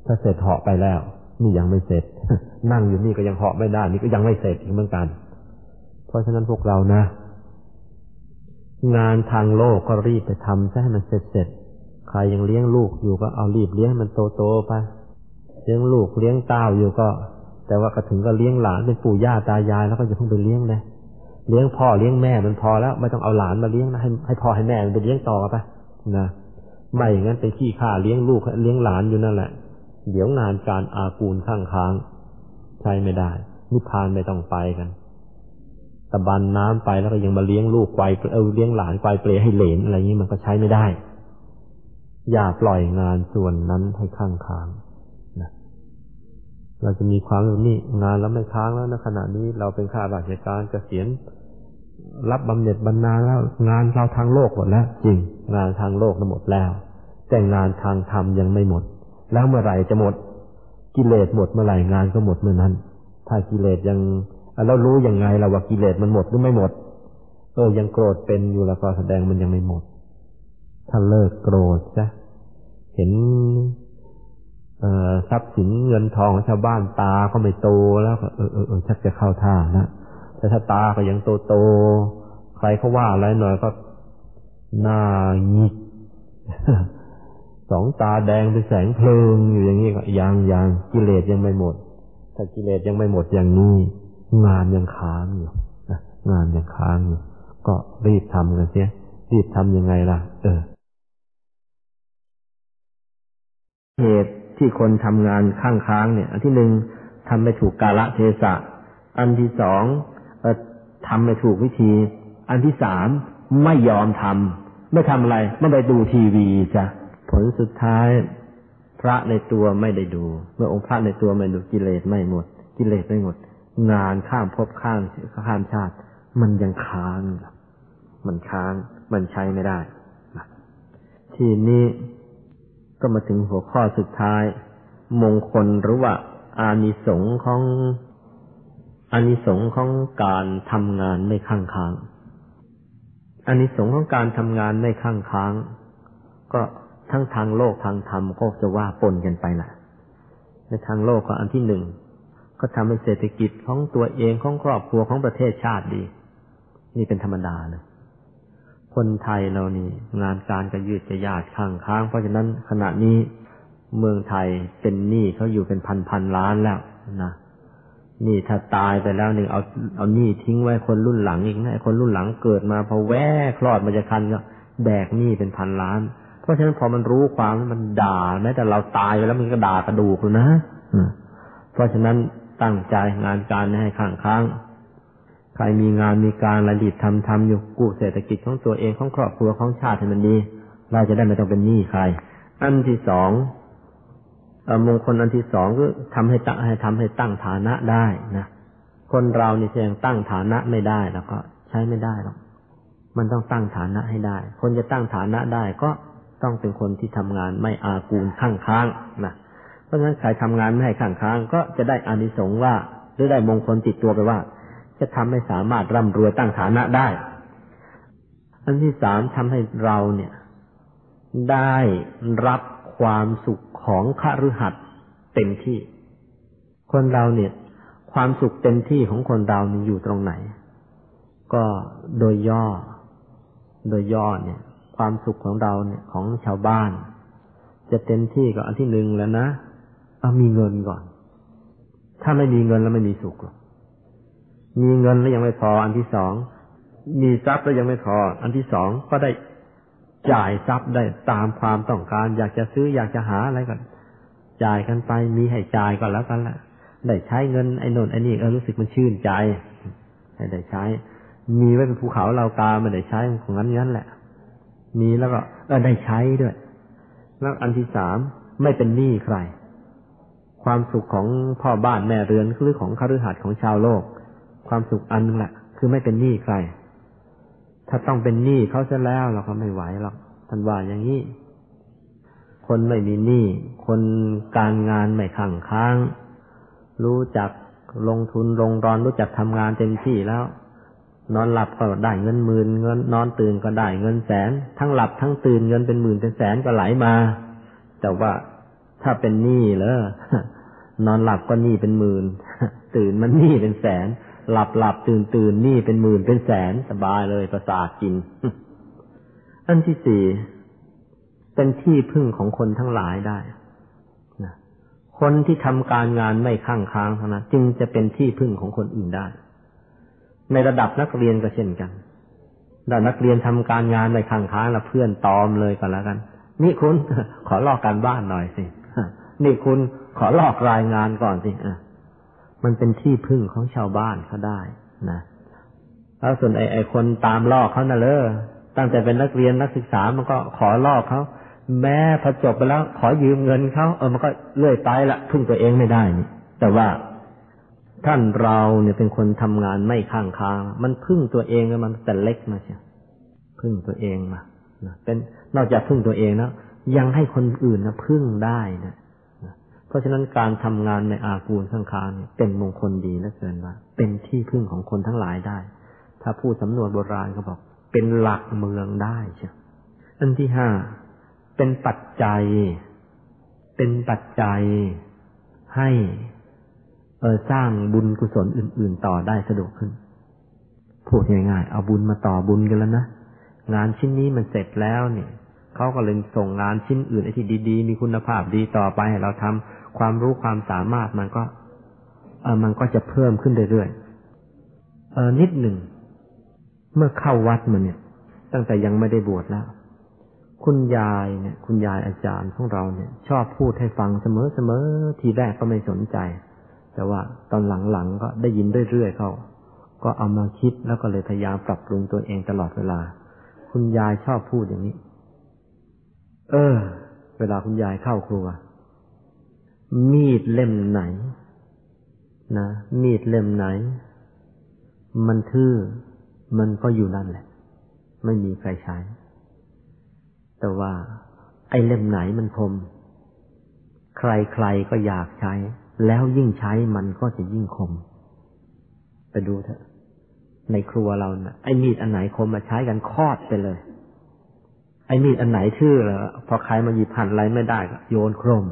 ถ้าเสร็จเหาะไปแล้ว นี่ยังไม่เสร็จ นั่งอยู่นี่ก็ยังเหาะไม่ได้ นี่ก็ยังไม่เสร็จเหมือนกัน เพราะฉะนั้นพวกเรานะ งานทางโลกก็รีบไปทำซะให้มันเสร็จเสร็จใครยังเลี้ยงลูกอยู่ก็เอารีบเลี้ยงมันโตโตไปเลี้ยงลูกเลี้ยงเต้าอยู่ก็ แต่ว่าก็ถึงก็เลี้ยงหลานเป็นปู่ย่าตายาย แล้วก็จะเพิ่งไปเลี้ยงเลยเลี้ยงพ่อเลี้ยงแม่มันพอแล้วไม่ต้องเอาหลานมาเลี้ยงนะให้ให้พ่อให้แม่มันไปเลี้ยงต่อไปนะไม่อย่างนั้นเป็นขี้ข้าเลี้ยงลูกเลี้ยงหลานอยู่นั่นแหละ เดี๋ยวงานการอากูลข้างค้าง ใช้ไม่ได้ นิพพานไม่ต้องไปกันตะบันน้ำไปแล้วก็ยังมาเลี้ยงลูกไกวเออเลี้ยงหลานไกวเปลให้เหลนอะไรอย่างนี้มันก็ใช้ไม่ได้ อย่าปล่อยงานส่วนนั้นให้ข้างค้างนะเราจะมีความรู้นี่งานเราไม่ค้างแล้วนะขณะนี้เราเป็นข้าราชการเกษียณรับบำเหน็จบรรณาแล้วงานเราทางโลกหมดแล้ว จริง งานทางโลกหมดแล้ว แต่งานทางธรรมยังไม่หมด แล้วเมื่อไหร่จะหมด กิเลสหมดเมื่อไหร่งานก็หมดเมื่อนั้น ถ้ากิเลสยังเรารู้ยังไงเราว่ากิเลสมันหมดหรือไม่หมด เออยังโกรธเป็นอยู่แล้วก็แสดงมันยังไม่หมด ถ้าเลิกโกรธซะเห็นทรัพย์สินเงินทองของชาวบ้านตาก็ไม่โตแล้วเออเออเออชักจะเข้าท่านะแต่ถ้าตาก็ยังโตโตใครเขาว่าอะไรหน่อยก็หน้าหงิก สองตาแดงเป็นแสงเพลิงอยู่อย่างนี้ก็ยังยังกิเลสยังไม่หมด ถ้ากิเลสยังไม่หมดอย่างนี้ งานยังค้างอยู่งานยังค้างอยู่ก็รีบทำกันเสียรีบทำยังไงล่ะ เออ เหตุที่คนทำงานข้างค้างเนี่ย อันที่หนึ่งทำไม่ถูกกาละเทศะ อันที่สองทำไม่ถูกวิธี อันที่สามไม่ยอมทำไม่ทำอะไรไม่ไปดูทีวีจ้ะ ลสุดท้าย พระในตัวไม่ได้ดู เมื่อองค์พระในตัวไม่ดูกิเลสไม่หมด กิเลสไม่หมด งานข้ามภพข้ามข้ามชาติ มันยังค้างมันค้างมันใช้ไม่ได้ทีนี้ก็มาถึงหัวข้อสุดท้าย มงคลหรือว่า อานิสงส์ของอานิสงส์ของการทำงานไม่ข้างค้างอานิสงส์ของการทำงานไม่ข้างค้าง ก็ ทั้งทางโลกทางธรรมก็จะว่าปนกันไปแหละในทางโลกก็อันที่หนึ่งก็ทำให้เศรษฐกิจของตัวเองของครอบครัวของประเทศชาติดี นี่เป็นธรรมดาเลยคนไทยเรานี่งานการก็ยืดจะยาดข้างค้าง เพราะฉะนั้นขณะนี้เมืองไทยเป็นหนี้เขาอยู่เป็นพันพันล้านแล้วนะนี่ถ้าตายไปแล้วหนึ่งเอาเอาหนี้ทิ้งไว้คนรุ่นหลังอีกนะคนรุ่นหลังเกิดมาพอแวกคลอดมาจะคันก็แดกหนี้เป็นพันล้าน ราะฉะนั้นพอมันรู้ความมันด่าแม้แต่เราตายไปแล้วมันก็ด่ากระดูกเลยนะเพราะฉะนั้นตั้งใจงานการให้ข้างค้างใครมีงานมีการระดิบทำทำอยู่กู้เศรษฐกิจของตัวเองของครอบครัวของชาติให้มันดี เราจะได้ไม่ต้องเป็นหนี้ใคร อันที่สองมงคลอันที่สองก็ทำให้ตั้งให้ทำให้ตั้งฐานะได้นะคนเรานี่ยังตั้งฐานะไม่ได้แล้วก็ใช้ไม่ได้หรอกมันต้องตั้งฐานะให้ได้ คนจะตั้งฐานะได้ก็ ต้องเป็นคนที่ทำงานไม่อากูลข้างค้างนะเพราะฉะนั้นใครทำงานไม่ให้ข้างค้างก็จะได้อานิสงส์ว่าหรือได้มงคลติดตัวไปว่า จะทำให้สามารถร่ำรวยตั้งฐานะได้ อันที่สามทำให้เราเนี่ย ได้รับความสุขของขฤหัสเต็มที่ คนเราเนี่ย ความสุขเต็มที่ของคนเรานี่อยู่ตรงไหน ก็โดยย่อ โดยย่อเนี่ย ความสุขของเราเนี่ยของชาวบ้าน จะเต็มที่ก็อันที่หนึ่งแล้วนะเอามีเงินก่อน ถ้าไม่มีเงินแล้วไม่มีสุขหรอกมีเงินแล้วยังไม่พอ อันที่สองมีทรัพย์แล้วยังไม่พอ อันที่สองก็ได้จ่ายทรัพย์ได้ตามความต้องการ อยากจะซื้ออยากจะหาอะไรก็จ่ายกันไป มีให้จ่ายก็แล้วกันละได้ใช้เงินไอ้นนไอ้นี่เออรู้สึกมันชื่นใจได้ใช้ มีไว้เป็นภูเขาเรากาไม่ได้ใช้ของนั้นงั้นแหละ มีแล้วก็ได้ใช้ด้วย แล้วอันที่สามไม่เป็นหนี้ใคร ความสุขของพ่อบ้านแม่เรือนหรือของคฤหัสถ์ของชาวโลก ความสุขอันนึงแหละคือไม่เป็นหนี้ใคร ถ้าต้องเป็นหนี้เขาจะแล้วเราก็ไม่ไหวหรอกท่านว่าอย่างนี้ คนไม่มีหนี้คนการงานไม่ขังค้าง รู้จักลงทุนลงรอนรู้จักทำงานเต็มที่แล้ว นอนหลับก็ได้เงินหมื่นเงินนอนตื่นก็ได้เงินแสน ทั้งหลับทั้งตื่นเงินเป็นหมื่นเป็นแสนก็ไหลมา แต่ว่าถ้าเป็นหนี้แล้วนอนหลับก็หนี้เป็นหมื่นตื่นมันหนี้เป็นแสน หลับหลับตื่นตื่นหนี้เป็นหมื่นเป็นแสนสบายเลยประสาทกิน อันที่สี่เป็นที่พึ่งของคนทั้งหลายได้นะคนที่ทำการงานไม่ข้างค้างเท่านั้นจึงจะเป็นที่พึ่งของคนอื่นได้ ในระดับนักเรียนก็เช่นกันถ้านักเรียนทำการงานไม่ข้างค้างล้วเพื่อนตอมเลยก็แล้วกัน นี่คุณขอลอกการบ้านหน่อยสินี่คุณขอลอกรายงานก่อนสิมันเป็นที่พึ่งของชาวบ้านเขาได้นะแล้วส่วนไอ้ไอ้คนตามลอกเขาน่ะเลยตั้งแต่เป็นนักเรียนนักศึกษามันก็ขอลอกเขาแม้พอจบไปแล้ว ขอยืมเงินเขาเออมันก็เลื่อยไปละพึ่งตัวเองไม่ได้นี่แต่ว่า ท่านเราเนี่ยเป็นคนทำงานไม่ข้างค้างมันพึ่งตัวเองมันแต่เล็กมาเชียพึ่งตัวเองมาเป็นนอกจากพึ่งตัวเองแล้วยังให้คนอื่นนะพึ่งได้นะเพราะฉะนั้นการทำงานในอากูลข้างค้างเนี่ยเป็นมงคลดีเหลือเกินว่า เป็นที่พึ่งของคนทั้งหลายได้ ถ้าพูดสำนวนโบราณเขาบอก เป็นหลักเมืองได้ใช่อันที่ห้าเป็นปัจจัย เป็นปัจจัยให้ เออสร้างบุญกุศลอื่น ๆ ต่อได้สะดวกขึ้น พูดง่ายๆ เอาบุญมาต่อบุญกันแล้วนะ งานชิ้นนี้มันเสร็จแล้วเนี่ยเขาก็เลยส่งงานชิ้นอื่นไอ้ที่ดี ๆ มีคุณภาพดีต่อไปให้เราทำความรู้ความสามารถมันก็ เออมันก็จะเพิ่มขึ้นเรื่อยๆเออนิดหนึ่ง เมื่อเข้าวัดมันเนี่ย ตั้งแต่ยังไม่ได้บวชแล้วคุณยายเนี่ย คุณยายอาจารย์ของเราเนี่ย ชอบพูดให้ฟังเสมอๆทีแรกก็ไม่สนใจ แต่ว่าตอนหลังๆก็ได้ยินเรื่อยๆเขาก็เอามาคิดแล้วก็เลยพยายามปรับปรุงตัวเองตลอดเวลา คุณยายชอบพูดอย่างนี้ เออ เวลาคุณยายเข้าครัว มีดเล่มไหน นะ มีดเล่มไหน มันทื่อ มันก็อยู่นั่นแหละ ไม่มีใครใช้ แต่ว่า ไอ้เล่มไหนมันคม ใครๆก็อยากใช้ แล้วยิ่งใช้มันก็จะยิ่งคม ไปดูเถอะ ในครัวเรานะ่ะ ไอ้มีดอันไหนคมมาใช้กันคอดไปเลย ไอ้มีดอันไหนทื่อล้วพอใครมาหยิบหั่นอะไรไม่ได้ก็โยนโครม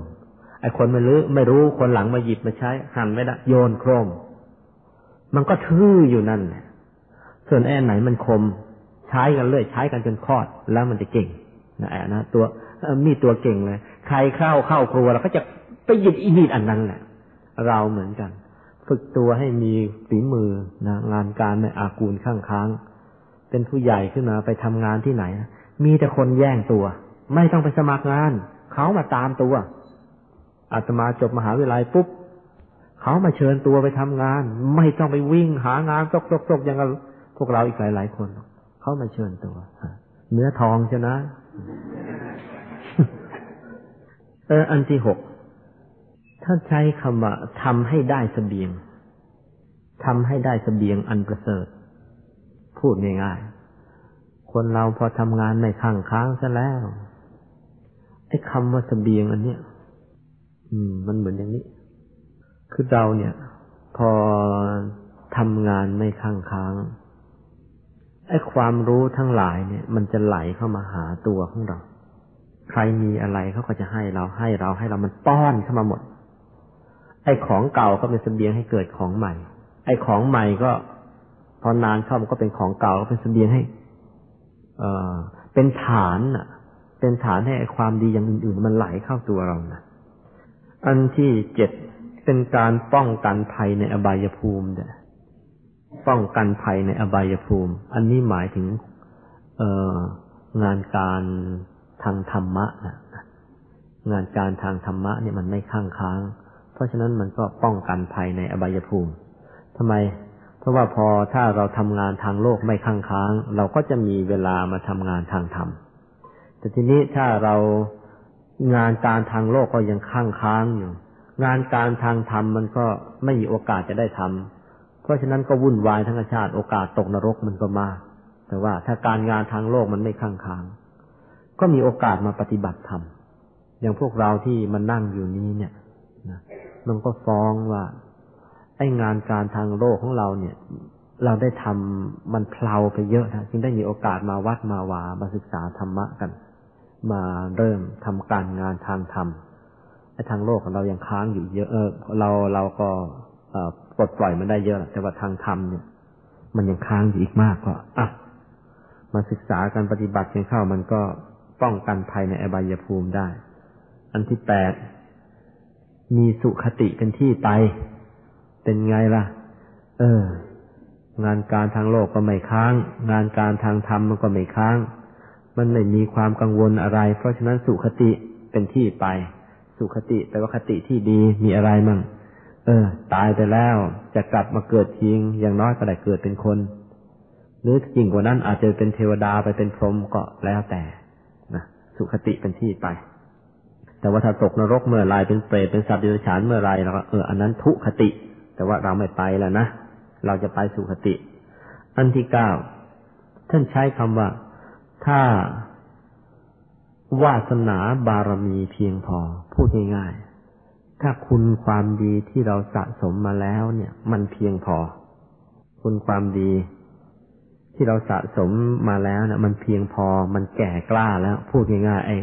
ไอ้คนไม่รู้ไม่รู้คนหลังมาหยิบมาใช้หั่นไม่ได้ โยนโครม มันก็ทื่ออยู่นั่นแหละส่วนไอ้อันไหนมันคม ใช้กันเรื่อยใช้กันจนคอดแล้วมันจะเก่งนะแอะนะตัวมีดตัวเก่งเลย ใครเข้าเข้าครัวเราก็จะไปหยิบอีมีดอันนั้นแหละ เราเหมือนกัน ฝึกตัวให้มีฝีมือนะงานการในอากูลข้างค้าง เป็นผู้ใหญ่ขึ้นมาไปทำงานที่ไหน มีแต่คนแย่งตัว ไม่ต้องไปสมัครงาน เขามาตามตัวอาตมาจบมหาวิทยาลัยปุ๊บเขามาเชิญตัวไปทำงาน ไม่ต้องไปวิ่งหางานตกตกตกอย่างพวกเราอีกหลายหลายคน เขามาเชิญตัวเนื้อทองใช่นะ เออ อันที่หก ถ้าใช้คำว่าทำให้ได้สเสบียงทำให้ได้สเสบียงอันประเสริฐ พูดง่ายๆ คนเราพอทำงานในข้างค้างซะแล้วไอ้คำว่าสเสบียงอันเนี้ยอืม มันเหมือนอย่างนี้ คือเราเนี่ย พอทำงานไม่ข้างค้างไอ้ความรู้ทั้งหลายเนี่ย มันจะไหลเข้ามาหาตัวของเรา ใครมีอะไรเขาก็จะให้เราให้เราให้เรามันป้อนเข้ามาหมด ไอ้ของเก่าก็เป็นสเสบียงให้เกิดของใหม่ ไอ้ของใหม่ก็ พอนานเข้ามันก็เป็นของเก่าก็เป็นสเสบียงให้ เออเป็นฐานอะ เป็นฐานให้ไอ้ความดีอย่างอื่น ๆ มันไหลเข้าตัวเรานะอันที่เจ็ดเป็นการป้องกันภัยในอบายภูมิเด้ป้องกันภัยในอบายภูมิ อันนี้หมายถึงเองานการทางธรรมะนะงานการทางธรรมะเนี่ยมันไม่ข้างค้าง เพราะฉะนั้นมันก็ป้องกันภัยในอบายภูมิทำไม เพราะว่าพอถ้าเราทำงานทางโลกไม่ค้างค้าง เราก็จะมีเวลามาทำงานทางธรรม แต่ทีนี้ถ้าเรางานการทางโลกก็ยังค้างค้างอยู่ งานการทางธรรมมันก็ไม่มีโอกาสจะได้ทำเพราะฉะนั้นก็วุ่นวายทั้งชาติโอกาสตกนรกมันก็มากแต่ว่าถ้าการงานทางโลกมันไม่ค้างค้าง ก็มีโอกาสมาปฏิบัติธรรมอย่างพวกเราที่มันนั่งอยู่นี้เนี่ย มันก็ฟ้องว่า ไอ้งานการทางโลกของเราเนี่ย เราได้ทำมันเพลาไปเยอะนะจึงได้มีโอกาสมาวัดมาวามาศึกษาธรรมะกัน มาเริ่มทำการงานทางธรรมไอ้ทางโลกของเรายังค้างอยู่เยอะเออเราเราก็ปลดปล่อยมันได้เยอะแต่ว่าทางธรรมเนี่ย มันยังค้างอยู่อีกมากก็อะมาศึกษาการปฏิบัติเพียงเข้ามันก็ป้องกันภัยในอบายภูมิได้ อันที่แปด มีสุขติเป็นที่ไป เป็นไงล่ะ เออ งานการทางโลกก็ไม่ค้าง งานการทางธรรมมันก็ไม่ค้าง มันไม่มีความกังวลอะไร เพราะฉะนั้นสุขติเป็นที่ไป สุขติแปลว่าคติที่ดีมีอะไรมั่ง เออ ตายไปแล้ว จะกลับมาเกิดทิ้งอย่างน้อยก็ได้เกิดเป็นคน หรือจริงกว่านั้นอาจจะเป็นเทวดาไปเป็นพรหมก็แล้วแต่นะสุขติเป็นที่ไป แต่ว่าถ้าตกนรกเมื่อไรเป็นเปรตเป็นสัตว์ดิบฉานเมื่อไรเราก็เอออันนั้นทุคติ แต่ว่าเราไม่ไปแล้วนะเราจะไปสุขติ อันที่เก้าท่านใช้คำว่า ถ้าวาสนาบารมีเพียงพอ พูดง่ายๆ ถ้าคุณความดีที่เราสะสมมาแล้วเนี่ย มันเพียงพอ คุณความดี ที่เราสะสมมาแล้วเนี่ยมันเพียงพอ มันแก่กล้าแล้ว พูดง่ายๆไอ้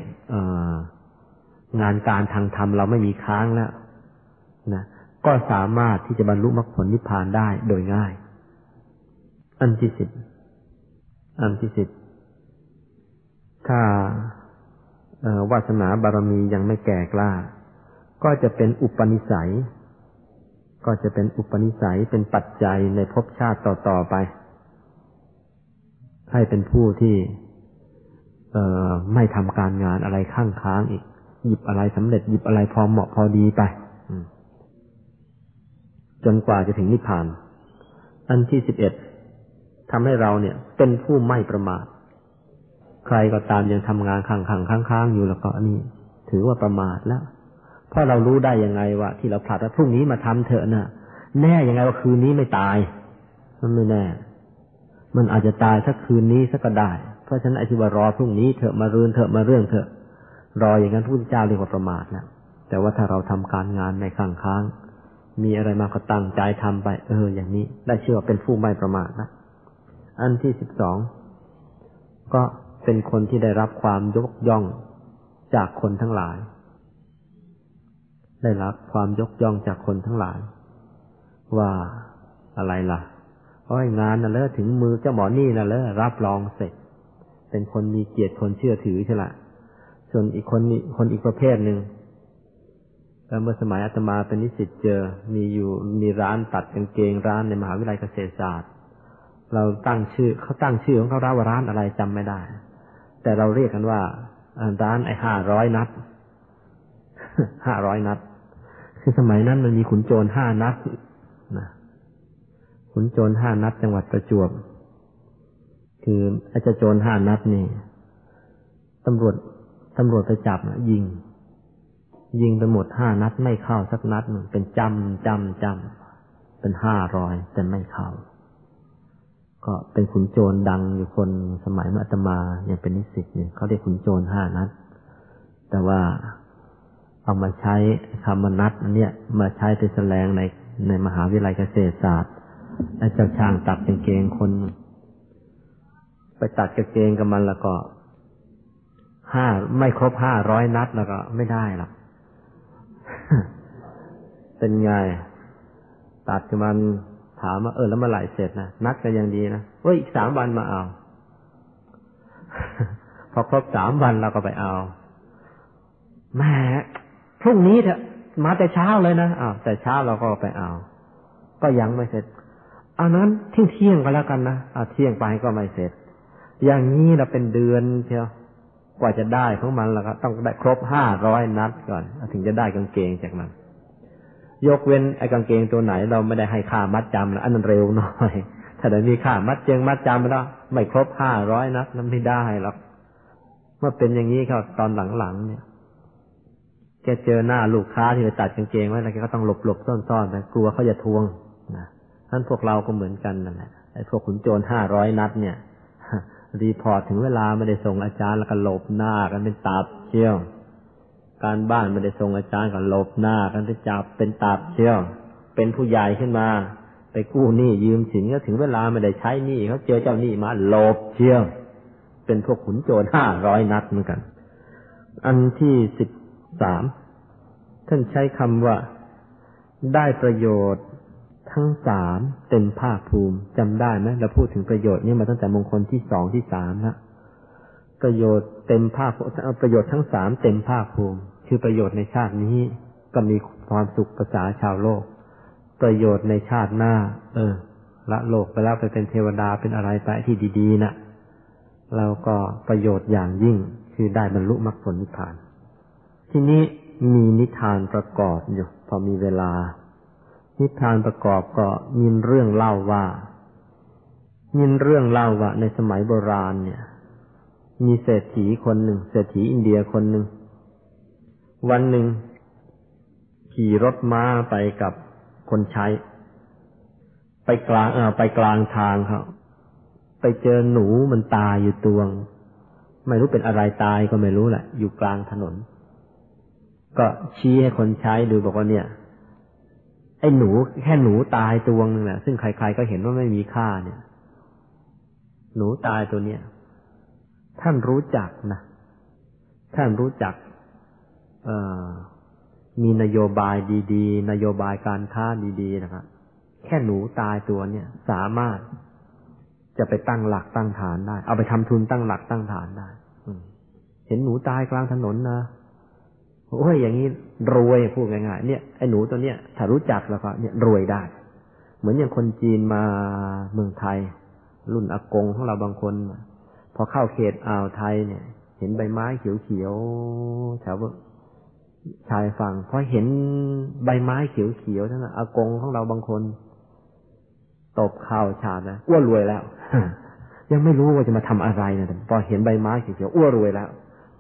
งานการทางธรรมเราไม่มีค้างแล้วนะก็สามารถที่จะบรรลุมรรคผลนิพพานได้โดยง่าย อันที่สิบอันที่สิบถ้าวาสนาบารมียังไม่แก่กล้า ก็จะเป็นอุปนิสัย ก็จะเป็นอุปนิสัยเป็นปัจจัยในภพชาติต่อๆไป ให้เป็นผู้ที่ไม่ทำการงานอะไรข้างค้างอีก หยิบอะไรสำเร็จหยิบอะไรพอเหมาะพอดีไปจนกว่าจะถึงนิพพาน อันที่สิบเอ็ดทำให้เราเนี่ย เป็นผู้ไม่ประมาท ใครก็ตามยังทำงานขังขังค้างๆอยู่แล้วก็นี่ ถือว่าประมาทแล้วเพราะเรารู้ได้ยังไงว่า ที่เราผลัดว่าพรุ่งนี้มาทำเถอะนะ่ะ แน่ยังไงว่าคืนนี้ไม่ตาย มันไม่แน่ มันอาจจะตายสักคืนนี้สักก็ได้ เพราะฉะนั้นไอ้ที่ว่ารอพรุ่งนี้เถอะมาเรือนเถอะมาเรื่องเถอะ รออย่างนั้นพระเจ้าเรียกว่าประมาทแล้วแต่ว่าถ้าเราทำการงานในข้างค้าง มีอะไรมาก็ตั้งใจทำไป เออ อย่างนี้ได้เชื่อว่าเป็นผู้ไม่ประมาทนะอันที่สิบสองก็เป็นคนที่ได้รับความยกย่องจากคนทั้งหลาย ได้รับความยกย่องจากคนทั้งหลาย ว่าอะไรล่ะเพราะงานน่ะเลอะถึงมือเจ้าหมอนี่น่ะเลอะรับรองเสร็จ เป็นคนมีเกียรติคนเชื่อถือใช่ละ ส่วนอีกคนคนอีกประเภทหนึ่งแล้วเมื่อสมัยอาตมาเป็นนิสิตเจอ มีอยู่มีร้านตัดกางเกงร้านในมหาวิทยาลัยเกษตรศาสตร์ เราตั้งชื่อเขาตั้งชื่อของเขาร้านอะไรจำไม่ได้ แต่เราเรียกกันว่าร้านไอ้ห้าร้อยนัดห้าร้อยนัด คือสมัยนั้นมันมีขุนโจรห้านัดนะขุนโจรห้านัดจังหวัดประจวบ คืออาจจะโจรห้านัดนี่ตำรวจ ตำรวจไปจับนะยิง ยิงไปหมดห้านัดไม่เข้าสักนัดหนึ่งเป็นจำจำจำเป็นห้าร้อยแต่ไม่เข้า ก็เป็นขุนโจรดังอยู่คนสมัยเมื่ออาตมายังเป็นนิสิตเนี่ยเขาเรียกขุนโจรห้านัด แต่ว่าเอามาใช้คำมนัดอันเนี้ยมาใช้เป็นแสดงในในมหาวิทยาลัยเกษตรศาสตร์ไอ้เจ้าช่างตัดกางเกงคน ไปตัดกางเกงกับมันแล้วก็ ห้าไม่ครบห้าร้อยนัดแล้วก็ไม่ได้หรอกเป็นไง ตัดกับมันถามว่าเออแล้วเมื่อไหร่เสร็จนะนัดก็ยังดีนะเฮ้ยอีกสามวันมาเอา พอครบสามวันเราก็ไปเอาแม่พรุ่งนี้เถอะมาแต่เช้าเลยนะอ้าวแต่เช้าเราก็ไปเอา ก็ยังไม่เสร็จเอานั้นเที่ยงเที่ยงก็แล้วกันนะเอาเที่ยงไปก็ไม่เสร็จ อย่างนี้เราเป็นเดือนเชียว ว่าจะได้ของมันแล้วก็ต้องได้ครบห้าร้อยนัดก่อนถึงจะได้กางเกงจากมัน ยกเว้นไอ้กางเกงตัวไหน เราไม่ได้ให้ค่ามัดจำแล้วอันนั้นเร็วหน่อย ถ้าได้มีค่ามัดเจงมัดจำแล้วไม่ครบห้าร้อยนัดนั้นไม่ได้หรอกเมื่อเป็นอย่างนี้เขาตอนหลังๆเนี่ยแกเจอหน้าลูกค้าที่ไปตัดกางเกงไว้แล้วแกก็ต้องหลบหลบซ่อนๆไปกลัวเขาจะทวงนะท่านพวกเราก็เหมือนกันนั่นแหละไอ้พวกขุนโจรห้าร้อยนัดเนี่ย รีพอร์ตถึงเวลาไม่ได้ส่งอาจารย์แล้วก็หลบหน้ากันเป็นตาเชี่ยว การบ้านไม่ได้ส่งอาจารย์ก็หลบหน้ากันจะจับเป็นตับเชี่ยว เป็นผู้ใหญ่ขึ้นมา ไปกู้หนี้ยืมสินก็ถึงเวลาไม่ได้ใช้หนี้เขาเจอเจ้าหนี้มาหลบเชี่ยว เป็นพวกขุนโจรห้าร้อยนัดเหมือนกัน อันที่สิบสามท่านใช้คำว่าได้ประโยชน์ ทั้งสามเต็มภาคภูมิจำได้ไหมเราพูดถึงประโยชน์นี่มาตั้งแต่มงคลที่สองที่สามล้วประโยชน์เต็มภาคประโยชน์ทั้งสามเต็มภาคภูมิ คือประโยชน์ในชาตินี้ก็มีความสุขภาษาชาวโลก ประโยชน์ในชาติหน้า เออ ละโลกไปแล้วไปเป็นเทวดาเป็นอะไรไปที่ดีๆนะ่ะแล้วก็ประโยชน์อย่างยิ่งคือได้บรรลุมรรคผลนิพพาน ที่นี้มีนิทานประกอบอยู่ พอมีเวลา นิทานประกอบก็มีเรื่องเล่าว่ามีเรื่องเล่าว่าในสมัยโบราณเนี่ย มีเศรษฐีคนหนึ่งเศรษฐีอินเดียคนหนึ่ง วันหนึ่ง ขี่รถม้าไปกับคนใช้ ไปกลางเออไปกลางทางเขาไปเจอหนูมันตายอยู่ตวง ไม่รู้เป็นอะไรตายก็ไม่รู้แหละ อยู่กลางถนน ก็ชี้ให้คนใช้ดูบอกว่าเนี่ย ไอ้หนูแค่หนูตายตัวนึงแหละซึ่งใครๆก็เห็นว่าไม่มีค่าเนี่ย หนูตายตัวเนี้ยท่านรู้จักนะท่านรู้จักเอ่อมีนโยบายดีๆ นโยบายการค้าดีๆนะครับแค่หนูตายตัวเนี่ย สามารถจะไปตั้งหลักตั้งฐานได้ เอาไปทำทุนตั้งหลักตั้งฐานได้เห็นหนูตายกลางถนนนะ โอ้ยอย่างนี้รวยพูดง่ายๆเนี่ยไอ้หนูตัวเนี้ยถ้ารู้จักแล้วก็เนี่ยรวยได้ เหมือนอย่างคนจีนมาเมืองไทย รุ่นอากงของเราบางคน พอเข้าเขตอ่าวไทยเนี่ย เห็นใบไม้เขียวๆแถวชายฝั่งพอเห็นใบไม้เขียวๆท่านอากงของเราบางคนตบข่าวชานะอ้วนรวยแล้ว ยังไม่รู้ว่าจะมาทำอะไรนะพอเห็นใบไม้เขียวๆอ้วนรวยแล้ว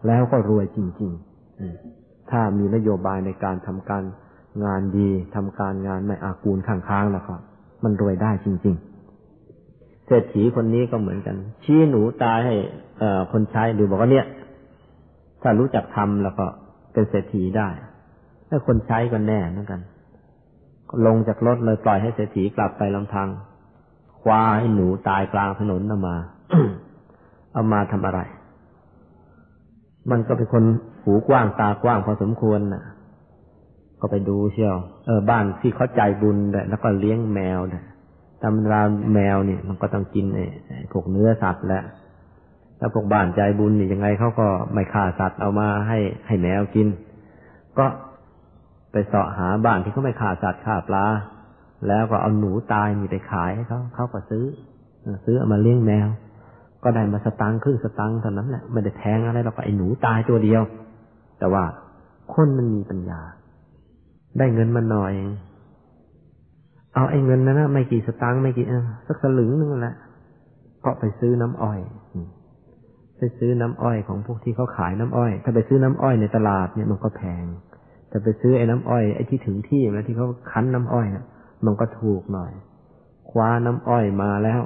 แล้วก็รวยจริง ๆ ถ้ามีนโยบายในการทำการงานดีทำการงานไม่อากูลข้างๆแล้วก็มันรวยได้จริง ๆ เศรษฐีคนนี้ก็เหมือนกัน ชี้หนูตายให้เอคนใช้ดูบอกว่าเนี่ย ถ้ารู้จักทำแล้วก็เป็นเศรษฐีได้ถ้าคนใช้ก็แน่เหมือนกันลงจากรถเลยปล่อยให้เศรษฐีกลับไปลำพัง คว้าให้หนูตายกลางถนนเอามา เอามาทำอะไร มันก็เป็นคนหูกว้างตากว้างพอสมควรน่ะ ก็ไปดูเชียว เออ บ้านที่เขาใจบุญแล้วก็เลี้ยงแมวนี่ยตำราแมวเนี่ย มันก็ต้องกินไอ้พวกเนื้อสัตว์แหละแล้วพวกบ้านใจบุญนี่ยังไงเขาก็ไม่ฆ่าสัตว์เอามาให้ให้แมวกิน ก็ไปเสาะหาบ้านที่เขาไม่ฆ่าสัตว์ฆ่าปลาแล้วก็เอาหนูตายมีไปขายให้เขาเขาก็ซื้อซื้อเอามาเลี้ยงแมว ก็ได้มาสตังค์ครึ่งสตังค์เท่านั้นแหละไม่ได้แทงอะไรเราก็ไอ้หนูตายตัวเดียว แต่ว่าคนมันมีปัญญา ได้เงินมาหน่อย เอาไอ้เงินนั้นนะไม่กี่สตังค์ไม่กี่สักสลึงนึงแหละก็ไปซื้อน้ำอ้อยไปซื้อน้ำอ้อยของพวกที่เขาขายน้ำอ้อย ถ้าไปซื้อน้ำอ้อยในตลาดเนี่ยมันก็แพง แต่ไปซื้อไอ้น้ำอ้อยไอ้ที่ถึงที่แล้วที่เขาคั้นน้ำอ้อยนะมันก็ถูกหน่อย คว้าน้ำอ้อยมาแล้ว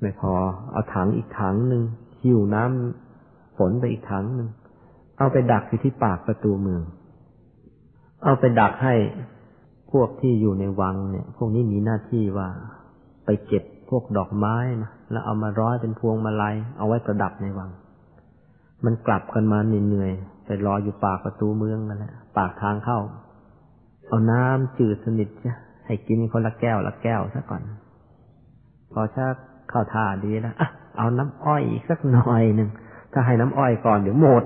ไม่พอ เอาถังอีกถังหนึ่งหิวน้ำฝนไปอีกถังหนึ่งเอาไปดักอยู่ที่ปากประตูเมือง เอาไปดักให้พวกที่อยู่ในวังเนี่ย พวกนี้มีหน้าที่ว่าไปเก็บพวกดอกไม้นะแล้วเอามาร้อยเป็นพวงมาลัยเอาไว้ประดับในวัง มันกลับกันมาเหนื่อยไปรออยู่ปากประตูเมืองนั่นแหละปากทางเข้า เอาน้ำจืดสนิทจะให้กินคนละแก้วละแก้วซะก่อน พอชัก เข้าท่าดีแล้วอะเอาน้ำอ้อยอีกสักหน่อยหนึ่งถ้าให้น้ำอ้อยก่อนเดี๋ยวหมด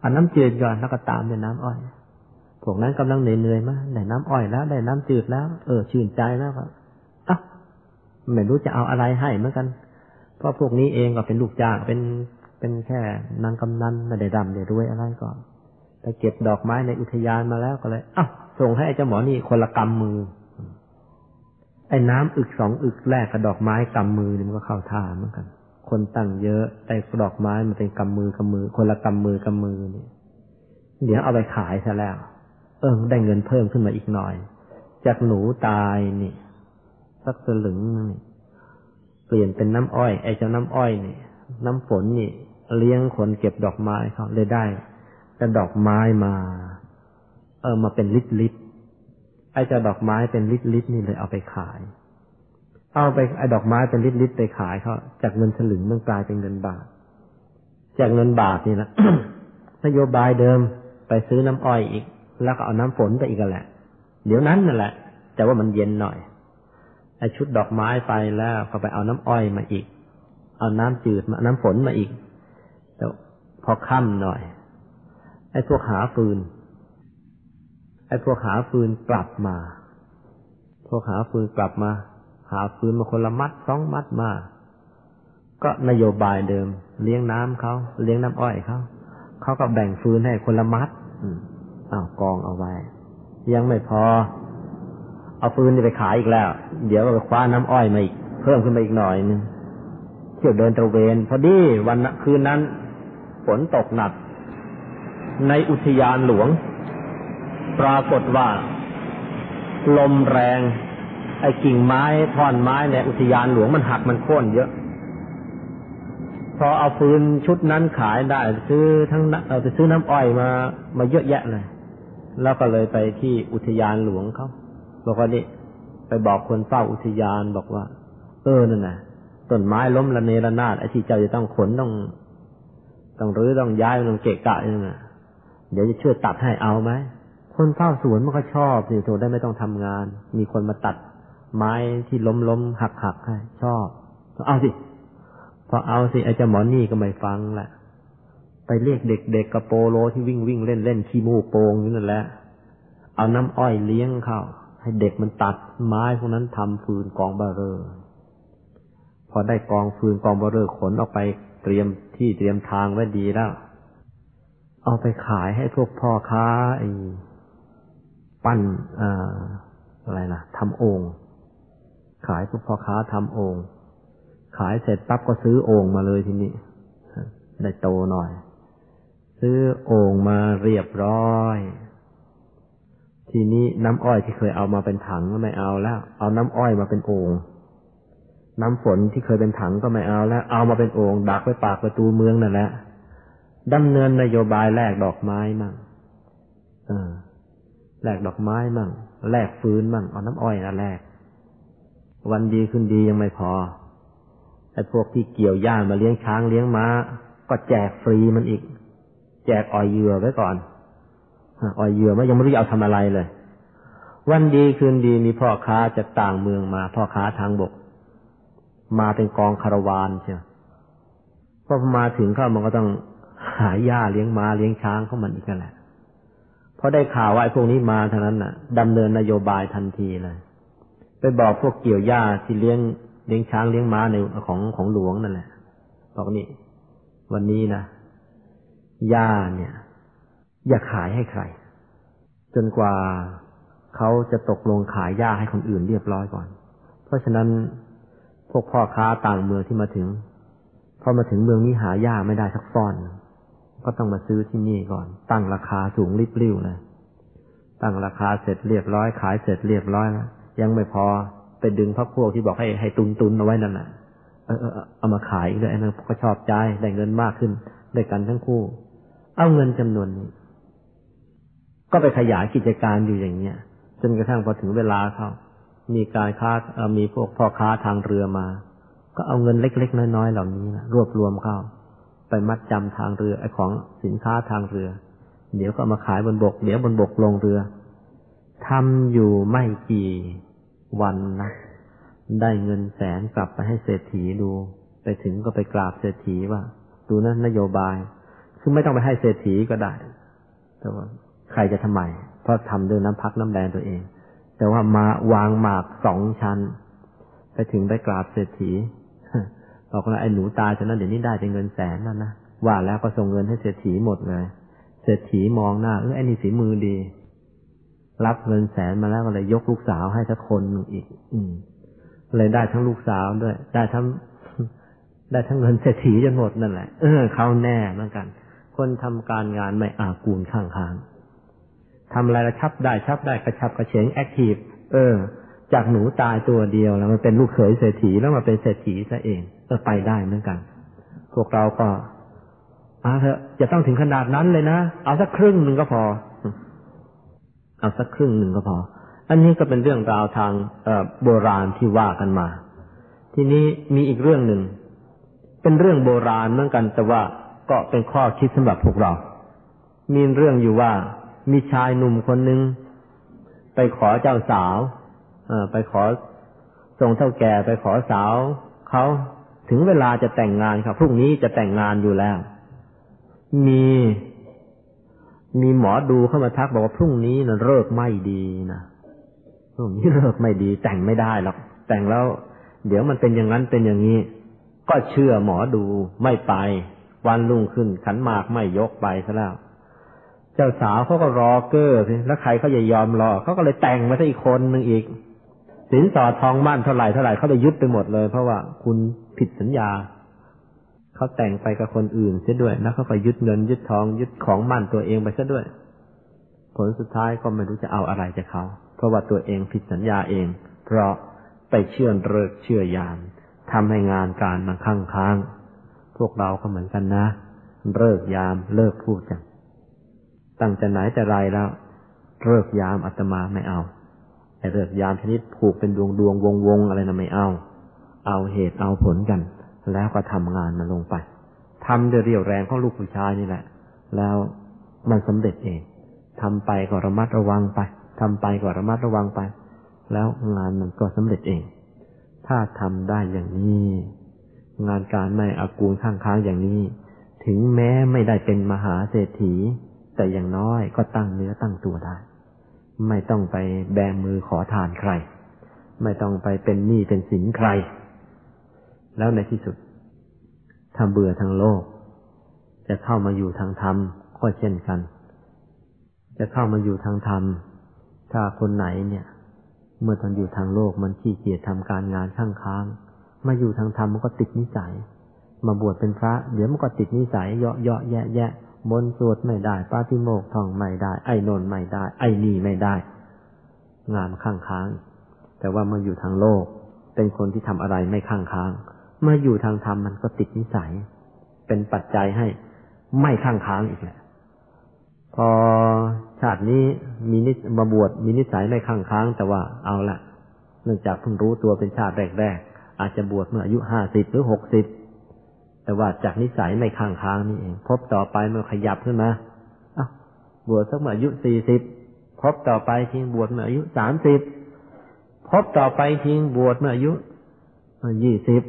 เอาน้ำจืดก่อนแล้วก็ตามด้วยน้ำอ้อยพวกนั้นกำลังเหนื่อยๆมาได้น้ำอ้อยแล้วได้น้ำจืดแล้ว เออชื่นใจแล้วก็อะไม่รู้จะเอาอะไรให้เหมือนกัน เพราะพวกนี้เองก็เป็นลูกจ้างเป็นเป็นแค่นางกำนันไม่ได้ดำได้รวยอะไรก็ไปเก็บดอกไม้ในอุทยานมาแล้วก็เลยอ้าวส่งให้เจ้าหมอนี่คนละกำมือ อ้น้ำอึกสองอึกแรกกับดอกไม้กำมือนี่มันก็เข้าท่าเหมือนกัน คนตั้งเยอะไอ้ดอกไม้มันเป็นกำมือกำมือ คนละกำมือกำมือนี่เดี๋ยวเอาไปขายซะแล้ว เออได้เงินเพิ่มขึ้นมาอีกหน่อย จากหนูตายนี่สักสลึงนี่เปลี่ยนเป็นน้ำอ้อยไอ้เจ้าน้ำอ้อยนี่น้ำฝนนี่ เลี้ยงคนเก็บดอกไม้เขาเลยได้แต่ดอกไม้มา เออมาเป็นลิตรลิตร ไอ้จะดอกไม้เป็นลิตรลิตรนี่เลยเอาไปขาย เอาไปไอ้ดอกไม้เป็นลิตรลิตรไปขายเขาจากเงินสลึงมันกลายเป็นเงินบาท จากเงินบาทนี่นะนโยบายเดิมไปซื้อน้ำอ้อยอีก แล้วก็เอาน้ำฝนไปอีกแหละ เดี๋ยวนั้นนั่นแหละ แต่ว่ามันเย็นหน่อยไอ้ชุดดอกไม้ไปแล้วก็ไปเอาน้ำอ้อยมาอีก เอาน้ำจืดมาน้ำฝนมาอีกแต่พอค่ำหน่อยไอ้พวกหาฟืน ไอ้พวกหาฟืนกลับมา พวกหาฟืนกลับมา หาฟืนมาคนละมัดสองมัดมา ก็นโยบายเดิม เลี้ยงน้ำเขาเลี้ยงน้ำอ้อยเขาเขาก็แบ่งฟืนให้คนละมัดอ้าวกองเอาไว้ ยังไม่พอ เอาฟืนไปขายอีกแล้ว เดี๋ยวไปคว้าน้ำอ้อยมาอีกเพิ่มขึ้นมาอีกหน่อยนึงเที่ยวเดินตระเวนพอดีวันคืนนั้นฝนตกหนัก ในอุทยานหลวง ปรากฏว่า ลมแรง ไอ้กิ่งไม้ท่อนไม้ในอุทยานหลวงมันหักมันโค่นเยอะ พอเอาฟืนชุดนั้นขายได้ ซื้อทั้งเอาไปซื้อน้ำอ้อยมา มาเยอะแยะเลยแล้วก็เลยไปที่อุทยานหลวงเขาบอกว่านี่ไปบอกคนเฝ้าอุทยานบอกว่า เออนั่นนะต้นไม้ล้มระเนระนาดไอ้ที่เจ้าจะต้องขนต้อง ต้องรื้อต้องย้ายต้องเกะกะนั่นะเดี๋ยวจะช่วยตัดให้เอาไหม คนเฝ้าสวนมันก็ชอบสิโถได้ไม่ต้องทำงาน มีคนมาตัด ไม้ที่ล้มล้มหักหักให้ชอบ เอาสิ พอเอาสิไอ้เจ้าหมอนี่ก็ไม่ฟังแหละไปเรียกเด็กๆกกระโปโลที่วิ่งวิ่งเล่นเล่นขี้มูกโปงนี่นั่นแหละ เอาน้ำอ้อยเลี้ยงเข้าให้เด็กมันตัดไม้พวกนั้นทำฟืนกองบาเรอพอได้กองฟืนกองบาเรอขนออกไปเตรียมที่เตรียมทางไว้ดีแล้ว เอาไปขายให้พวกพ่อค้าไอ้ ปั้นอะไรนะทำโอ่งขายพวกพ่อค้าทำโอ่งขายเสร็จปั๊บก็ซื้อโอ่งมาเลยทีนี้ได้โตหน่อย ซื้อโอ่งมาเรียบร้อย ทีนี้น้ำอ้อยที่เคยเอามาเป็นถังก็ไม่เอาแล้ว เอาน้ำอ้อยมาเป็นโอ่งน้ำฝนที่เคยเป็นถังก็ไม่เอาแล้ว เอามาเป็นโอ่งดักไว้ปากประตูเมืองนั่นแหละดำเนินนโยบายแลกดอกไม้มั่งอ แลกดอกไม้มั่งแลกฟืนมั่งเอาน้ำอ้อยนะแลกวันดีขึ้นดียังไม่พอไอ้พวกที่เกี่ยวย่ามาเลี้ยงช้างเลี้ยงม้า ก็แจกฟรีมันอีก แจกอ่อยเหยื่อไว้ก่อนอ่อยเหยื่อมันยังไม่รู้จะเอาทำอะไรเลย วันดีคืนดีมีพ่อค้าจากต่างเมืองมา พ่อค้าทางบก มาเป็นกองคารวานใช่พอมาถึงเข้ามันก็ต้องหาหญ้าเลี้ยงม้าเลี้ยงช้างเข้ามันอีกแหละ พอได้ข่าวว่าไอ้พวกนี้มาท่านั้นน่ะดำเนินนโยบายทันทีเลยไปบอกพวกเกี่ยวหญ้าที่เลี้ยงเลี้ยงช้างเลี้ยงม้าในของของหลวงนั่นแหละบอกนี่วันนี้นะหญ้าเนี่ย อย่าขายให้ใคร จนกว่าเขาจะตกลงขายหญ้าให้คนอื่นเรียบร้อยก่อน เพราะฉะนั้นพวกพ่อค้าต่างเมืองที่มาถึงพอมาถึงเมืองนี้หาหญ้าไม่ได้สักฟอน ก็ต้องมาซื้อที่นี่ก่อน ตั้งราคาสูงริบริ่วเลยตั้งราคาเสร็จเรียบร้อยขายเสร็จเรียบร้อยแล้วยังไม่พอไปดึงพักพวกที่บอกให้ให้ตุนตุนเอาไว้นั่นแหละเออเอามาขายด้วยนั่นก็ชอบใจได้เงินมากขึ้นได้กันทั้งคู่ เอาเงินจำนวนนี้ ก็ไปขยายกิจการอยู่อย่างเนี้ยจนกระทั่งพอถึงเวลาเขามีการค้ามีพวกพ่อค้าทางเรือมา ก็เอาเงินเล็ก ๆ น้อยๆเหล่านี้นะรวบรวมเข้า ไปมัดจำทางเรือไอ้ของสินค้าทางเรือ เดี๋ยวก็มาขายบนบก เดี๋ยวบนบกลงเรือทำอยู่ไม่กี่วันนะได้เงินแสนกลับไปให้เศรษฐีดู ไปถึงก็ไปกราบเศรษฐีว่า ดูนั่นนโยบาย คือไม่ต้องไปให้เศรษฐีก็ได้ แต่ว่าใครจะทำไม เพราะทำด้วยน้ำพักน้ำแรงตัวเอง แต่ว่ามาวางหมากสองชั้น ไปถึงไปกราบเศรษฐี บอกว่าไอ้หนูตายฉะนั้นเดี๋ยวนี้ได้เป็นเงินแสนแล้วนะว่าแล้วก็ส่งเงินให้เศรษฐีหมดเลยเศรษฐีมองหน้าเออไอ้นี่สีมือดี รับเงินแสนมาแล้วก็เลยยกลูกสาวให้สักคนหนึ่งอีก อืมเลยได้ทั้งลูกสาวด้วย ได้ทั้งได้ทั้งเงินเศรษฐีจนหมดนั่นแหละ เออเขาแน่เหมือนกัน คนทำการงานไม่อากูลคั่งค้างทำอะไรละชับได้ชับได้กระฉับกระเฉง active เออ จากหนูตายตัวเดียวแล้วมันเป็นลูกเขยเศรษฐีแล้วมาเป็นเศรษฐีซะเอง เออไปได้เหมือนกัน พวกเราก็อาเถอะจะต้องถึงขนาดนั้นเลยนะ เอาสักครึ่งหนึ่งก็พอ เอาสักครึ่งหนึ่งก็พอ อันนี้ก็เป็นเรื่องราวทางโบราณที่ว่ากันมา ทีนี้มีอีกเรื่องหนึ่ง เป็นเรื่องโบราณเหมือนกัน แต่ว่าก็เป็นข้อคิดสำหรับพวกเรา มีเรื่องอยู่ว่า มีชายหนุ่มคนหนึ่งไปขอเจ้าสาวไปขอส่งเท่าแก่ไปขอสาวเขา ถึงเวลาจะแต่งงานครับพรุ่งนี้จะแต่งงานอยู่แล้ว มี มีหมอดูเข้ามาทักบอกว่าพรุ่งนี้นะเลิกไม่ดีนะพรุ่งนี้เลิกไม่ดี แต่งไม่ได้หรอกแต่งแล้ว เดี๋ยวมันเป็นอย่างนั้นเป็นอย่างนี้ ก็เชื่อหมอดูไม่ไป วันรุ่งขึ้น ขันหมากไม่ยกไปซะแล้ว เจ้าสาวเขาก็รอเกอร์สิแล้วใครเขาจะยอมรอเขาก็เลยแต่งมาซะอีกคนหนึ่งอีก สินสอดทองมั่นเท่าไหร่เท่าไหร่เขาเลยยึดไปหมดเลย เพราะว่าคุณผิดสัญญาเขาแต่งไปกับคนอื่นเสียด้วยแล้วเขาก็ยึดเงินยึดทองยึดของมั่นตัวเองไปซะด้วย ผลสุดท้ายก็ไม่รู้จะเอาอะไรจากเขา เพราะว่าตัวเองผิดสัญญาเอง เพราะไปเชื่อเลิกเชื่อยามทำให้งานการมันค้างค้าง พวกเราก็เหมือนกันนะเลิกยามเลิกพูดกันตั้งแต่ไหนแต่ไรแล้วเลิกยามอาตมาไม่เอา ไอ้เลิกยามชนิดผูกเป็นดวงดวงวงวงอะไรนะไม่เอา เอาเหตุเอาผลกัน แล้วก็ทำงานมันลงไปทำด้วยเรียวแรงของลูกผู้ชายนี่แหละ แล้วมันสำเร็จเองทำไปก็ระมัดระวังไปทำไปก็ระมัดระวังไป แล้วงานมันก็สำเร็จเอง ถ้าทำได้อย่างนี้ งานการไม่อากูลข้างค้างอย่างนี้ ถึงแม้ไม่ได้เป็นมหาเศรษฐี แต่อย่างน้อยก็ตั้งเนื้อตั้งตัวได้ ไม่ต้องไปแบมือขอทานใคร ไม่ต้องไปเป็นหนี้เป็นสินใคร แล้วในที่สุด ถ้าเบื่อทางโลก จะเข้ามาอยู่ทางธรรมก็เช่นกัน จะเข้ามาอยู่ทางธรรม ถ้าคนไหนเนี่ย เมื่อตอนอยู่ทางโลกมันขี้เกียจทำการงานข้างค้างมาอยู่ทางธรรมมันก็ติดนิสัย มาบวชเป็นพระ เดี๋ยวมันก็ติดนิสัยเยาะเยาะแยะแยะ บนสวดไม่ได้ปาฏิโมกท่องไม่ได้ ไอ้นนไม่ได้ ไอ้นี่ไม่ได้ งานข้างค้าง แต่ว่ามื่อยู่ทางโลก เป็นคนที่ทำอะไรไม่ข้างค้างเมื่ออยู่ทางธรรมมันก็ติดนิสัย เป็นปัจจัยให้ไม่ข้างค้างอีกแหละพอชาตินี้มีนิสมาบวชมีนิสัยไม่ข้างค้าง แต่ว่าเอาละเนื่องจากเพิ่งรู้ตัวเป็นชาติแรกๆอาจจะบวชเมื่ออายุห้าสิบหรือหกสิบ แต่ว่าจากนิสัยไม่ข้างค้างนี่เอง พบต่อไปมื่อขยับขึ้นมาอะบวชสักเมื่ออายุสี่สิบพบต่อไปทิ้งบวชเมื่ออายุสามสิบพบต่อไปทิ้งบวชเมื่ออายุยี่สิบ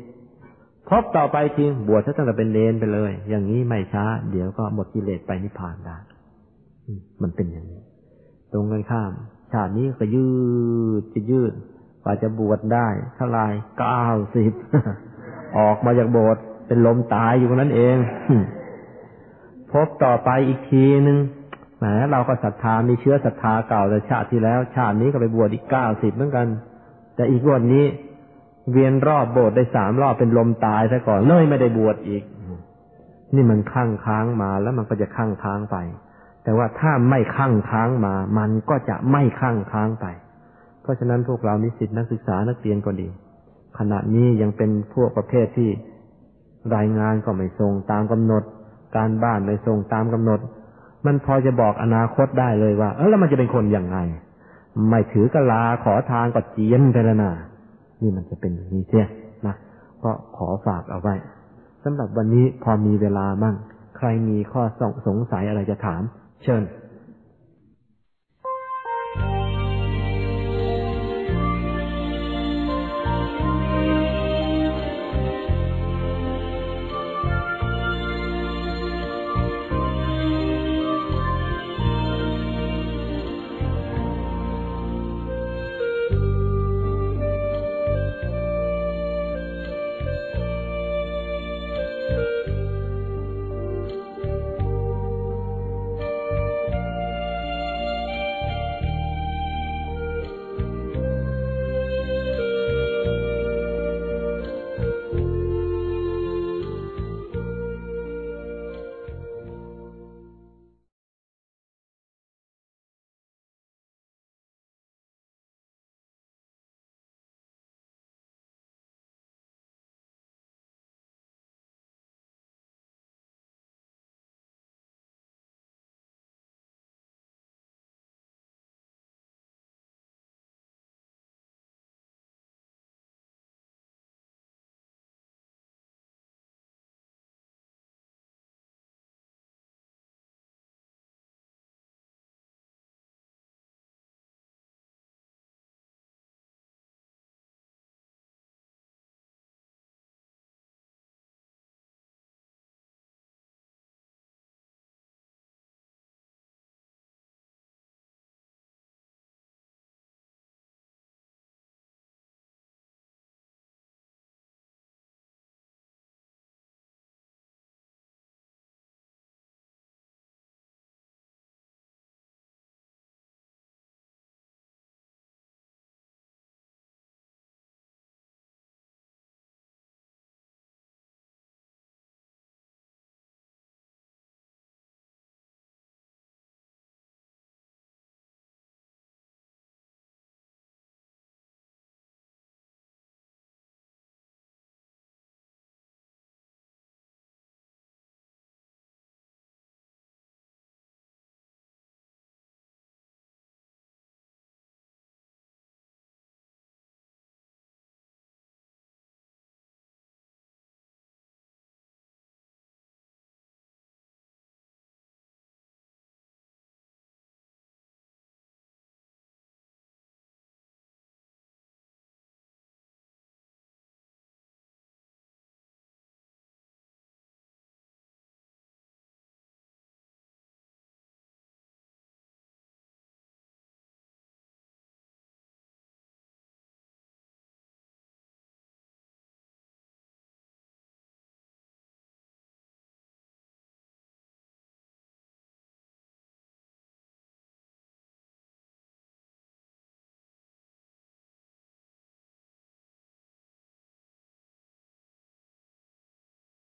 พบต่อไปทิ้งบวชตั้งแต่เป็นเลนไปเลย อย่างนี้ไม่ช้า เดี๋ยวก็หมดกิเลสไปนิพพานได้มันเป็นอย่างนี้ ตรงกันข้าม ชาตินี้ก็ยืดจะยืดกว่าจะบวชได้เท่าไรเก้าสิบออกมาจากโบสถ์ เป็นลมตายอยู่นั้นเองพบต่อไปอีกทีหนึ่งแหมเราก็ศรัทธามีเชื้อศรัทธาเก่าแต่ชาติที่แล้ว ชาตินี้ก็ไปบวชอีกเก้าสิบเหมือนกัน แต่อีกวันนี้ เวียนรอบโบสถ์ได้สามรอบเป็นลมตายซะก่อนเลยไม่ได้บวชอีก นี่มันข้างค้างมาแล้วมันก็จะข้างค้างไป แต่ว่าถ้าไม่ข้างค้างมา มันก็จะไม่ข้างค้างไป เพราะฉะนั้นพวกเรานิสิตนักศึกษานักเรียนก็ดี ขณะนี้ยังเป็นพวกประเภทที่ รายงานก็ไม่ส่งตามกำหนด การบ้านไม่ส่งตามกำหนด มันพอจะบอกอนาคตได้เลยว่า เออแล้วมันจะเป็นคนอย่างไง ไม่ถือกะลาขอทานก็เจียนไปแล้วนะนี่มันจะเป็นย่างนี้เสียนะก็ขอฝากเอาไว้สำหรับวันนี้พอมีเวลามั่ง ใครมีข้อสงสัยอะไรจะถาม เชิญ